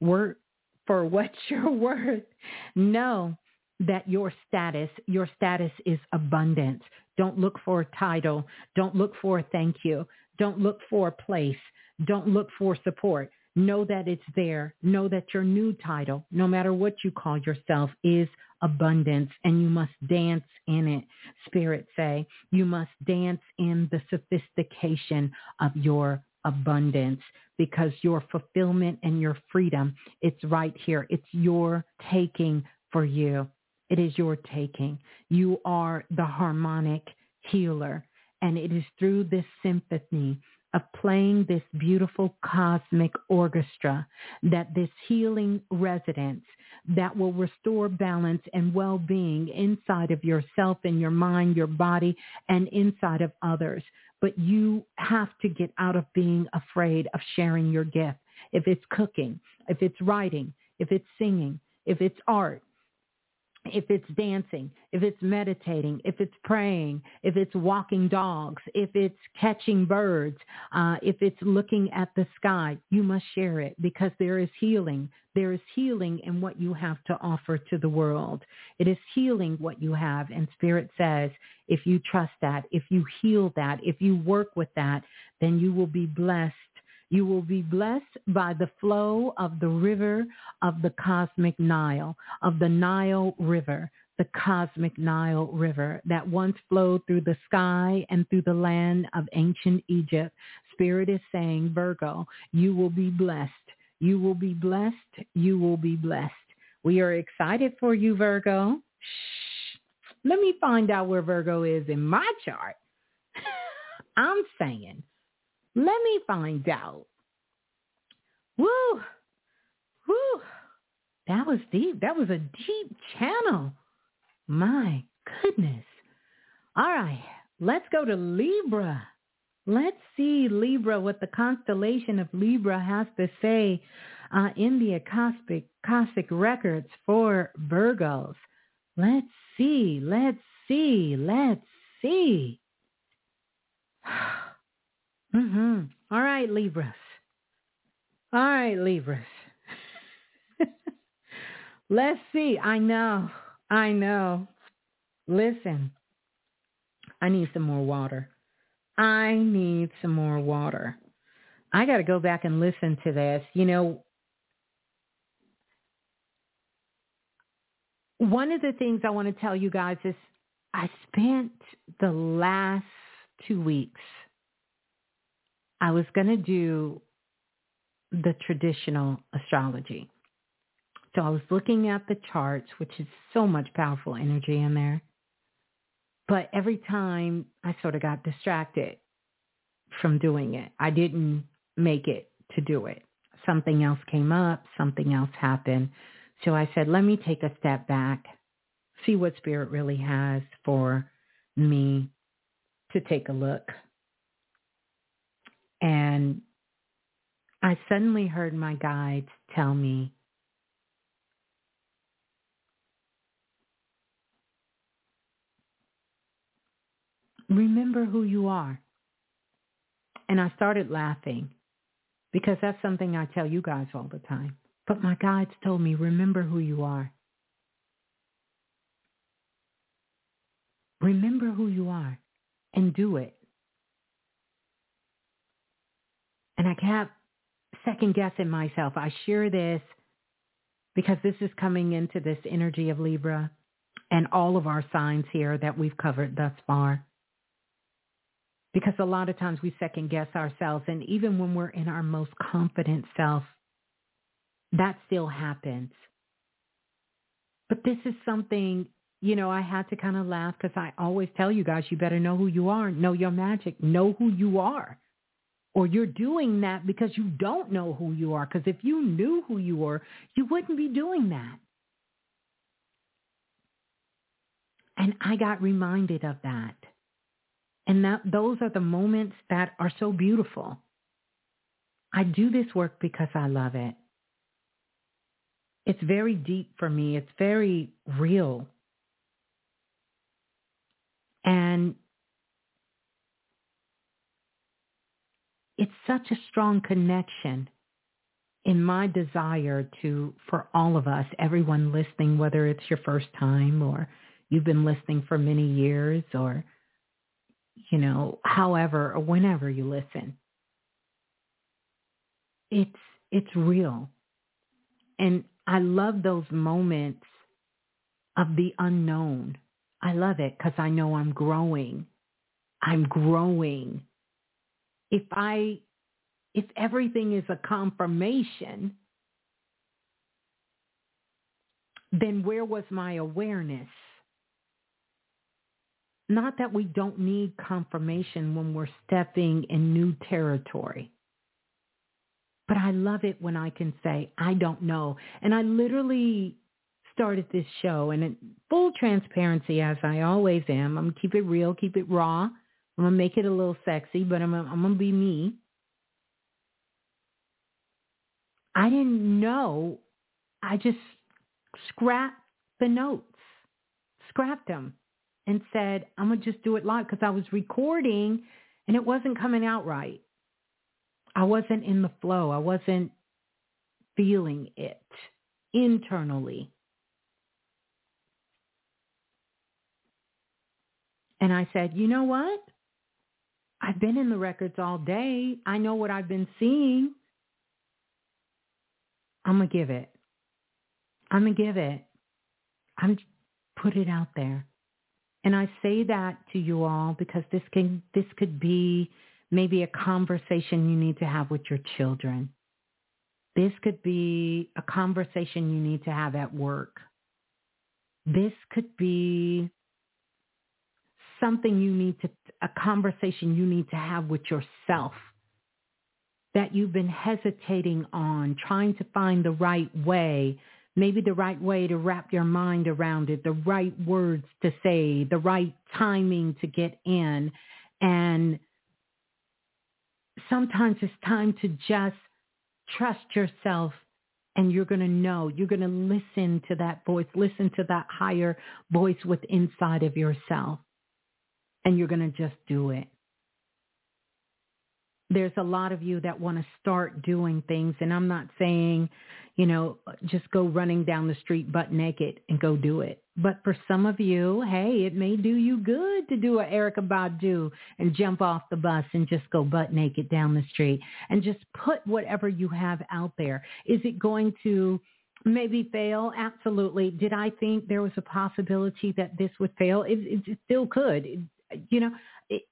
Work for what you're worth. Know that your status, your status is abundant. Don't look for a title. Don't look for a thank you. Don't look for a place. Don't look for support. Know that it's there. Know that your new title, no matter what you call yourself, is abundance and you must dance in it. Spirit say, you must dance in the sophistication of your abundance because your fulfillment and your freedom, it's right here. It's your taking for you. It is your taking. You are the harmonic healer. And it is through this symphony of playing this beautiful cosmic orchestra that this healing resonance that will restore balance and well-being inside of yourself and your mind, your body, and inside of others. But you have to get out of being afraid of sharing your gift. If it's cooking, if it's writing, if it's singing, if it's art, if it's dancing, if it's meditating, if it's praying, if it's walking dogs, if it's catching birds, uh, if it's looking at the sky, you must share it because there is healing. There is healing in what you have to offer to the world. It is healing what you have. And Spirit says, if you trust that, if you heal that, if you work with that, then you will be blessed you will be blessed by the flow of the river of the cosmic Nile, of the Nile River, the cosmic Nile River that once flowed through the sky and through the land of ancient Egypt. Spirit is saying, Virgo, you will be blessed. You will be blessed. You will be blessed. We are excited for you, Virgo. Shh. Let me find out where Virgo is in my chart. I'm saying let me find out. Woo! Woo! That was deep. That was a deep channel. My goodness. All right. Let's go to Libra. Let's see Libra, what the constellation of Libra has to say uh, in the Akashic, Akashic records for Virgos. Let's see. Let's see. Let's see. Mm-hmm. All right, Libras. All right, Libras. Let's see. I know. I know. Listen, I need some more water. I need some more water. I got to go back and listen to this. You know, one of the things I want to tell you guys is I spent the last two weeks I was going to do the traditional astrology. So I was looking at the charts, which is so much powerful energy in there. But every time I sort of got distracted from doing it, I didn't make it to do it. Something else came up, something else happened. So I said, let me take a step back, see what spirit really has for me to take a look and I suddenly heard my guides tell me, remember who you are. And I started laughing because that's something I tell you guys all the time. But my guides told me, remember who you are. Remember who you are and do it. And I kept second guessing myself. I share this because this is coming into this energy of Libra and all of our signs here that we've covered thus far. Because a lot of times we second guess ourselves and even when we're in our most confident self, that still happens. But this is something, you know, I had to kind of laugh because I always tell you guys, you better know who you are, know your magic, know who you are or you're doing that because you don't know who you are. Because if you knew who you were, you wouldn't be doing that. And I got reminded of that. And that those are the moments that are so beautiful. I do this work because I love it. It's very deep for me. It's very real. And it's such a strong connection in my desire to, for all of us, everyone listening, whether it's your first time or you've been listening for many years or, you know, however or whenever you listen. It's, It's real. And I love those moments of the unknown. I love it because I know I'm growing. I'm growing. If I, if everything is a confirmation, then where was my awareness? Not that we don't need confirmation when we're stepping in new territory. But I love it when I can say, I don't know. And I literally started this show and in full transparency as I always am. I'm keep it real, keep it raw. I'm to make it a little sexy, but I'm, I'm going to be me. I didn't know. I just scrapped the notes, scrapped them and said, I'm to just do it live because I was recording and it wasn't coming out right. I wasn't in the flow. I wasn't feeling it internally. And I said, you know what? I've been in the records all day. I know what I've been seeing. I'm going to give it. I'm going to give it. I'm put it out there. And I say that to you all because this can this could be maybe a conversation you need to have with your children. This could be a conversation you need to have at work. This could be something you need to, a conversation you need to have with yourself that you've been hesitating on, trying to find the right way maybe the right way to wrap your mind around it, the right words to say, the right timing to get in. And sometimes it's time to just trust yourself and you're going to know, you're going to listen to that voice, listen to that higher voice with inside of yourself. And you're going to just do it there's a lot of you that want to start doing things and I'm not saying, you know, just go running down the street butt naked and go do it. But for some of you, hey, it may do you good to do a Erykah Badu and jump off the bus and just go butt naked down the street and just put whatever you have out there. Is it going to maybe fail? Absolutely. Did I think there was a possibility that this would fail? It, it still could. You know, it,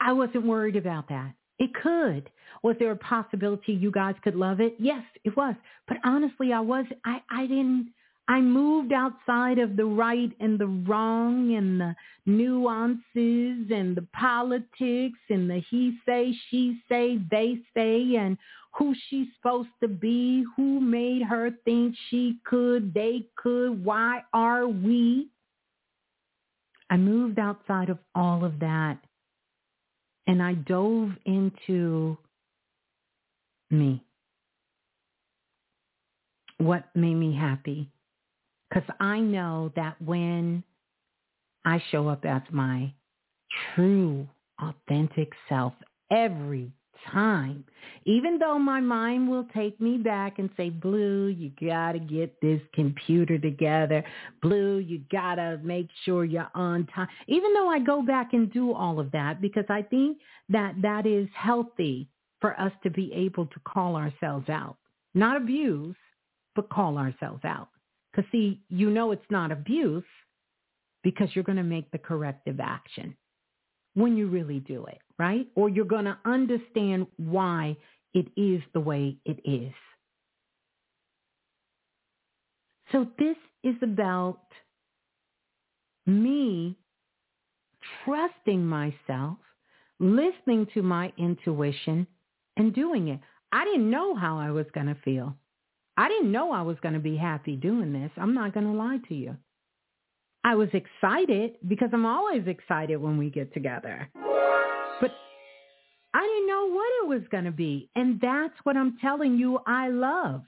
I wasn't worried about that. It could. Was there a possibility you guys could love it? Yes, it was. But honestly, I was I I didn't I moved outside of the right and the wrong and the nuances and the politics and the he say, she say, they say and who she's supposed to be, who made her think she could, they could, why are we? I moved outside of all of that and I dove into me. What made me happy? Because I know that when I show up as my true, authentic self every time. Even though my mind will take me back and say, Blue, you got to get this computer together. Blue, you got to make sure you're on time. Even though I go back and do all of that because I think that that is healthy for us to be able to call ourselves out. Not abuse, but call ourselves out. Because see, you know it's not abuse because you're going to make the corrective action when you really do it, right? Or you're going to understand why it is the way it is. So this is about me trusting myself, listening to my intuition, and doing it. I didn't know how I was going to feel. I didn't know I was going to be happy doing this. I'm not going to lie to you. I was excited because I'm always excited when we get together. But I didn't know what it was going to be. And that's what I'm telling you I loved.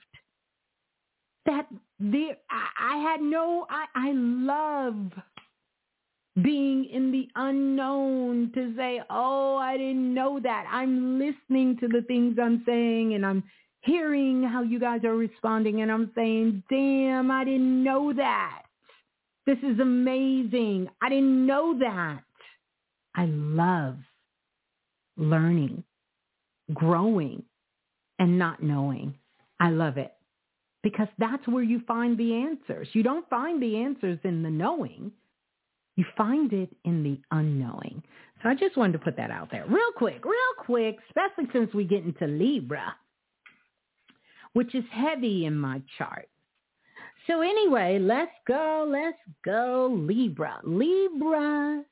That the I, had no I, I love being in the unknown to say, oh, I didn't know that. I'm listening to the things I'm saying and I'm hearing how you guys are responding and I'm saying, damn, I didn't know that. This is amazing. I didn't know that. I love learning, growing, and not knowing. I love it because that's where you find the answers. You don't find the answers in the knowing. You find it in the unknowing. So I just wanted to put that out there real quick, real quick, especially since we get into Libra, which is heavy in my chart. So anyway, let's go, let's go, Libra. Libra.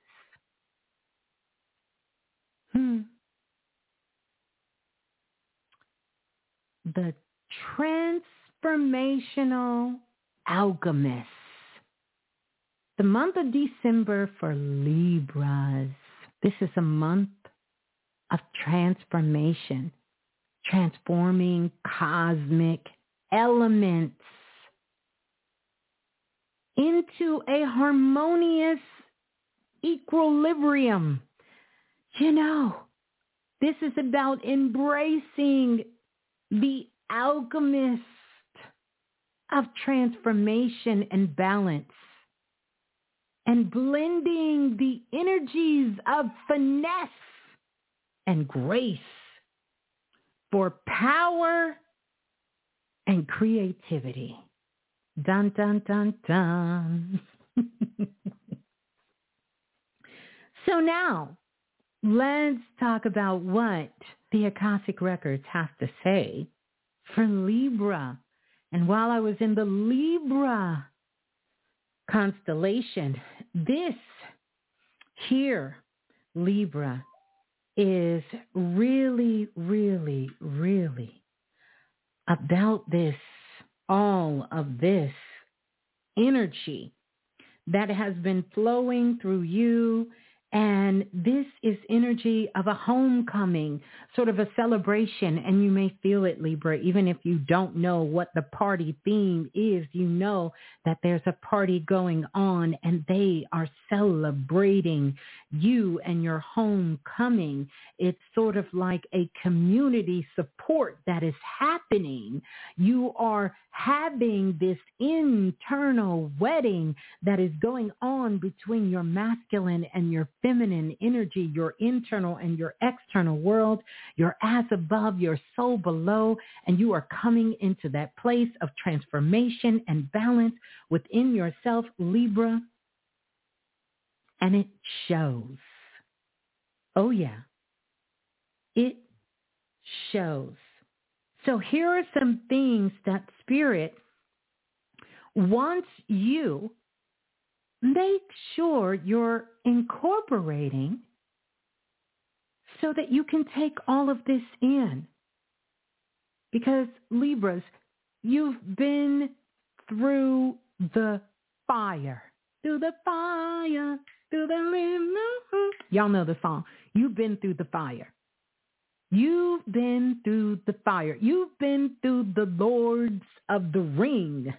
Hmm. The transformational alchemist. The month of December for Libras. This is a month of transformation, transforming cosmic elements into a harmonious equilibrium. You know, this is about embracing the alchemist of transformation and balance and blending the energies of finesse and grace for power and creativity. Dun, dun, dun, dun. so now let's talk about what the Akashic Records have to say for Libra. And while I was in the Libra constellation, this here, Libra, is really, really, really about this all of this energy that has been flowing through you and this is energy of a homecoming, sort of a celebration. And you may feel it, Libra, even if you don't know what the party theme is, you know that there's a party going on and they are celebrating you and your homecoming. It's sort of like a community support that is happening. You are having this internal wedding that is going on between your masculine and your feminine energy, your internal and your external world, your as above, your soul below, and you are coming into that place of transformation and balance within yourself, Libra. And it shows. Oh yeah. It shows. So here are some things that spirit wants you make sure you're incorporating so that you can take all of this in. Because Libras, you've been through the fire. Through the fire, through the Y'all know the song. You've been through the fire. You've been through the fire. You've been through the Lords of the Ring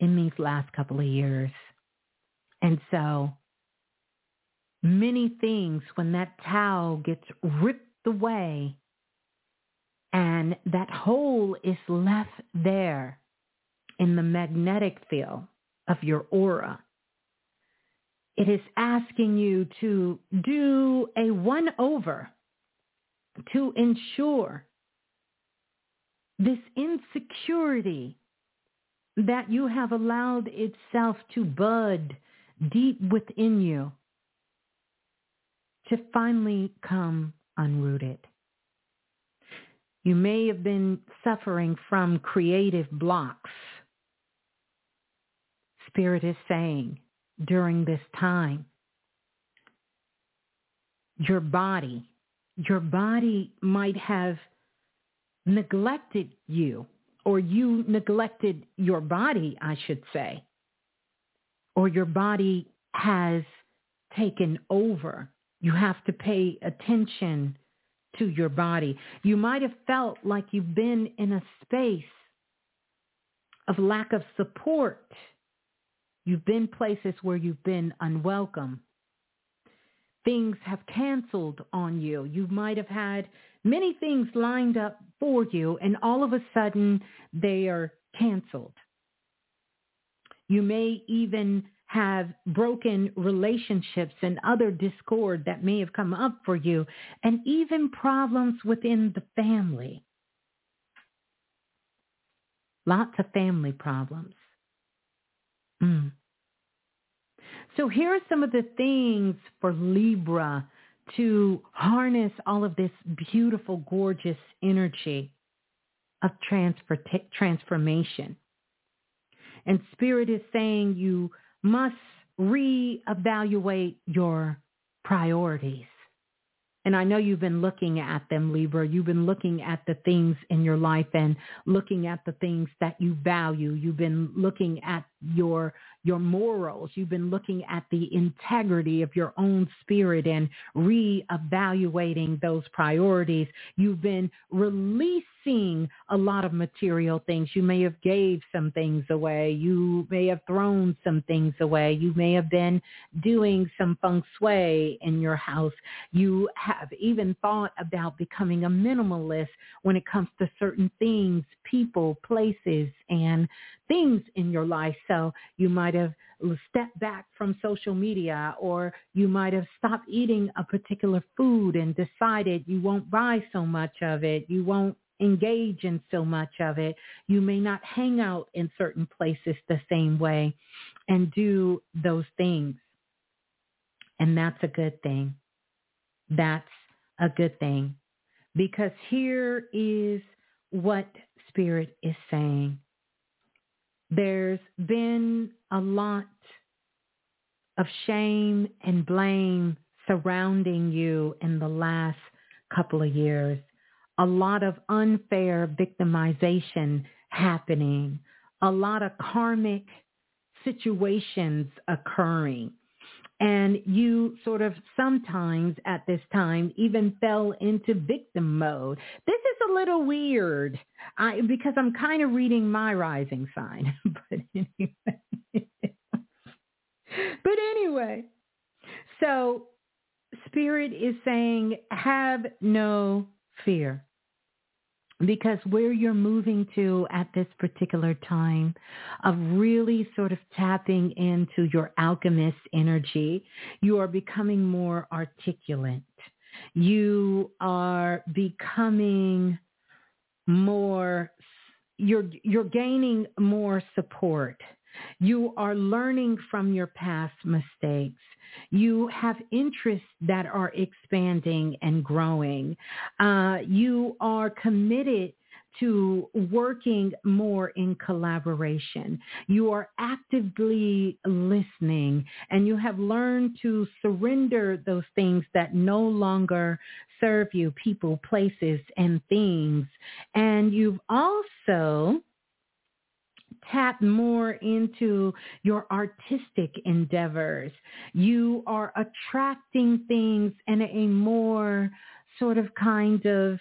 in these last couple of years. And so many things, when that towel gets ripped away and that hole is left there in the magnetic field of your aura, it is asking you to do a one over to ensure this insecurity that you have allowed itself to bud deep within you to finally come unrooted. You may have been suffering from creative blocks. Spirit is saying during this time, your body your body might have neglected you or you neglected your body, I should say, or your body has taken over. You have to pay attention to your body. You might have felt like you've been in a space of lack of support. You've been places where you've been unwelcome things have canceled on you. You might have had many things lined up for you and all of a sudden they are canceled. You may even have broken relationships and other discord that may have come up for you and even problems within the family. lots of family problems. Mm. So here are some of the things for Libra to harness all of this beautiful, gorgeous energy of transfer- transformation. And Spirit is saying you must reevaluate your priorities. And I know you've been looking at them, Libra. You've been looking at the things in your life and looking at the things that you value. You've been looking at your your morals. You've been looking at the integrity of your own spirit and reevaluating those priorities. You've been releasing a lot of material things. You may have gave some things away. You may have thrown some things away. You may have been doing some feng shui in your house. You have even thought about becoming a minimalist when it comes to certain things, people, places, and things in your life. So you might have stepped back from social media or you might have stopped eating a particular food and decided you won't buy so much of it. You won't engage in so much of it. You may not hang out in certain places the same way and do those things. And that's a good thing. That's a good thing. Because here is what Spirit is saying. There's been a lot of shame and blame surrounding you in the last couple of years. A lot of unfair victimization happening. A lot of karmic situations occurring and you sort of sometimes at this time even fell into victim mode. This is a little weird I, because I'm kind of reading my rising sign. but anyway, but anyway, so Spirit is saying, have no fear because where you're moving to at this particular time of really sort of tapping into your alchemist energy, you are becoming more articulate. You are becoming more, you're, you're gaining more support. You are learning from your past mistakes. You have interests that are expanding and growing. Uh, you are committed to working more in collaboration. You are actively listening and you have learned to surrender those things that no longer serve you, people, places, and things. And you've also tap more into your artistic endeavors. You are attracting things in a more sort of kind of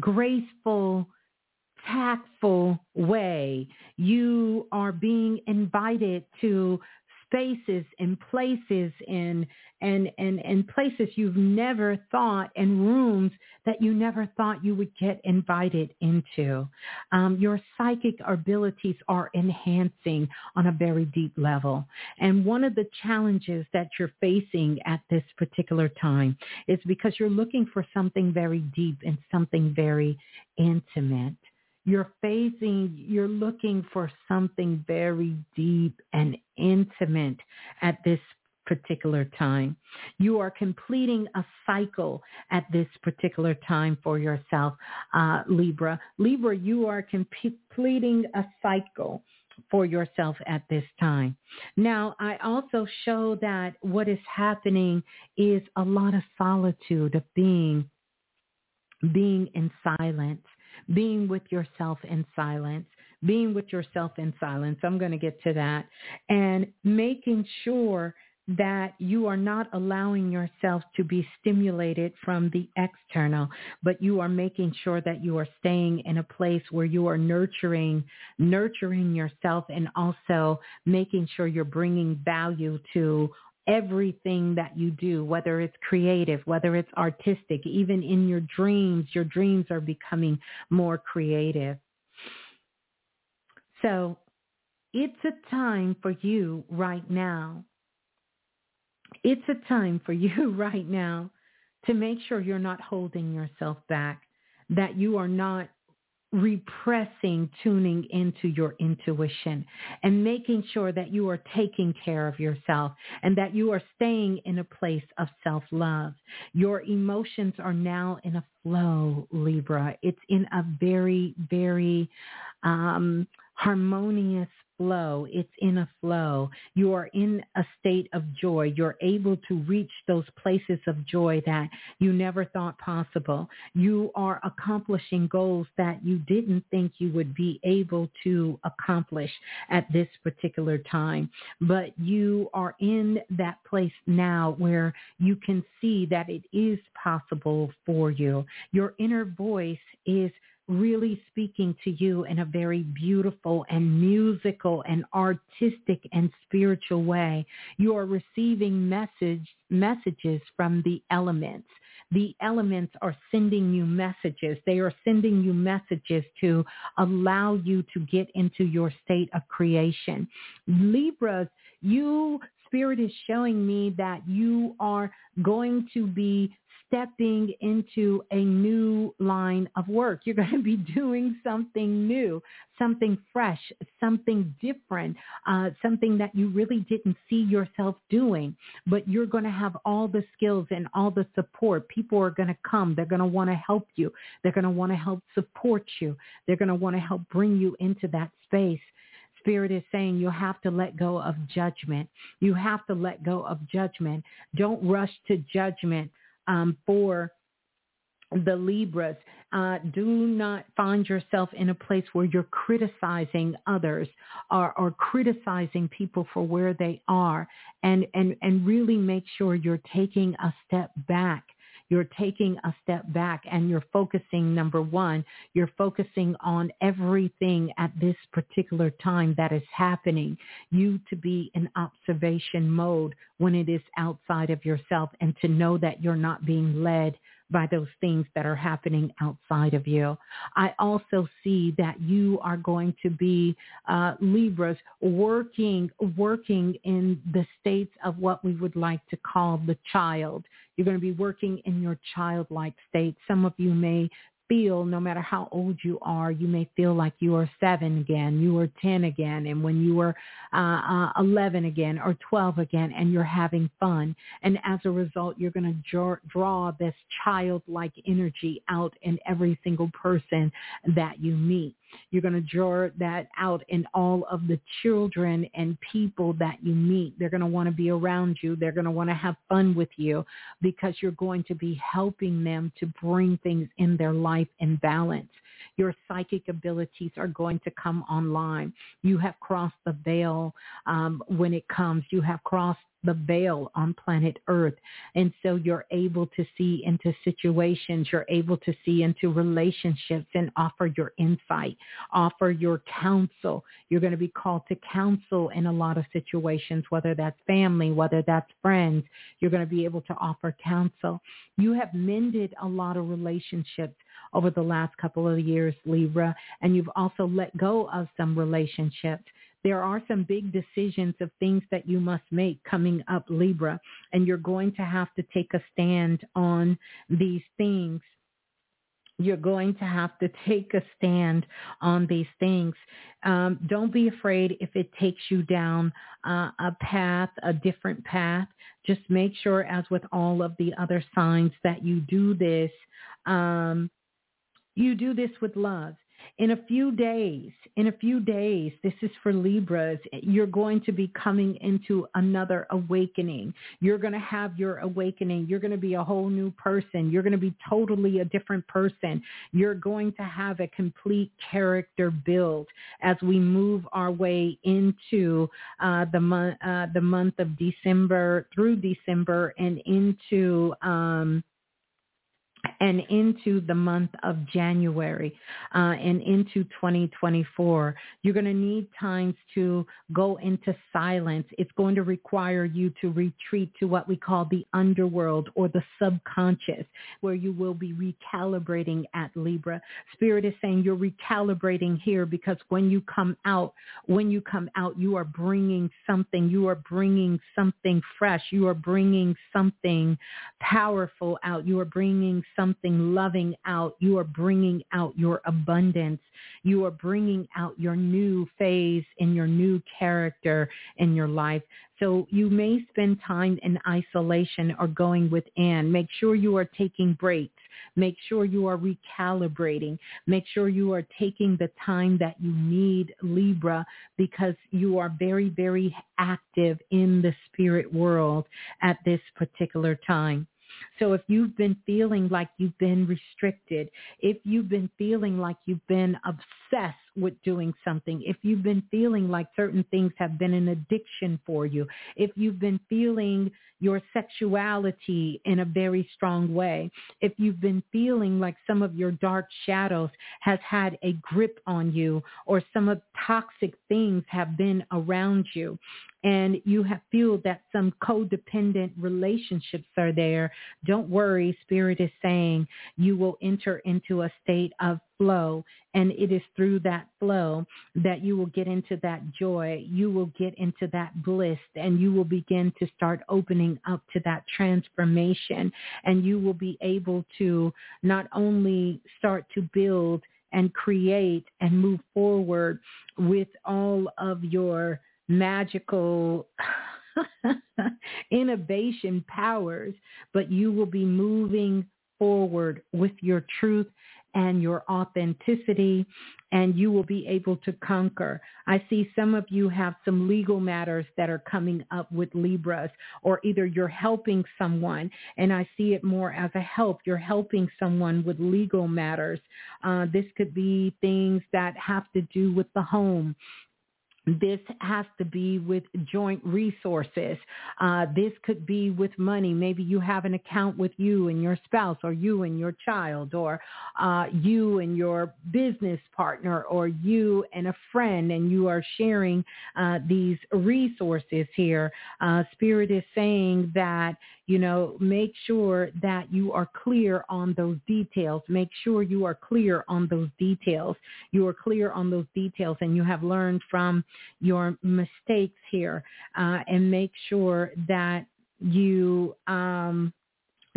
graceful, tactful way. You are being invited to spaces and places and and and and places you've never thought and rooms that you never thought you would get invited into. Um, your psychic abilities are enhancing on a very deep level. And one of the challenges that you're facing at this particular time is because you're looking for something very deep and something very intimate you're facing, you're looking for something very deep and intimate at this particular time. You are completing a cycle at this particular time for yourself, uh, Libra. Libra, you are completing a cycle for yourself at this time. Now, I also show that what is happening is a lot of solitude of being being in silence being with yourself in silence, being with yourself in silence. I'm going to get to that. And making sure that you are not allowing yourself to be stimulated from the external, but you are making sure that you are staying in a place where you are nurturing, nurturing yourself and also making sure you're bringing value to everything that you do, whether it's creative, whether it's artistic, even in your dreams, your dreams are becoming more creative. So it's a time for you right now. It's a time for you right now to make sure you're not holding yourself back, that you are not repressing tuning into your intuition and making sure that you are taking care of yourself and that you are staying in a place of self-love. Your emotions are now in a flow, Libra. It's in a very, very um, harmonious flow. It's in a flow. You are in a state of joy. You're able to reach those places of joy that you never thought possible. You are accomplishing goals that you didn't think you would be able to accomplish at this particular time. But you are in that place now where you can see that it is possible for you. Your inner voice is really speaking to you in a very beautiful and musical and artistic and spiritual way. You are receiving message, messages from the elements. The elements are sending you messages. They are sending you messages to allow you to get into your state of creation. Libras, you Spirit is showing me that you are going to be stepping into a new line of work. You're going to be doing something new, something fresh, something different, uh, something that you really didn't see yourself doing. But you're going to have all the skills and all the support. People are going to come. They're going to want to help you. They're going to want to help support you. They're going to want to help bring you into that space. Spirit is saying you have to let go of judgment. You have to let go of judgment. Don't rush to judgment um, for the Libras. Uh, do not find yourself in a place where you're criticizing others or, or criticizing people for where they are and, and, and really make sure you're taking a step back you're taking a step back and you're focusing, number one, you're focusing on everything at this particular time that is happening. You to be in observation mode when it is outside of yourself and to know that you're not being led by those things that are happening outside of you. I also see that you are going to be uh, Libras working working in the states of what we would like to call the child. You're going to be working in your childlike state. Some of you may feel no matter how old you are, you may feel like you are seven again, you are 10 again, and when you were uh, uh, 11 again or 12 again, and you're having fun. And as a result, you're going to draw, draw this childlike energy out in every single person that you meet. You're going to draw that out in all of the children and people that you meet. They're going to want to be around you. They're going to want to have fun with you because you're going to be helping them to bring things in their life in balance. Your psychic abilities are going to come online. You have crossed the veil um, when it comes. You have crossed the veil on planet Earth. And so you're able to see into situations, you're able to see into relationships and offer your insight, offer your counsel. You're going to be called to counsel in a lot of situations, whether that's family, whether that's friends. You're going to be able to offer counsel. You have mended a lot of relationships over the last couple of years, Libra, and you've also let go of some relationships there are some big decisions of things that you must make coming up Libra, and you're going to have to take a stand on these things. You're going to have to take a stand on these things. Um, don't be afraid if it takes you down uh, a path, a different path. Just make sure, as with all of the other signs, that you do this. Um, you do this with love in a few days, in a few days, this is for Libras, you're going to be coming into another awakening. You're going to have your awakening. You're going to be a whole new person. You're going to be totally a different person. You're going to have a complete character build as we move our way into uh, the month, uh, the month of December through December and into um, and into the month of January uh, and into 2024. You're going to need times to go into silence. It's going to require you to retreat to what we call the underworld or the subconscious, where you will be recalibrating at Libra. Spirit is saying you're recalibrating here because when you come out, when you come out, you are bringing something. You are bringing something fresh. You are bringing something powerful out. You are bringing something something loving out. You are bringing out your abundance. You are bringing out your new phase in your new character in your life. So you may spend time in isolation or going within. Make sure you are taking breaks. Make sure you are recalibrating. Make sure you are taking the time that you need, Libra, because you are very, very active in the spirit world at this particular time. So if you've been feeling like you've been restricted, if you've been feeling like you've been obsessed with doing something, if you've been feeling like certain things have been an addiction for you, if you've been feeling your sexuality in a very strong way, if you've been feeling like some of your dark shadows has had a grip on you or some of toxic things have been around you, and you have feel that some codependent relationships are there, don't worry. Spirit is saying you will enter into a state of flow. And it is through that flow that you will get into that joy. You will get into that bliss and you will begin to start opening up to that transformation. And you will be able to not only start to build and create and move forward with all of your magical innovation powers, but you will be moving forward with your truth and your authenticity and you will be able to conquer. I see some of you have some legal matters that are coming up with Libras or either you're helping someone and I see it more as a help. You're helping someone with legal matters. Uh, this could be things that have to do with the home this has to be with joint resources. Uh, this could be with money. Maybe you have an account with you and your spouse or you and your child or uh, you and your business partner or you and a friend and you are sharing uh, these resources here. Uh, Spirit is saying that you know, make sure that you are clear on those details. Make sure you are clear on those details. You are clear on those details and you have learned from your mistakes here uh, and make sure that you um,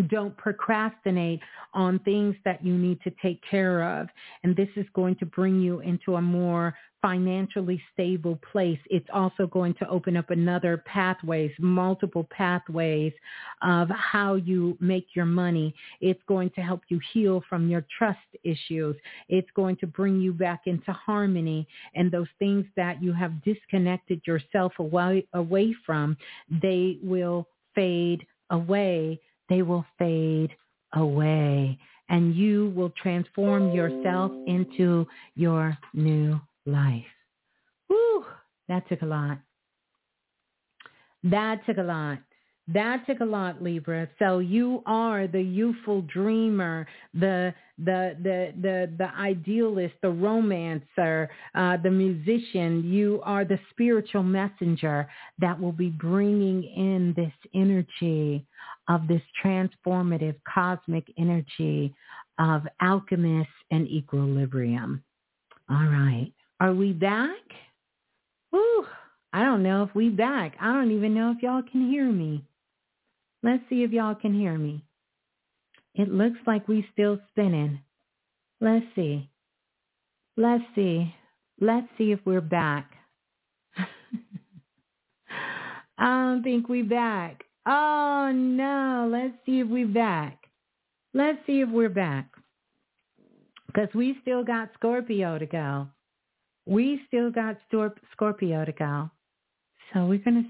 don't procrastinate on things that you need to take care of. And this is going to bring you into a more financially stable place. It's also going to open up another pathways, multiple pathways of how you make your money. It's going to help you heal from your trust issues. It's going to bring you back into harmony and those things that you have disconnected yourself away, away from, they will fade away they will fade away and you will transform yourself into your new life. Whew, that took a lot. That took a lot. That took a lot, Libra. So you are the youthful dreamer, the the the the the idealist, the romancer, uh, the musician. You are the spiritual messenger that will be bringing in this energy of this transformative cosmic energy of alchemists and equilibrium. All right. Are we back? Whew. I don't know if we back. I don't even know if y'all can hear me. Let's see if y'all can hear me. It looks like we still spinning. Let's see. Let's see. Let's see if we're back. I don't think we back. Oh no. Let's see if we're back. Let's see if we're back. Because we still got Scorpio to go. We still got Scorpio to go. So we're going to